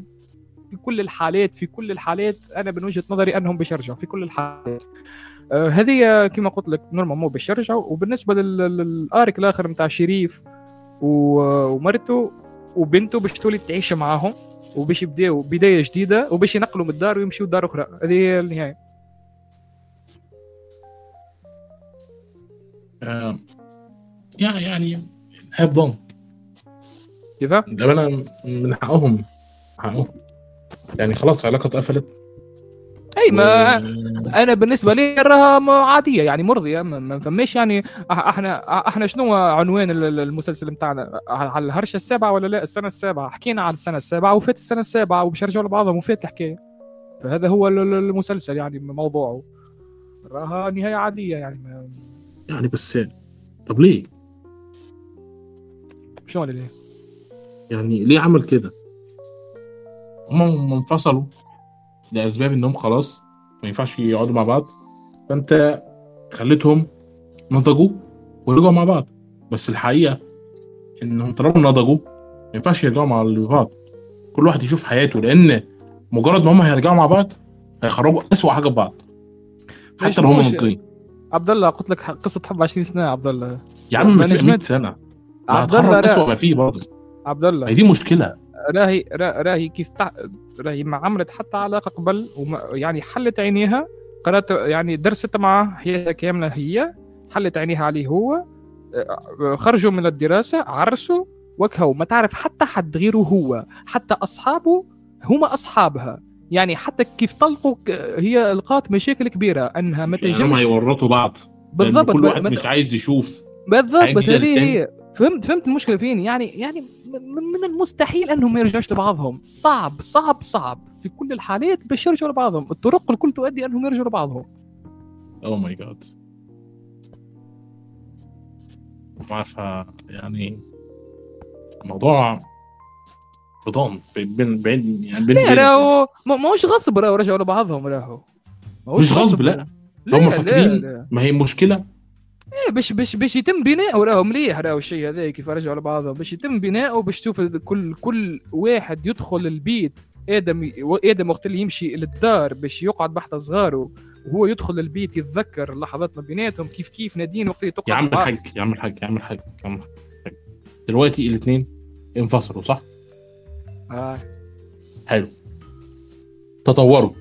[SPEAKER 1] في كل الحالات في كل الحالات أنا من وجهة نظري أنهم باش يرجعوا في كل الحالات. آه هذه كما قلت لك نورمال مو باش يرجعوا. وبالنسبة للآرك الآخر نتاع شريف ومرته وبنته باش تولي تعيش معاهم وباش يبداو بداية جديدة وباش ينقلوا من الدار ويمشيوا لدار أخرى. هذه هي النهاية.
[SPEAKER 2] آه يعني ظن
[SPEAKER 1] كيف؟
[SPEAKER 2] ده أنا من حقهم حقهم يعني خلاص علاقة اتقفلت.
[SPEAKER 1] أي ما أنا بالنسبة لي راها عادية يعني مرضية ما فماش يعني إحنا أحنا شنو عنوان المسلسل بتاعنا على الهرشة السابعة ولا لا؟ السنة السابعة. حكينا على السنة السابعة وفات السنة السابعة وباش يرجعوا لبعضهم وفات الحكاية. فهذا هو المسلسل يعني موضوعه. راها نهاية عادية يعني
[SPEAKER 2] يعني بس طب ليه؟
[SPEAKER 1] شلون ليه؟
[SPEAKER 2] يعني ليه عمل كده؟ هم انفصلوا. لأسباب إنهم خلاص ما ينفعش يقعدوا مع بعض. فأنت خليتهم نضجوا ورجعوا مع بعض. بس الحقيقة إنهم طالما نضجوا ما ينفعش يرجعوا مع بعض. كل واحد يشوف حياته لأن مجرد ما هم هيرجعوا مع بعض هيخرجوا اسوء حاجة ببعض حتى لو هم ناضجين
[SPEAKER 1] عبد الله قلت لك قصة حب 20 سنة يا عبد الله
[SPEAKER 2] يا عم ما 100 سنة. عبد الله اسوء ما فيه برضه.
[SPEAKER 1] عبد الله
[SPEAKER 2] هي دي مشكلة.
[SPEAKER 1] راهي راهي كيف تع... راهي ما عملت حتى علاقة قبل وما يعني حلت عينيها. قرأت يعني درست معه حياتها كاملة هي. حلت عينيها عليه هو. آه، خرجوا من الدراسة عرسوا وكهو ما تعرف حتى حد غيره هو. حتى أصحابه هما أصحابها. يعني حتى كيف طلقوا هي لقات مشاكل كبيرة أنها ما تنجمش
[SPEAKER 2] هم يورطوا بعض. بالضبط كل واحد مش عايز يشوف.
[SPEAKER 1] بالضبط هذه هي فهمت فهمت المشكلة فين. يعني يعني من المستحيل أنهم ما يرجعوش لبعضهم. صعب صعب صعب. في كل الحالات باش يرجعوا لبعضهم. الطرق الكل تؤدي أنهم يرجعوا لبعضهم.
[SPEAKER 2] اوه ماي جاد ما يعني الموضوع بضان بين بين يعني بين
[SPEAKER 1] لا راهو ماهوش غصب راهو رجعوا لبعضهم راهو.
[SPEAKER 2] مش غصب لا. هم فاكرين ما هي المشكلة
[SPEAKER 1] إيه باش باش باش يتم بناء راهو مليح راهو الشيء هذا كيف رجعوا لبعضهم. باش يتم بناءه باش تشوف كل كل واحد يدخل البيت آدم آدم وقت اللي يمشي للدار باش يقعد بحث صغاره وهو يدخل البيت يتذكر اللحظات ما بيناتهم كيف كيف نادين وقت
[SPEAKER 2] تقعد الحاج يا عم الحاج يا عم الحاج يا عم الحاج دلوقتي الاثنين انفصلوا صح؟
[SPEAKER 1] آه.
[SPEAKER 2] حلو. تطوروا.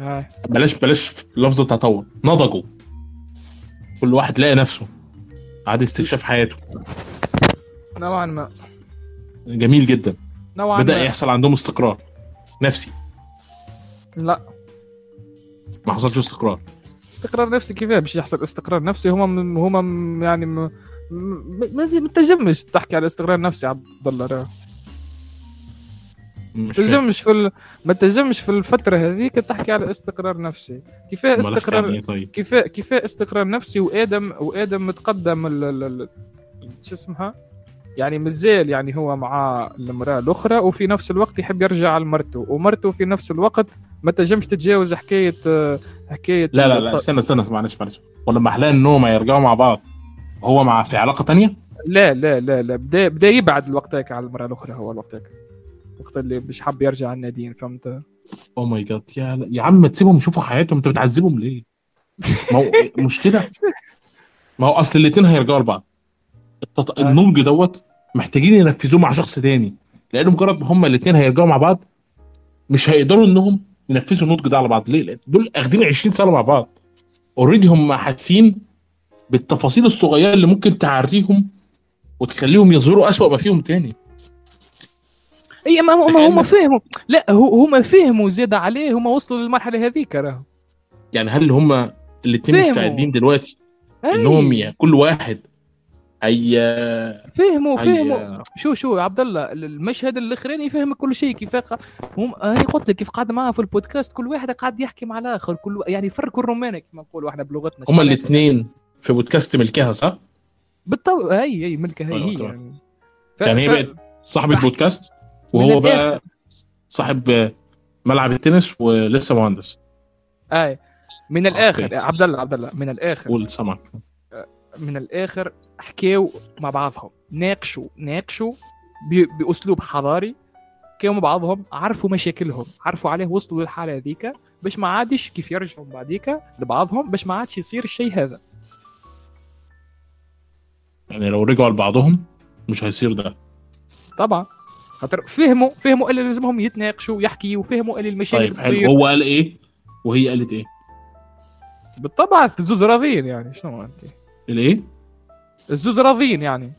[SPEAKER 1] آه.
[SPEAKER 2] بلاش بلاش لفظ تطور نضجوا. كل واحد لقى نفسه عاد استكشاف حياته.
[SPEAKER 1] نوعا ما.
[SPEAKER 2] جميل جدا.
[SPEAKER 1] نوعا
[SPEAKER 2] بدأ ما. يحصل عندهم استقرار نفسي.
[SPEAKER 1] لا.
[SPEAKER 2] ما حصلش استقرار.
[SPEAKER 1] استقرار نفسي كيف باش يحصل استقرار نفسي. هم هم يعني ما تنجمش تحكي على استقرار نفسي عبد الله. ما تنجمش في ال... ما تنجمش في الفترة هذيك تحكي على استقرار نفسي. كيفاه استقرار يعني طيب. كيفاه كيفاه استقرار نفسي وادم وآدم متقدم ال... ال... شو اسمها؟ يعني مازال يعني هو مع المرأة الأخرى وفي نفس الوقت يحب يرجع لمرته ومرته في نفس الوقت ما تنجمش تتجاوز حكايه حكاية
[SPEAKER 2] لا لا لا استنى استنى معلش معلش. ولما أحلى انهم يرجعوا مع بعض؟ هو مع في علاقة تانية؟
[SPEAKER 1] لا لا لا لا. بدا بدأ يبعد الوقت على المرأة الأخرى هو الوقت وقت اللي مش حاب يرجع النادين فهمت؟
[SPEAKER 2] أو ماي جاد يا يا عم تسيبهم يشوفوا حياتهم انت بتعذبهم ليه؟ ما هو (laughs) مشكلة. ما هو أصل الاثنين هيرجعوا لبعض. التط... آه. النضج دوت محتاجين ينفذوه مع شخص تاني. لأن مجرد ما هما الاثنين هيرجعوا مع بعض مش هيقدروا إنهم ينفذوا النضج ده على بعض. ليه؟ لأن دول أخدين 20 سنة مع بعض. اوريدي هم حاسين بالتفاصيل الصغيرة اللي ممكن تعريهم وتخليهم يظهروا أسوأ ما فيهم تاني.
[SPEAKER 1] إي ما هم هم فهموا. لا هم فهموا زيد عليه هم وصلوا للمرحلة هذيك راهو
[SPEAKER 2] يعني هل هم الاثنين مستعدين دلوقتي إنهم يعني كل واحد هي
[SPEAKER 1] فهموا فهموا. شو شو عبد الله المشهد الاخراني يفهم كل شيء كيف هم أنا قلت لك كيف قاعد معاه في البودكاست كل واحد قاعد يحكي مع الآخر كل يعني فرق الرومانة كما نقولوا إحنا بلغتنا
[SPEAKER 2] هم الاثنين في بودكاست ملكها صح؟
[SPEAKER 1] بالطبع هي هي ملكها هي, هي يعني.
[SPEAKER 2] ف... يعني هي بقت صاحبة بودكاست؟ وهو بقى صاحب ملعب التنس ولسه مهندس.
[SPEAKER 1] أي. من الآخر عبد الله عبد الله من الآخر.
[SPEAKER 2] قول سمعك
[SPEAKER 1] من الآخر حكيوا مع بعضهم. ناقشوا ناقشوا بأسلوب حضاري حكيوا مع بعضهم عرفوا مشاكلهم عرفوا عليه وصلوا للحالة هذيك باش ما عادش كيف يرجعوا بعديك لبعضهم باش ما عادش يصير الشيء هذا.
[SPEAKER 2] يعني لو رجعوا لبعضهم مش هيصير ده.
[SPEAKER 1] طبعا. خاطر فهموا فهموا اللي لازمهم يتناقشوا يحكي وفهموا اللي المشاكل
[SPEAKER 2] طيب حلو
[SPEAKER 1] تصير
[SPEAKER 2] هو قال إيه؟ وهي قالت إيه؟
[SPEAKER 1] بالطبع الزوز راضيين يعني شنو أنت؟
[SPEAKER 2] الايه
[SPEAKER 1] الزوز راضيين يعني.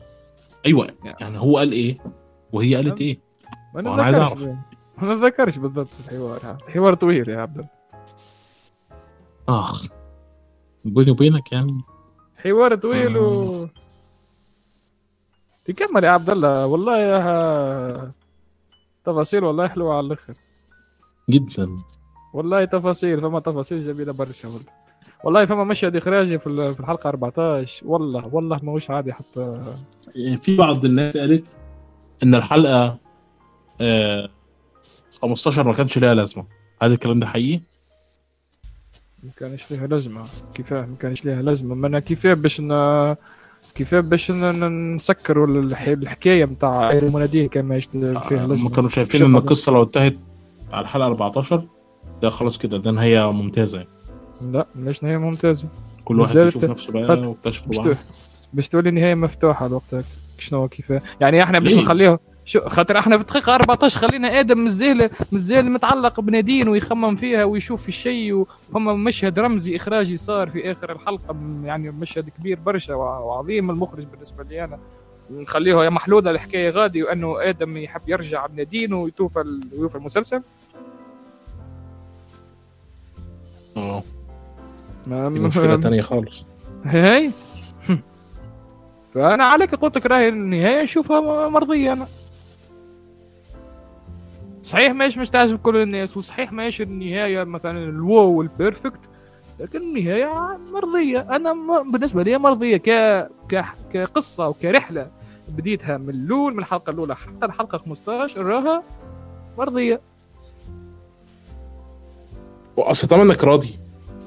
[SPEAKER 2] أيوه يعني. هو قال إيه؟ وهي قالت إيه؟
[SPEAKER 1] ما
[SPEAKER 2] وأنا عايز
[SPEAKER 1] نتذكرش ما نتذكرش بالضبط الحوار هذا. حوار طويل يا عبد
[SPEAKER 2] آخ. بيني وبينك يعني.
[SPEAKER 1] حوار طويل و تكمل يا عبد الله. والله يا تفاصيل والله حلوة على الأخر.
[SPEAKER 2] جدا.
[SPEAKER 1] والله تفاصيل فما تفاصيل جميلة برشا والله. والله فما مشهد إخراجي في في الحلقة 14 والله والله ما هوش عادي حتى.
[SPEAKER 2] في بعض الناس قالت إن الحلقة آه 15 ما كانش ليها لازمة. هذا الكلام ده حقيقي؟
[SPEAKER 1] ما كانش ليها لازمة. كيفاه ما كانش ليها لازمة. ما أنا كيفاه باش. كيفاه باش نسكروا الح... الحكاية نتاع المناديل كان ما يش- فيها لازمه
[SPEAKER 2] هم كانوا شايفين
[SPEAKER 1] إن.
[SPEAKER 2] القصة لو انتهت على الحلقة 14 ده خلاص كده ده نهاية ممتازة يعني.
[SPEAKER 1] لا ليش نهاية ممتازة
[SPEAKER 2] كل واحد يشوف نفسه بقى واكتشفوا
[SPEAKER 1] باش تولي النهايه مفتوحة الوقت شنو كيفاه يعني إحنا باش
[SPEAKER 2] ليه؟
[SPEAKER 1] شو خاطر إحنا في الدقيقة 14 خلينا آدم مازال مازال متعلق بنادين ويخمم فيها ويشوف في الشيء وفما مشهد رمزي إخراجي صار في آخر الحلقة يعني مشهد كبير برشا وع- وعظيم المخرج بالنسبة لي أنا. نخليه يا محلوله الحكاية غادي وأنه آدم يحب يرجع بنادين ويتوفى ويوفى المسلسل. آه
[SPEAKER 2] مشكلة تانية خالص.
[SPEAKER 1] هاي؟ (laughs) فأنا عليك قلت لك راهي النهاية نشوفها مرضية أنا. صحيح ماهيش مش تعجب كل الناس وصحيح ماهيش النهاية مثلا الواو والبيرفكت لكن النهاية مرضية. أنا م- بالنسبة لي مرضية ك... ك... كقصة وكرحله بديتها من الأول من الحلقة الأولى حتى الحلقة 15 راها مرضية.
[SPEAKER 2] وأصل طالما إنك راضي.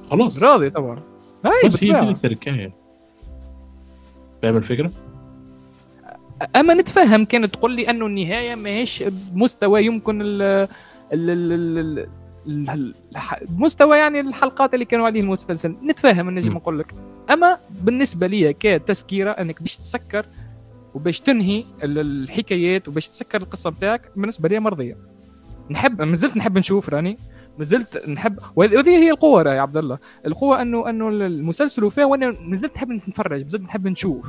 [SPEAKER 2] خلاص.
[SPEAKER 1] راضي طبعا. هاي
[SPEAKER 2] بس هي دي. التركاية. فاهم الفكرة؟
[SPEAKER 1] أما نتفهم كانت تقول لي أنه النهاية ماهيش بمستوى يمكن ال مستوى يعني الحلقات اللي كانوا عليه المسلسل. نتفاهم نجم. نقول لك. أما بالنسبة لي كتسكيره أنك باش تسكر وباش تنهي ال- الحكايات وباش تسكر القصة بتاعك بالنسبة لي مرضية. نحب مازلت نحب نشوف راني مازلت نحب وهذه هي القوة يا عبد الله. القوة أنه أنه المسلسل وفاه وأنا مازلت نحب نتفرج مازلت نحب نشوف.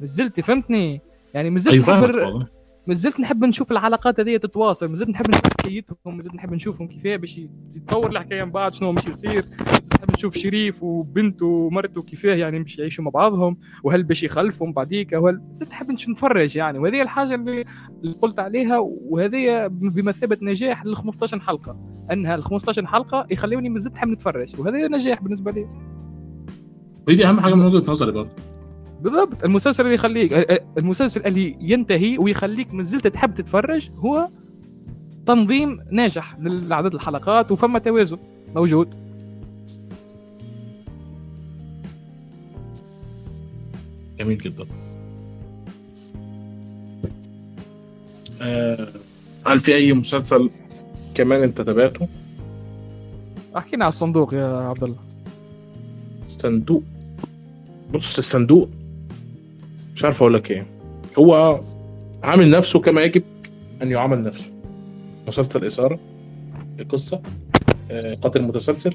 [SPEAKER 1] مازلت فهمتني؟ يعني مازلت
[SPEAKER 2] والله.
[SPEAKER 1] مازلت نحب نشوف العلاقات هذه تتواصل مازلت نحب نشوف حكايتهم مازلت نحب نشوفهم كيفاه باش يتطور الحكاية من بعد شنو باش يصير. مازلت نحب نشوف شريف وبنته ومرته كيفاه يعني باش يعيشوا مع بعضهم وهل باش يخلفهم بعديك وهل مازلت نحب نتفرج يعني. وهذه الحاجة اللي قلت عليها وهذه بمثابة نجاح لل 15 حلقة. أنها ال 15 حلقه يخلوني مازلت نحب نتفرج وهذا نجاح بالنسبة لي.
[SPEAKER 2] هي دي أهم حاجة من وجهة نظري برضه.
[SPEAKER 1] بالضبط. المسلسل اللي يخليك المسلسل اللي ينتهي ويخليك مازلت تحب تتفرج هو تنظيم ناجح لعدد الحلقات وفما توازن. موجود.
[SPEAKER 2] جميل جدا. آه هل في أي مسلسل كمان أنت تابعته؟
[SPEAKER 1] احكينا على الصندوق يا عبد الله.
[SPEAKER 2] صندوق. بص الصندوق مش عارف أقول لك إيه. هو عامل نفسه كما يجب أن يعامل نفسه. مسلسل إثارة القصة آه، قاتل متسلسل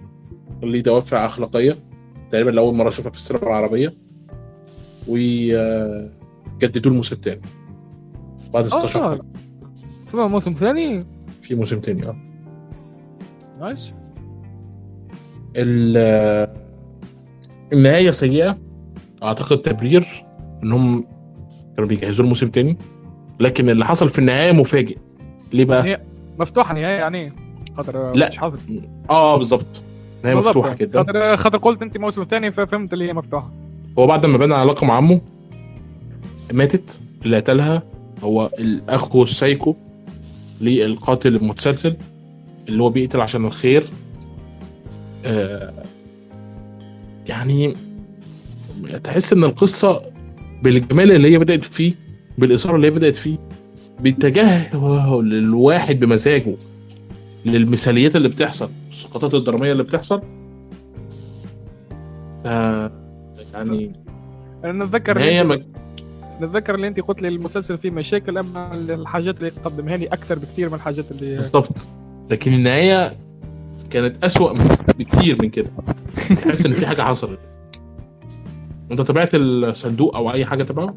[SPEAKER 2] ليه دوافع أخلاقية تقريبا لأول مرة أشوفها في السينما العربية وجددوا الموسم الثاني بعد 16
[SPEAKER 1] آه. فما موسم ثاني
[SPEAKER 2] في موسم تاني آه.
[SPEAKER 1] نايس.
[SPEAKER 2] ال- النهاية سيئة. أعتقد تبرير انهم كانوا بيجهزوا الموسم تاني. لكن اللي حصل في النهاية مفاجئ. ليه بقى؟
[SPEAKER 1] مفتوحة نهاية يعني خاطر
[SPEAKER 2] لا.
[SPEAKER 1] مش حافظ
[SPEAKER 2] آه بالظبط.
[SPEAKER 1] نهاية.
[SPEAKER 2] مفتوحة جدا
[SPEAKER 1] خاطر خاطر قلت انت موسم ثاني ففهمت اللي هي مفتوحة.
[SPEAKER 2] هو بعد ما بنى علاقة مع عمه ماتت اللي قتلها هو الاخو السايكو للقاتل المتسلسل اللي هو بيقتل عشان الخير. آه يعني تحس إن القصة بالجمال اللي هي بدأت فيه بالإثارة اللي هي بدأت فيه بيتجه للواحد بمزاجه للمثاليات اللي بتحصل السقطات الدرامية اللي بتحصل. ف يعني
[SPEAKER 1] أنا نتذكر
[SPEAKER 2] هي مج...
[SPEAKER 1] نتذكر اللي أنت قلت لي المسلسل فيه مشاكل أما الحاجات اللي قدمها لي أكثر بكثير من الحاجات اللي
[SPEAKER 2] بالظبط لكن النهاية كانت أسوأ من- بكتير من كده. تحس إن في حاجة حصلت. انت تابعت الصندوق أو اي حاجة تبعه؟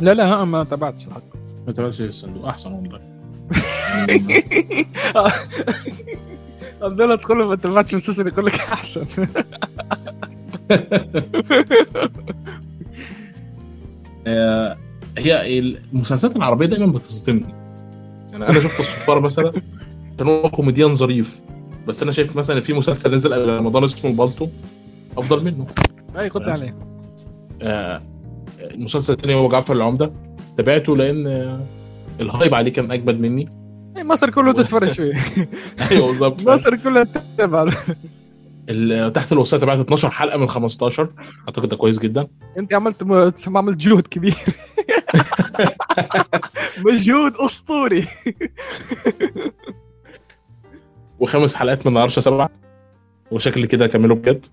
[SPEAKER 1] لا لا ها ما تابعتش الحق
[SPEAKER 2] ما تابعتش الصندوق. أحسن والله.
[SPEAKER 1] الله تقول له ما تابعتش المسلسل يقول لك أحسن. (laughs)
[SPEAKER 2] آه، هي المسلسلات العربية دايما بتصدمني. يعني أنا شفت الصفاره مثلا كان هو كوميديان ظريف. بس أنا شايف مثلا في مسلسل نزل قبل رمضان اسمه البالتو أفضل منه.
[SPEAKER 1] أي قلت عليه
[SPEAKER 2] آه، المسلسل الثاني هو جعفر العمدة. تابعته لأن آه، ال hype عليه كان أجمد مني.
[SPEAKER 1] أي مصر كله (laughs) تتفرج فيه. (laughs)
[SPEAKER 2] أيوه بالظبط.
[SPEAKER 1] مصر كلها تتابع.
[SPEAKER 2] تحت الوصايه تابعت 12 حلقة من 15 أعتقد ده كويس جدا.
[SPEAKER 1] أنت عملت م... عملت جهد كبير. (laughs) مجهود أسطوري.
[SPEAKER 2] وخمس حلقات من العرشه سبعة. وشكل كده اكمله بجد.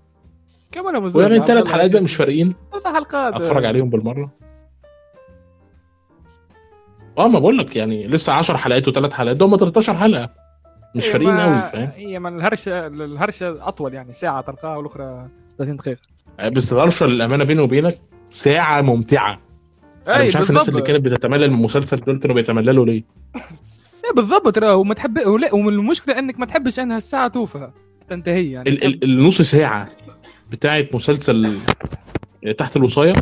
[SPEAKER 1] كمان مزوج
[SPEAKER 2] ويعني الثلاث حلقات بقى مش فارقين.
[SPEAKER 1] ثلاث حلقات.
[SPEAKER 2] أتفرج عليهم بالمرة. آه ما بقول لك يعني لسه 10 حلقات وثلاث حلقات. هم 13 حلقة. مش فارقين
[SPEAKER 1] ما-
[SPEAKER 2] قوي فاهم؟
[SPEAKER 1] هي من الهرشه الهرشه أطول يعني ساعة تلقاها والأخرى 30 دقيقة.
[SPEAKER 2] بس العرشه للامانه بيني وبينك ساعة ممتعة. أنا
[SPEAKER 1] أي
[SPEAKER 2] مش عارف الناس اللي. كانت بتتملل من المسلسل دول كانوا بيتمللوا ليه. (laughs)
[SPEAKER 1] إيه بالضبط. ترى وما تحب ولا والمشكلة إنك ما تحبش إنها الساعة توفى. تنتهي يعني.
[SPEAKER 2] ال- ال- النص ساعة. بتاعت مسلسل تحت الوصاية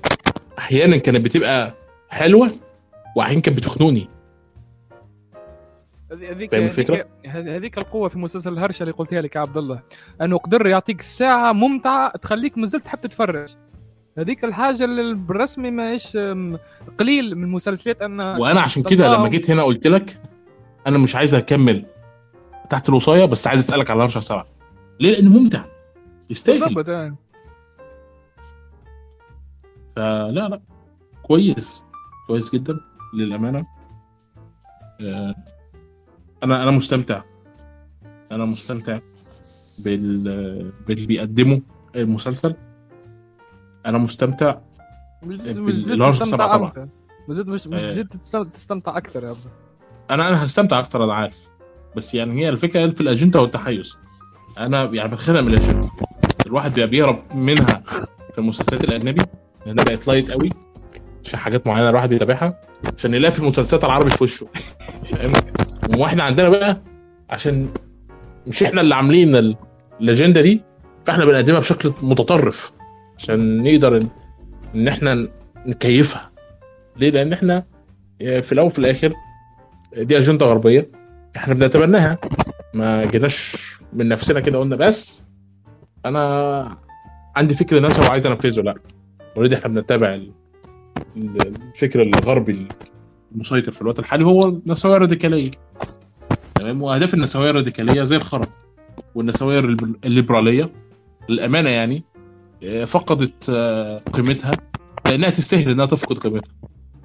[SPEAKER 2] أحيانا كانت بتبقى حلوة واحيانا كانت بتخنقني.
[SPEAKER 1] هذي- هذيك؟ هذيك- هذ- هذيك القوة في مسلسل الهرشة اللي قلتها لك يا عبد الله. انه قدر يعطيك ساعة ممتعة تخليك مازلت تحب تتفرج. هذيك الحاجة اللي بالرسمي ماهيش قليل من المسلسلات أن
[SPEAKER 2] وأنا عشان كده لما جيت هنا قلت لك أنا مش عايز أكمل تحت الوصاية بس عايز أسألك على الهرشة السبعه ليه؟ لأنه ممتع. يستاهل.
[SPEAKER 1] آه.
[SPEAKER 2] فلا لا. كويس. كويس جدا للأمانة. آه، أنا أنا مستمتع. أنا مستمتع بال باللي بيقدمه المسلسل. أنا مستمتع
[SPEAKER 1] مش
[SPEAKER 2] السبعة طبعا.
[SPEAKER 1] مش مش
[SPEAKER 2] آه.
[SPEAKER 1] تستم- تستمتع أكثر يا عبد الله.
[SPEAKER 2] أنا أنا هستمتع أكتر أنا عارف. بس يعني هي الفكرة في الأجندة والتحيز. أنا يعني بتخانق من الأجندة. الواحد بيبقى بيهرب منها في المسلسلات الأجنبي لانها بقت لايت قوي في حاجات معينة الواحد بيتابعها عشان يلاقي في المسلسلات العربي في وشه. فاهم؟ وإحنا عندنا بقى عشان مش إحنا اللي عاملين ال- الاجنده دي فإحنا بنقدمها بشكل متطرف عشان نقدر ان, إحنا نكيفها. ليه؟ لأن إحنا في الأول وفي الآخر دي اجنده غربية إحنا بنتبناها ما جيناش من نفسنا كده قلنا بس أنا عندي فكر ناسا وعايز انفذه لأ. أوريدي إحنا بنتبع ال- ال- الفكر الغربي المسيطر في الوقت الحالي هو النسويه الراديكاليه تمام؟ وأهداف النسوية الراديكالية زي الخرب والنسوية الليبر- الليبرالية. للأمانة يعني آه، فقدت آه، قيمتها لأنها تستاهل إنها تفقد قيمتها.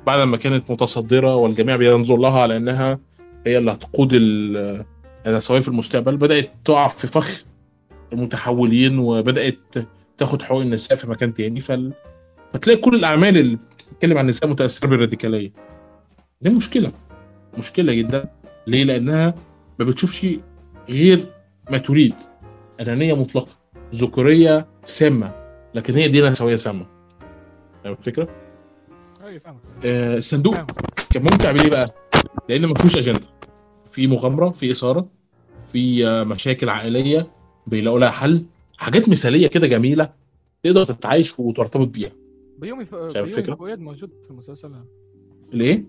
[SPEAKER 2] بعد ما كانت متصدرة والجميع بينظر لها على إنها هي اللي هتقود ال- النسوية في المستقبل بدأت تقع في فخ المتحولين وبدأت تاخد حقوق النساء في مكان تاني. فال... فتلاقي كل الأعمال اللي بتتكلم عن النساء متأثرة بالراديكالية. دي مشكلة. مشكلة جدا. ليه؟ لأنها ما بتشوفش غير ما تريد. أنانية مطلقة. ذكورية سامة. لكن هي دي نسويه سامة. فاهم
[SPEAKER 1] الفكرة؟ فاهم
[SPEAKER 2] آه، الصندوق. كان ممتع بليه بقى؟ لأن ما فيهوش أجندة. في مغامرة في إثارة في آه، مشاكل عائلية. بيلاقوا لها حل. حاجات مثالية كده جميلة تقدر تتعايش وترتبط بيها.
[SPEAKER 1] بيومي ف... بيومي؟ فؤاد موجود في المسلسل
[SPEAKER 2] ليه؟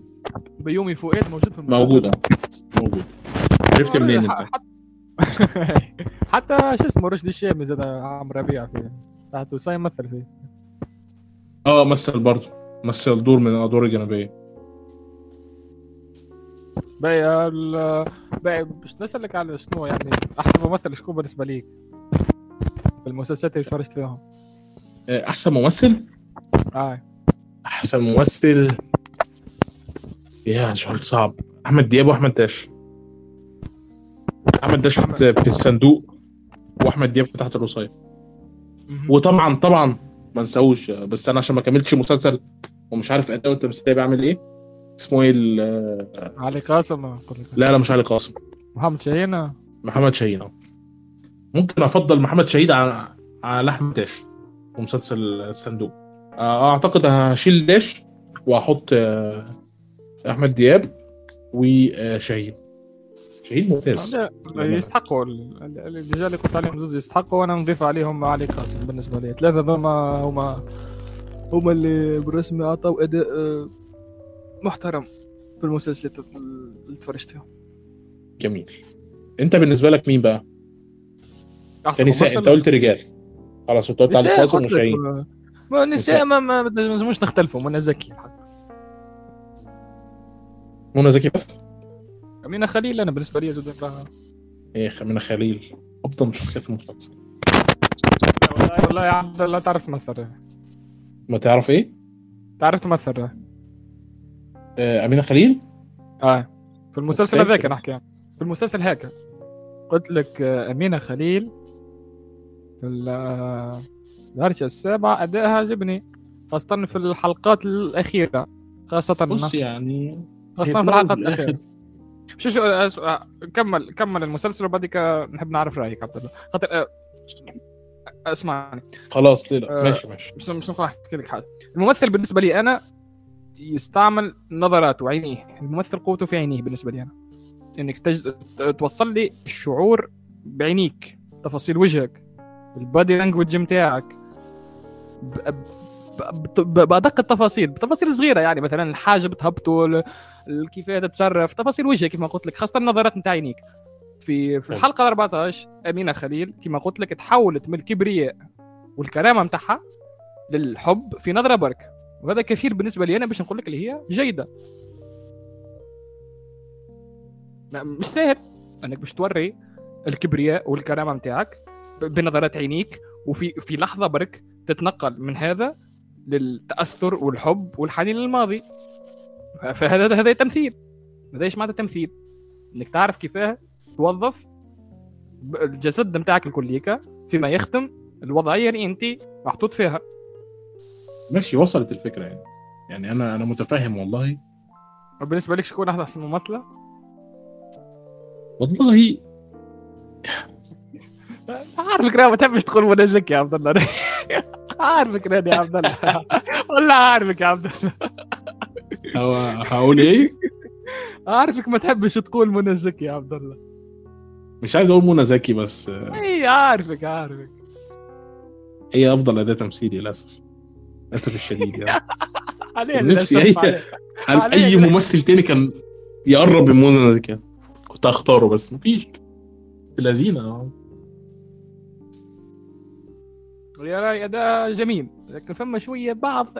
[SPEAKER 1] بيومي فؤاد موجود في المسلسل.
[SPEAKER 2] موجودة. موجود عرفت منين أنت؟ (laughs)
[SPEAKER 1] حتى شو اسمه رشدي الشامي زاد عم ربيع فيه تحت وسايم مثل فيه.
[SPEAKER 2] آه مثل برضه. مثل دور من الادوار الجانبية.
[SPEAKER 1] باقي ال باقي مش نسألك على شنو يعني أحسن ممثل شكون بالنسبة ليك في المسلسلات اللي تفرجت فيهم؟
[SPEAKER 2] آه، أحسن ممثل؟
[SPEAKER 1] آه.
[SPEAKER 2] أحسن ممثل؟ يا سؤال صعب. أحمد دياب وأحمد داش. أحمد داش في في الصندوق وأحمد دياب في تحت
[SPEAKER 1] الوصاية.
[SPEAKER 2] وطبعا طبعا ما نساوش بس أنا عشان ما كملتش المسلسل ومش عارف أداء التمثيليه بيعمل إيه اسمه إيه ال-
[SPEAKER 1] علي قاسم لك.
[SPEAKER 2] لا لا مش علي قاسم.
[SPEAKER 1] محمد شاهين
[SPEAKER 2] محمد شاهين أهو. ممكن أفضل محمد شاهين على على احمد داش في مسلسل الصندوق. آه، أعتقد هشيل داش وأحط آه، أحمد دياب وشاهين. شاهين ممتاز.
[SPEAKER 1] يستحقوا ال- ال- الرجال اللي قلت عليهم زوز يستحقوا وأنا نضيف عليهم علي قاسم بالنسبة لي. ثلاثة ذوما هما هما اللي بالرسمي أعطوا أداء آه، محترم في المسلسلات اللي تفرجت فيهم
[SPEAKER 2] جميل. انت بالنسبة لك مين بقى؟ كنساء
[SPEAKER 1] ممثل.
[SPEAKER 2] انت قلت رجال. خلاص انت قلت
[SPEAKER 1] نساء
[SPEAKER 2] قاسم وشاهين.
[SPEAKER 1] ما نساء ما ما لازموش نختلفوا منى زكي
[SPEAKER 2] منى زكي بس؟
[SPEAKER 1] أمينة خليل أنا بالنسبة لي زود لها
[SPEAKER 2] إيه خمينة خليل. أفضل شخصية في المسلسل.
[SPEAKER 1] والله والله يا عبد الله تعرف تمثل
[SPEAKER 2] ما تعرف إيه؟
[SPEAKER 1] تعرف تمثل
[SPEAKER 2] أمينة خليل؟
[SPEAKER 1] آه. في المسلسل. هذاك نحكي. في المسلسل هيك. قلت لك آه، أمينة خليل في ال- آه، الهرشة السابعة أدائها عجبني خاصة في الحلقات الأخيرة خاصة
[SPEAKER 2] بص يعني هي
[SPEAKER 1] خاصة
[SPEAKER 2] في
[SPEAKER 1] الحلقات الأخيرة. شو شو آه، آه، كمل كمل المسلسل وبعدك آه، نحب نعرف رأيك عبد الله. خاطر آه، اسمعني.
[SPEAKER 2] خلاص
[SPEAKER 1] آه،
[SPEAKER 2] ماشي ماشي.
[SPEAKER 1] مش مش أحكي لك حاجة. الممثل بالنسبة لي أنا يستعمل نظراته وعينيه. الممثل قوته في عينيه بالنسبة لي أنا. إنك تج... توصل لي الشعور بعينيك تفاصيل وجهك البادي لانجوج بتاعك ب... ب... ب... بأدق التفاصيل بتفاصيل صغيرة يعني مثلا الحاجة بتهبطه ال- كيف تتصرف تفاصيل وجهك كما قلت لك خاصة النظرات نتاع عينيك. في في. الحلقة 14 أمينة خليل كما قلت لك تحولت من الكبرياء والكرامة نتاعها للحب في نظرة برك. وهذا كثير بالنسبة لي. أنا باش نقول لك اللي هي جيدة. مش سهل. أنك باش توري الكبرياء والكرامة نتاعك بنظرات عينيك وفي في لحظة برك تتنقل من هذا للتأثر والحب والحنين للماضي. فهذا هذا تمثيل. هذا إيش معناتها تمثيل؟ إنك تعرف كيفاه توظف الجسد نتاعك الكليكا فيما يخدم الوضعية اللي أنت محطوط فيها.
[SPEAKER 2] ماشي وصلت الفكرة يعني. يعني أنا أنا متفهم والله.
[SPEAKER 1] بالنسبة لك شكون احسن ممثلة؟
[SPEAKER 2] والله (laughs)
[SPEAKER 1] عارفك ما تحبش تقول منى زكي يا عبد الله. (laughs) عارفك يا عبد الله. (laughs) والله عارفك يا عبد الله.
[SPEAKER 2] هو- هقول إيه؟
[SPEAKER 1] عارفك ما تحبش تقول منى زكي يا عبد الله.
[SPEAKER 2] مش عايز أقول منى زكي بس.
[SPEAKER 1] اي عارفك عارفك.
[SPEAKER 2] هي أفضل اداء تمثيلي للأسف. للأسف الشديد يعني. (laughs)
[SPEAKER 1] عليه
[SPEAKER 2] نفسي اي
[SPEAKER 1] لا.
[SPEAKER 2] ممثل تاني كان يقرب من منى زكي كنت هختاره بس مفيش. لذينة.
[SPEAKER 1] يا راي اداء جميل. لكن فما شوية بعض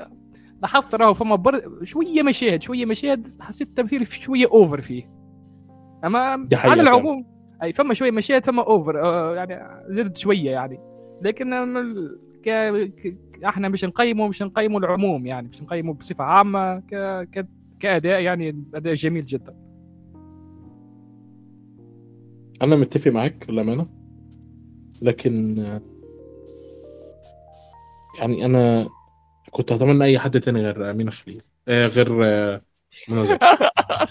[SPEAKER 1] لاحظت راهو فما بر... شوية مشاهد شوية مشاهد حسيت التمثيل في شوية over فيه.
[SPEAKER 2] أما
[SPEAKER 1] على. العموم أي فما شوية مشاهد فما over آه يعني زدت شوية يعني. لكن ك... إحنا مش نقيمه مش نقيمه العموم يعني مش نقيمه بصفة عامة ك... ك... كأداء يعني اداء جميل جدا.
[SPEAKER 2] أنا متفق معاك للأمانة لكن يعني أنا كنت أتمنى أي حد تاني غير امينه خليل آه غير آه منى (laughs)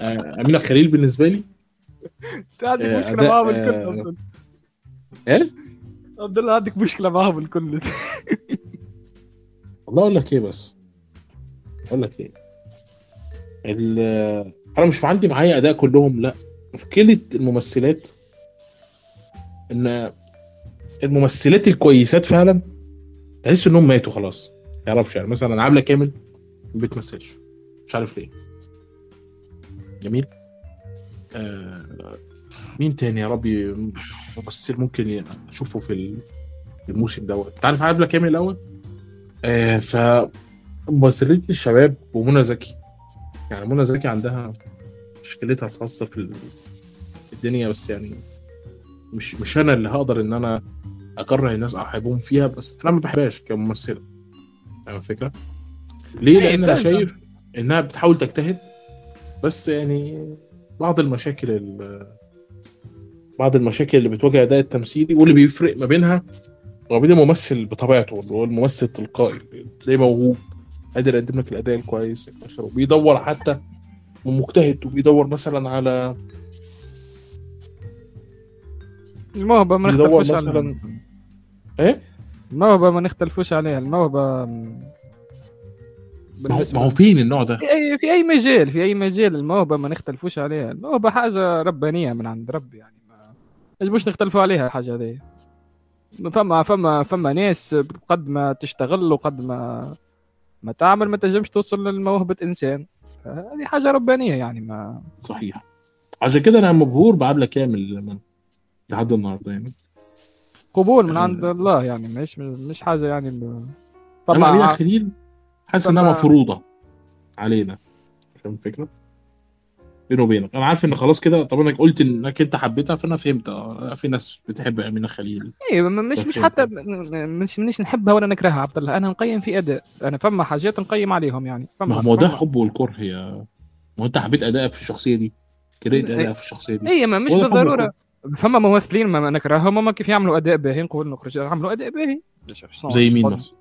[SPEAKER 2] آه امينه خليل بالنسبة لي
[SPEAKER 1] عندك
[SPEAKER 2] آه،
[SPEAKER 1] مشكلة
[SPEAKER 2] أداء،
[SPEAKER 1] معاهم الكل.
[SPEAKER 2] آه،. إيه؟
[SPEAKER 1] عبد الله عندك مشكلة معاهم الكل. (laughs)
[SPEAKER 2] والله أقول لك إيه بس. أقول لك إيه. أنا مش عندي معايا أداء كلهم لأ. مشكلة الممثلات إن الممثلات الكويسات فعلا تحس إنهم ماتوا خلاص. ما تعرفش يعني مثلا عاملة كامل ما بتمثلش. مش عارف ليه. جميل. آه مين تاني يا ربي؟ ممثل ممكن أشوفه في الموسم دوت. أنت عارف عاملة كامل الأول؟ آه ف ممثلة الشباب ومنى زكي يعني منى زكي عندها مشكلتها الخاصة في ال- في الدنيا بس يعني مش مش أنا اللي هقدر إن أنا اكره الناس أو أحبهم فيها بس أنا ما بحبهاش كممثلة فاهم الفكرة؟ ليه؟
[SPEAKER 1] أي،
[SPEAKER 2] لأن
[SPEAKER 1] أنا.
[SPEAKER 2] شايف إنها بتحاول تجتهد بس يعني بعض المشاكل ال- بعض المشاكل اللي بتواجه الاداء التمثيلي واللي بيفرق ما بينها وما بين الممثل بطبيعته اللي هو الممثل التلقائي تلاقيه موهوب قادر يقدم لك الأداء الكويس إلى اخره وبيدور حتى ومجتهد وبيدور مثلا على
[SPEAKER 1] الموهبة ما نختلفوش
[SPEAKER 2] مثلا
[SPEAKER 1] عليها.
[SPEAKER 2] إيه؟
[SPEAKER 1] الموهبه ما نختلفوش عليها الموهبة
[SPEAKER 2] ما هو,
[SPEAKER 1] بالنسبة
[SPEAKER 2] ما هو فين النوع ده؟
[SPEAKER 1] في اي في أي مجال في أي مجال الموهبة ما نختلفوش عليها. الموهبة حاجة ربانية من عند ربي يعني ما نجموش نختلفوا عليها الحاجة هذه فما فما فما ناس قد ما تشتغل وقد ما ما تعمل ما تنجمش توصل لموهبة إنسان. هذه حاجة ربانية يعني ما
[SPEAKER 2] صحيح. عشان كده أنا مبهور بعبلة كامل من لحد النهارده يعني.
[SPEAKER 1] قبول من عند الله يعني مش مش حاجة يعني فما
[SPEAKER 2] خليل حاسس إنها مفروضة علينا. فاهم الفكرة؟ بيني وبينك. أنا عارف إن خلاص كده طب انك قلت إنك أنت حبيتها فأنا فهمت. آه في ناس بتحب أمينة خليل.
[SPEAKER 1] أيوه مش مش. حتى مش مش نحبها ولا نكرهها عبد الله. أنا نقيم في أداء. أنا فما حاجات نقيم عليهم يعني.
[SPEAKER 2] ما
[SPEAKER 1] فما
[SPEAKER 2] هو ده حب والكره يا ما هو أنت حبيت ادائها في الشخصية دي. كرهت ادائها في الشخصية دي.
[SPEAKER 1] اي ما مش بالضرورة. فما ممثلين ما نكرههم هما كيف يعملوا أداء باهي نقول نخرج يعملوا أداء باهي
[SPEAKER 2] زي مين مثلا؟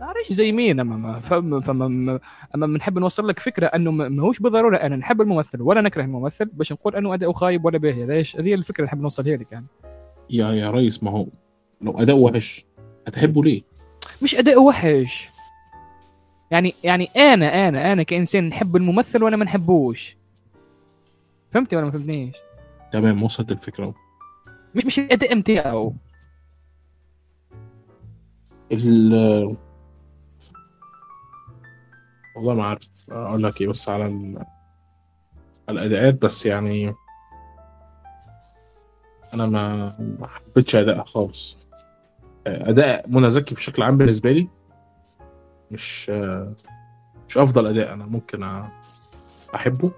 [SPEAKER 1] عارف زي مين؟ أما ما فما فما أما بنحب نوصل لك فكرة أنه ما- ماهوش بالضرورة أنا نحب الممثل ولا نكره الممثل باش نقول أنه اداؤه خايب ولا باهي. هذه الفكرة اللي نحب نوصلها لك يعني.
[SPEAKER 2] يا يا ريس ما هو لو أداء وحش هتحبه ليه؟
[SPEAKER 1] مش أداء وحش. يعني يعني أنا أنا أنا كإنسان نحب الممثل وأنا ما نحبوش؟ فهمتي ولا ما فهمتنيش؟
[SPEAKER 2] تمام وصلت الفكرة.
[SPEAKER 1] مش مش الأداء نتاعو
[SPEAKER 2] ال والله ما عارف أقول لك إيه بس على ال... على الأداءات بس يعني أنا ما ما حبيتش ادائها خالص. أداء منى زكي بشكل عام بالنسبة لي مش مش أفضل أداء أنا ممكن أحبه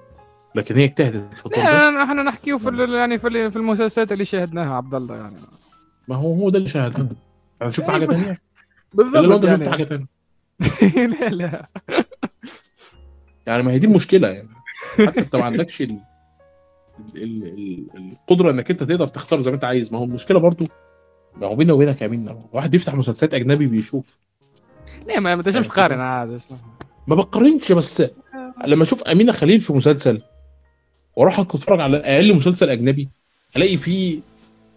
[SPEAKER 2] لكن هي اجتهدت في الدور ده.
[SPEAKER 1] إحنا نحكيو في يعني في في المسلسلات اللي شاهدناها عبد الله يعني.
[SPEAKER 2] ما هو هو ده اللي شاهدته أنا شفت حاجة
[SPEAKER 1] أيوة.
[SPEAKER 2] إلا لو
[SPEAKER 1] بالضبط
[SPEAKER 2] أنت شفت
[SPEAKER 1] يعني.
[SPEAKER 2] حاجة تانية. (laughs)
[SPEAKER 1] لا لا.
[SPEAKER 2] يعني ما هي دي المشكلة يعني. حتى انت ما عندكش ال... ال... ال... ال... القدرة انك انت تقدر تختار زي ما انت عايز. ما هو المشكلة برضو ما هو بيننا وبينك يا مين واحد بيفتح مسلسلات أجنبي بيشوف.
[SPEAKER 1] لا ما ما تنجمش تقارن عاد شنو.
[SPEAKER 2] ما بقارنش بس لما أشوف أمينة خليل في مسلسل وأروح أتفرج على أقل مسلسل أجنبي ألاقي فيه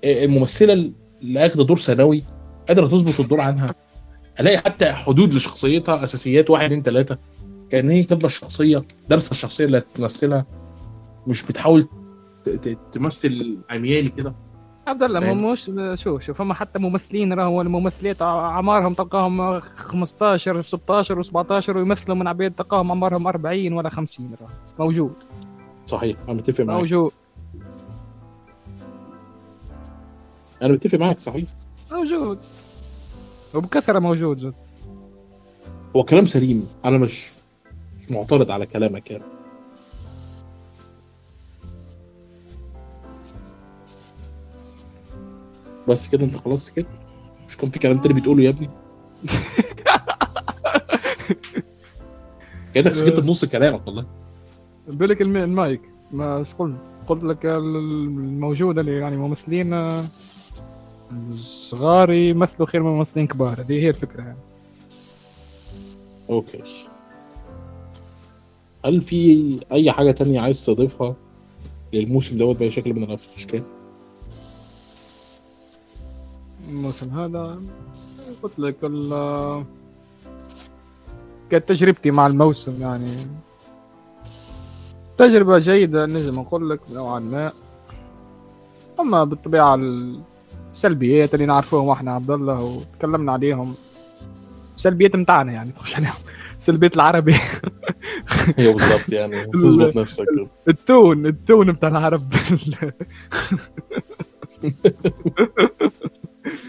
[SPEAKER 2] الممثله اللي أخدة دور ثانوي قادرة تظبط الدور عنها. ألاقي حتى حدود لشخصيتها أساسيات واحد اتنين تلاتة. كان هي كاتبه الشخصيه دارسه الشخصية اللي هتمثلها مش بتحاول تمثل عمياني كده.
[SPEAKER 1] عبد الله مش شوف شوف فما حتى ممثلين راهو الممثلات أعمارهم تلقاهم 15 16 و17 ويمثلوا من عباد تلقاهم أعمارهم 40 ولا 50 راهو موجود.
[SPEAKER 2] صحيح أنا متفق معاك.
[SPEAKER 1] موجود.
[SPEAKER 2] أنا متفق معاك صحيح.
[SPEAKER 1] موجود. وبكثرة موجود زود.
[SPEAKER 2] هو كلام سليم أنا مش مش معترض على كلامك يعني. بس كده انت خلصت كده؟ مش كان في كلام تاني بتقوله يا ابني؟ كأنك سكت في نص كلامك والله.
[SPEAKER 1] الم- المايك. ما قلت؟ قلت لك ال- الموجوده اللي يعني ممثلين آه، صغار يمثلوا خير من ممثلين كبار. هذه هي الفكرة يعني.
[SPEAKER 2] okay. هل في أي حاجة تانية عايز تضيفها للموسم دوت بأي شكل من الأشكال؟
[SPEAKER 1] الموسم هذا قلت لك ال- كانت تجربتي مع الموسم يعني. تجربة جيدة نجم نقول لك نوعا ما. أما بالطبيعة السلبيات اللي نعرفوهم أحنا عبد الله وتكلمنا عليهم سلبيات متاعنا يعني عليهم سلبيات العربي.
[SPEAKER 2] أيوه بالظبط يعني. (laughs) تظبط نفسك.
[SPEAKER 1] التون التون بتاع العرب. (laughs)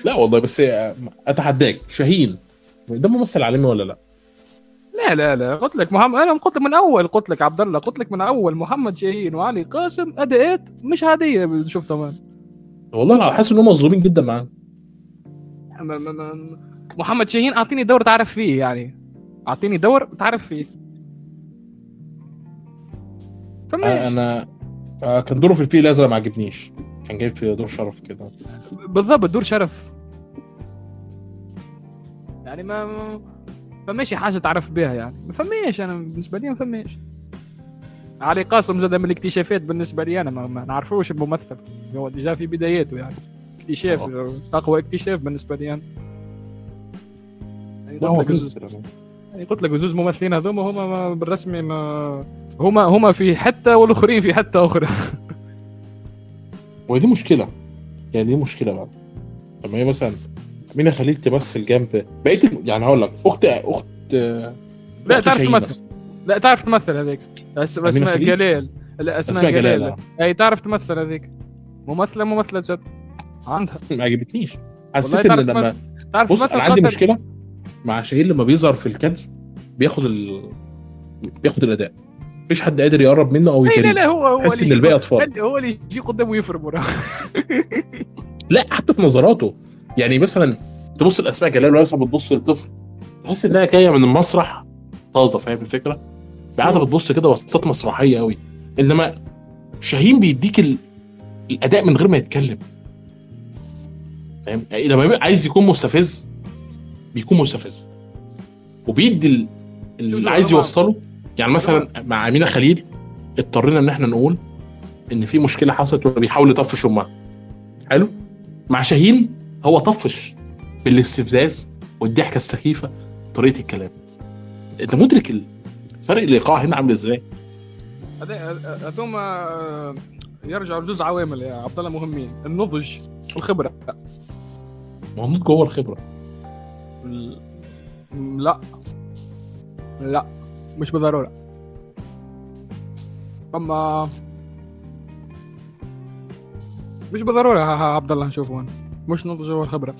[SPEAKER 2] لا والله بس اتحداك شاهين. ده ممثل عالمي ولا لا؟
[SPEAKER 1] لا لا لا. قلت لك محمد أنا قلت لك من أول قلت لك عبد الله قلت لك من أول محمد شاهين وعلي قاسم اداءات مش عادية شفتهم أنا
[SPEAKER 2] والله أنا حاسس إن هم مظلومين جدا معاه
[SPEAKER 1] م- م- م- محمد شاهين أعطيني دور تعرف فيه يعني. أعطيني دور تعرف فيه. فماش
[SPEAKER 2] أنا آه، كان دوره في الفيل الأزرق ما عجبنيش. كان جايب في دور شرف كده.
[SPEAKER 1] بالضبط دور شرف. يعني ما ما- فماشي حاجة تعرف بها يعني. ما فماش أنا بالنسبة لي ما فماش علي قاسم زاد من الاكتشافات بالنسبة لي أنا ما, ما نعرفوش الممثل. هو ديجا في بداياته يعني. اكتشاف أقوى اكتشاف بالنسبة لي أنا. يعني. يعني قلت لك زوز ممثلين هذوما هما ما- بالرسمي ما هما هما في حتة والآخرين في حتة
[SPEAKER 2] أخرى (laughs) دي مشكلة. يعني دي مشكلة بقى. لما هي مثلا أمينة خليل تمثل جنب بقيت يعني هقول لك اخت أخت
[SPEAKER 1] لا تعرف تمثل. لا تعرف تمثل هذيك. اسماء؟ جلال لا اسماء
[SPEAKER 2] جلال آه.
[SPEAKER 1] أي تعرف تمثل هذيك. ممثلة ممثلة جد. عندها.
[SPEAKER 2] ما عجبتنيش. حسيت
[SPEAKER 1] إن
[SPEAKER 2] لما
[SPEAKER 1] تعرف
[SPEAKER 2] بص
[SPEAKER 1] تمثل
[SPEAKER 2] أنا عندي مشكلة. مع شاهين لما بيظهر في الكادر بياخد ال... بياخد الأداء. مفيش حد قادر يقرب منه أو
[SPEAKER 1] اي لا لا هو هو
[SPEAKER 2] تحس
[SPEAKER 1] إن
[SPEAKER 2] الباقي أطفال.
[SPEAKER 1] هو اللي يجي قدامه يفرم وراه.
[SPEAKER 2] لا حتى في نظراته. يعني مثلا تبص لأسماء جلال وهي بتبص للطفل تحس إنها جاية من المسرح طازة فاهم الفكرة؟
[SPEAKER 1] قاعدة.
[SPEAKER 2] بتبص كده بصات مسرحية قوي إنما شاهين بيديك ال... الأداء من غير ما يتكلم. فاهم؟ يعني لما عايز يكون مستفز بيكون مستفز. وبيدي اللي عايز. يوصله. يعني مثلا مع أمينة خليل اضطرينا إن إحنا نقول إن في مشكلة حصلت وبيحاول يطفش أمها. حلو؟ مع شاهين هو طفش بالاستفزاز والضحكة السخيفة طريقة الكلام. أنت مدرك فرق الايقاع هنا عامل
[SPEAKER 1] إزاي؟ هذوما آه، يرجعوا لجوز عوامل يا عبد الله مهمين. النضج والخبرة.
[SPEAKER 2] ما هو جوه الخبرة.
[SPEAKER 1] ال- لا. لا. مش بالضروره اما مش بالضروره عبد الله نشوفه هنا مش نضج والخبره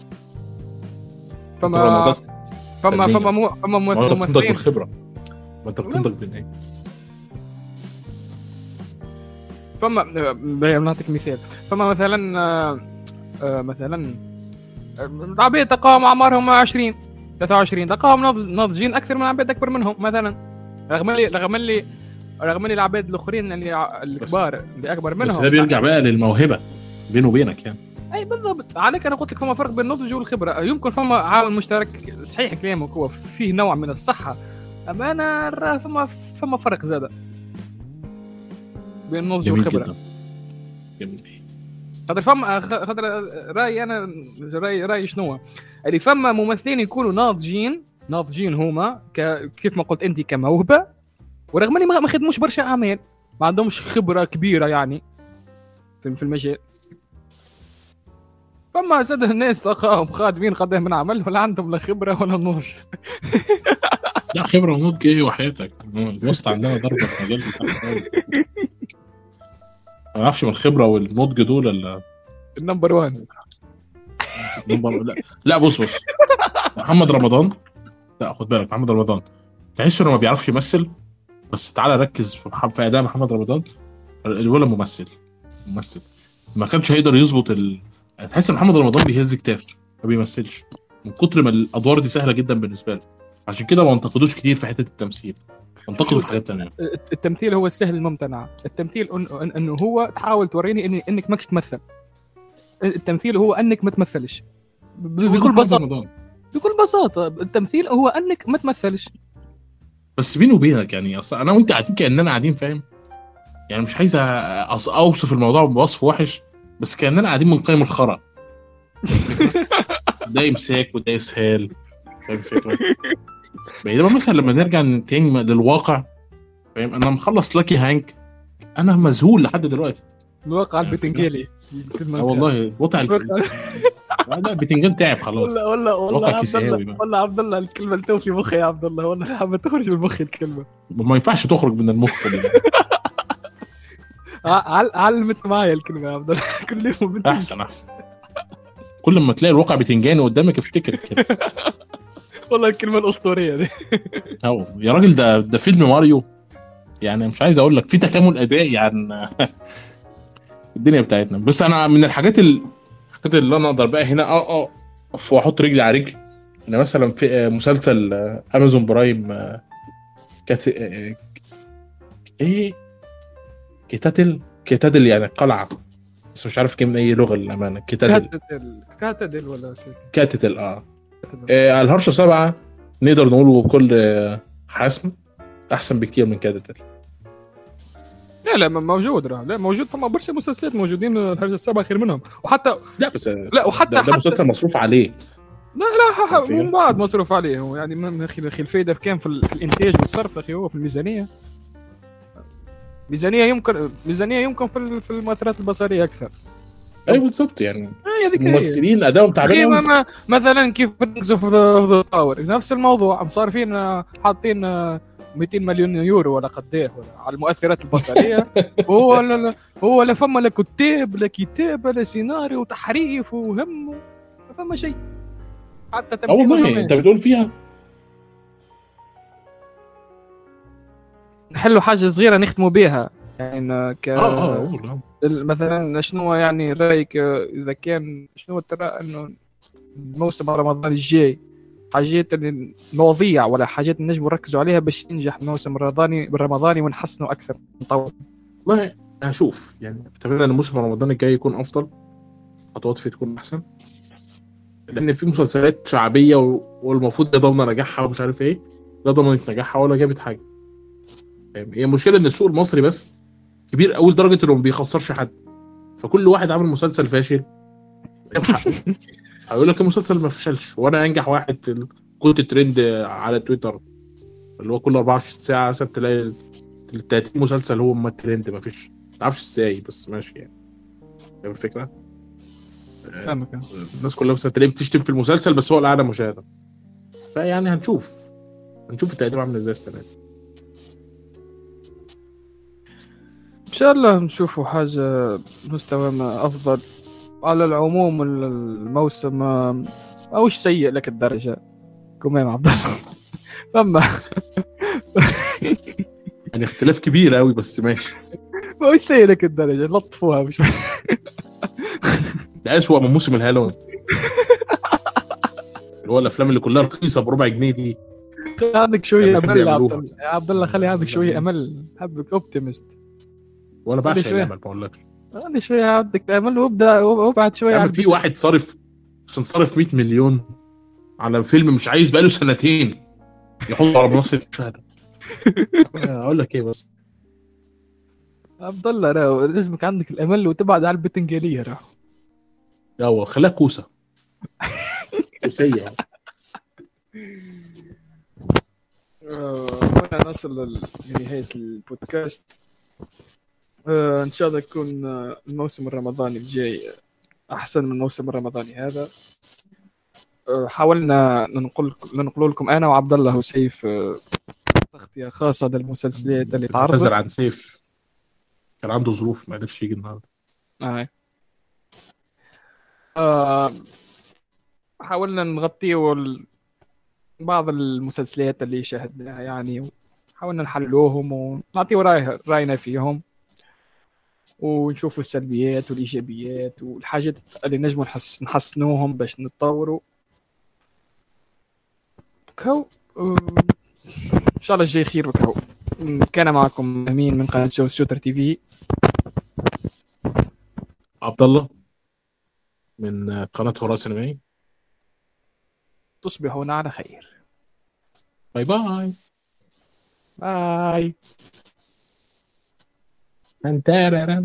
[SPEAKER 1] فما فما. فما مو فما
[SPEAKER 2] ما انت بتنضج
[SPEAKER 1] ممثلين
[SPEAKER 2] بالخبرة. ما انت بتنضج بالايه
[SPEAKER 1] فما آه، نعطيك مثال. فما مثلا آه، آه، مثلا عبيد تلقاهم أعمارهم 20 23 تلقاهم ناضج- ناضجين أكثر من عبيد أكبر منهم مثلا. رغم اللي رغم اللي رغم اللي العباد الأخرين اللي الكبار اللي أكبر منهم.
[SPEAKER 2] بس ده بيرجع بقى للموهبة بينه وبينك يعني.
[SPEAKER 1] أي بالضبط. عليك أنا قلت لك فما فرق بين النضج والخبرة. يمكن فما عامل مشترك صحيح كلامك هو. فيه نوع من الصحة. اما أنا فما فما فرق زاده بين النضج
[SPEAKER 2] جميل
[SPEAKER 1] والخبرة.
[SPEAKER 2] جدا. جميل.
[SPEAKER 1] خاطر فما خاطر رأيي أنا رايي رأيي شنو اللي فما ممثلين يكونوا ناضجين ناضجين هما ك... كيف ما قلت أنت كموهبة ورغم إني ما خدموش برشا أعمال ما عندهمش خبرة كبيرة يعني في في المجال. فما زاد الناس تلقاهم خادمين قدام من عمل ولا عندهم لا خبرة ولا نضج.
[SPEAKER 2] لا خبرة ونضج إيه وحياتك؟ الوسط عندنا ضربة (laughs) ما أعرفش من الخبرة والنضج دول ال-
[SPEAKER 1] ال number 1
[SPEAKER 2] number- لا لا بص بص. محمد رمضان. لا خد بالك محمد رمضان. تحس إنه ما بيعرفش يمثل بس تعالى ركز في محمد في أداء محمد رمضان. الولد ممثل ممثل. ما كانش هيقدر يظبط ال... تحس محمد رمضان بيهز كتاف ما بيمثلش. من كتر ما الأدوار دي سهلة جدا بالنسبة له. عشان كده ما انتقدوش كتير في حتة التمثيل. انتقدوا في حاجات تانية.
[SPEAKER 1] التمثيل هو السهل الممتنع. التمثيل إن- إن- إنه هو تحاول توريني إني إنك ماكش تمثل. التمثيل هو إنك ما تمثلش. بكل
[SPEAKER 2] بساطة.
[SPEAKER 1] بكل بساطة التمثيل هو إنك ما تمثلش.
[SPEAKER 2] بس بيني وبينك يعني اصل أنا وأنت قاعدين كأننا قاعدين فاهم؟ يعني مش عايز أوصف الموضوع بوصف وحش بس كأننا قاعدين من قيم الخرا. (laughs) ده امساك وده اسهال فاهم الفكرة؟ (laughs) بينما مثلا لما نرجع تاني للواقع فاهم؟ أنا مخلص لاكي هانك أنا مذهول لحد دلوقتي.
[SPEAKER 1] الواقع
[SPEAKER 2] يعني
[SPEAKER 1] البتنجالي
[SPEAKER 2] آه والله وضع لا بتنجان تعب خلاص.
[SPEAKER 1] والله والله
[SPEAKER 2] واقع
[SPEAKER 1] عبد الله. والله عبد الله الكلمة اللي في مخي يا عبد الله. والله حابه تخرج من مخي الكلمة.
[SPEAKER 2] ما ينفعش تخرج من المخ (laughs)
[SPEAKER 1] علمت معايا الكلمة يا عبد الله. (laughs) كل يوم
[SPEAKER 2] أحسن أحسن. كل ما تلاقي الواقع بتنجاني قدامك افتكر كده (laughs)
[SPEAKER 1] والله الكلمة الأسطورية دي. (laughs)
[SPEAKER 2] أو يا راجل ده ده فيلم ماريو. يعني مش عايز أقول لك في تكامل ادائي عن (laughs) الدنيا بتاعتنا. بس أنا من الحاجات ال- الحاجات اللي أنا أقدر بقى هنا أه اقف وأحط رجلي على رجل. ان مثلا في آه، مسلسل امازون برايم آه، كات آه، إيه؟ Citadel Citadel يعني قلعة. بس مش عارف كم من أي لغة للأمانة. كيتاتل
[SPEAKER 1] Citadel Citadel ولا شيء.
[SPEAKER 2] Citadel آه. آه، الهرشه سبعه نقدر نقوله بكل حسم أحسن بكتير من Citadel
[SPEAKER 1] لا لا م- موجود راه لا موجود فما برشا مسلسلات موجودين الهرشة السبعة خير منهم. وحتى
[SPEAKER 2] لا بس
[SPEAKER 1] لا وحتى
[SPEAKER 2] ده, ده
[SPEAKER 1] حتى
[SPEAKER 2] مسلسل مصروف عليه.
[SPEAKER 1] لا لا؟ من بعد مصروف عليه. هو يعني من أخي أخي الفايده كان في, في الإنتاج والصرف أخي هو في الميزانية. ميزانية يمكن ميزانية يمكن في في المؤثرات البصرية أكثر.
[SPEAKER 2] اي بالظبط يعني.
[SPEAKER 1] هي.
[SPEAKER 2] الممثلين ادائهم تعبان
[SPEAKER 1] ما مثلا كيف Rings of the Power نفس الموضوع. مصارفين آه، حاطين آه، 200 مليون يورو ولا قديه ولا على المؤثرات البصرية. (laughs) هو لا لا هو لا فما لا كتاب لا كتابه لا سيناريو وتحريف وهم. ما فما شيء. حتى تمثيل
[SPEAKER 2] والله
[SPEAKER 1] أنت.
[SPEAKER 2] بتقول فيها؟
[SPEAKER 1] نحلوا حاجة صغيرة نختموا بها يعني ك
[SPEAKER 2] آه قول، آه.
[SPEAKER 1] مثلا شنو يعني رأيك آه، إذا كان شنو ترى إنه الموسم الرمضاني الجاي حاجات اللي مواضيع ولا حاجات نجم نركزوا عليها باش ينجح الموسم الرمضاني بالرمضاني ونحسنوا أكثر نطور
[SPEAKER 2] والله هشوف يعني اتمنى إن الموسم رمضان الجاي يكون أفضل خطوات فيه تكون أحسن لأن في مسلسلات شعبية والمفروض يضمن نجاحها ومش عارف إيه لا ضمنت نجاحها ولا جابت حاجة فاهم؟ هي المشكلة إن السوق المصري بس كبير قوي لدرجة إنه ما بيخسرش حد. فكل واحد عامل مسلسل فاشل. (laughs) هيقول لك المسلسل ما فشلش وأنا أنجح واحد كنت ترند على تويتر. اللي هو كل 24 ساعة مثلا تلاقي ال 30 مسلسل هو ما الترند ما فيش. ما تعرفش إزاي بس ماشي يعني. فاهم الفكرة؟
[SPEAKER 1] فاهمك
[SPEAKER 2] الناس كلها مثلا تلاقيه بتشتم في المسلسل بس هو الأعلى مشاهدة. فيعني هنشوف. هنشوف التقديم عامل إزاي السنة دي.
[SPEAKER 1] شاء الله نشوفوا حاجة مستوى ما أفضل. على العموم ال- الموسم ما ماهوش سيء لك الدرجة. كمام عبد الله. (laughs) فما (laughs)
[SPEAKER 2] يعني اختلاف كبير قوي بس ماشي.
[SPEAKER 1] ماهوش سيء لك الدرجة. لطفوها مش
[SPEAKER 2] ده أسوأ من موسم الهالوين اللي هو الأفلام اللي كلها رخيصة بربع جنيه دي.
[SPEAKER 1] عندك
[SPEAKER 2] شوية
[SPEAKER 1] أمل يا عبد الله خلي عندك شوية أمل. حبك أوبتيمست.
[SPEAKER 2] وأنا بعشق. الامل بقول لك
[SPEAKER 1] خلي شوية عندك امل وابدا وابعد شوية
[SPEAKER 2] يعني
[SPEAKER 1] عن
[SPEAKER 2] في واحد صارف عشان صارف 100 مليون على فيلم مش عايز بقاله سنتين. يحطه على منصة مشاهده (laughs) أقول لك إيه بس.
[SPEAKER 1] عبد الله لازمك عندك الأمل وتبعد عن البتنجاليه راهو
[SPEAKER 2] يلا خليها كوسة. (laughs) كوسية.
[SPEAKER 1] آه، نصل ل- لنهاية البودكاست. آه، إن شاء الله يكون آه، الموسم الرمضاني الجاي أحسن من الموسم الرمضاني هذا. آه، حاولنا ننقل ننقل لكم أنا وعبد الله وسيف آه، تغطية خاصة للمسلسلات اللي
[SPEAKER 2] اعتذر
[SPEAKER 1] تعرضت
[SPEAKER 2] عن سيف. كان عنده ظروف ما قدرش يجي النهارده.
[SPEAKER 1] آه. آه، حاولنا نغطيه بعض المسلسلات اللي شاهدناها يعني حاولنا نحلوهم ونعطيه راي رأينا فيهم. ونشوفوا السلبيات والإيجابيات والحاجات اللي نجموا نحس نحسنوهم باش نتطوروا. كو إن شاء الله الجاي خير وكهو كان معكم أمين من قناة شو Shooter TV.
[SPEAKER 2] عبد الله من قناة هراء سينمائي.
[SPEAKER 1] تصبحون على خير.
[SPEAKER 2] bye bye.
[SPEAKER 1] bye.
[SPEAKER 2] Pantera, era.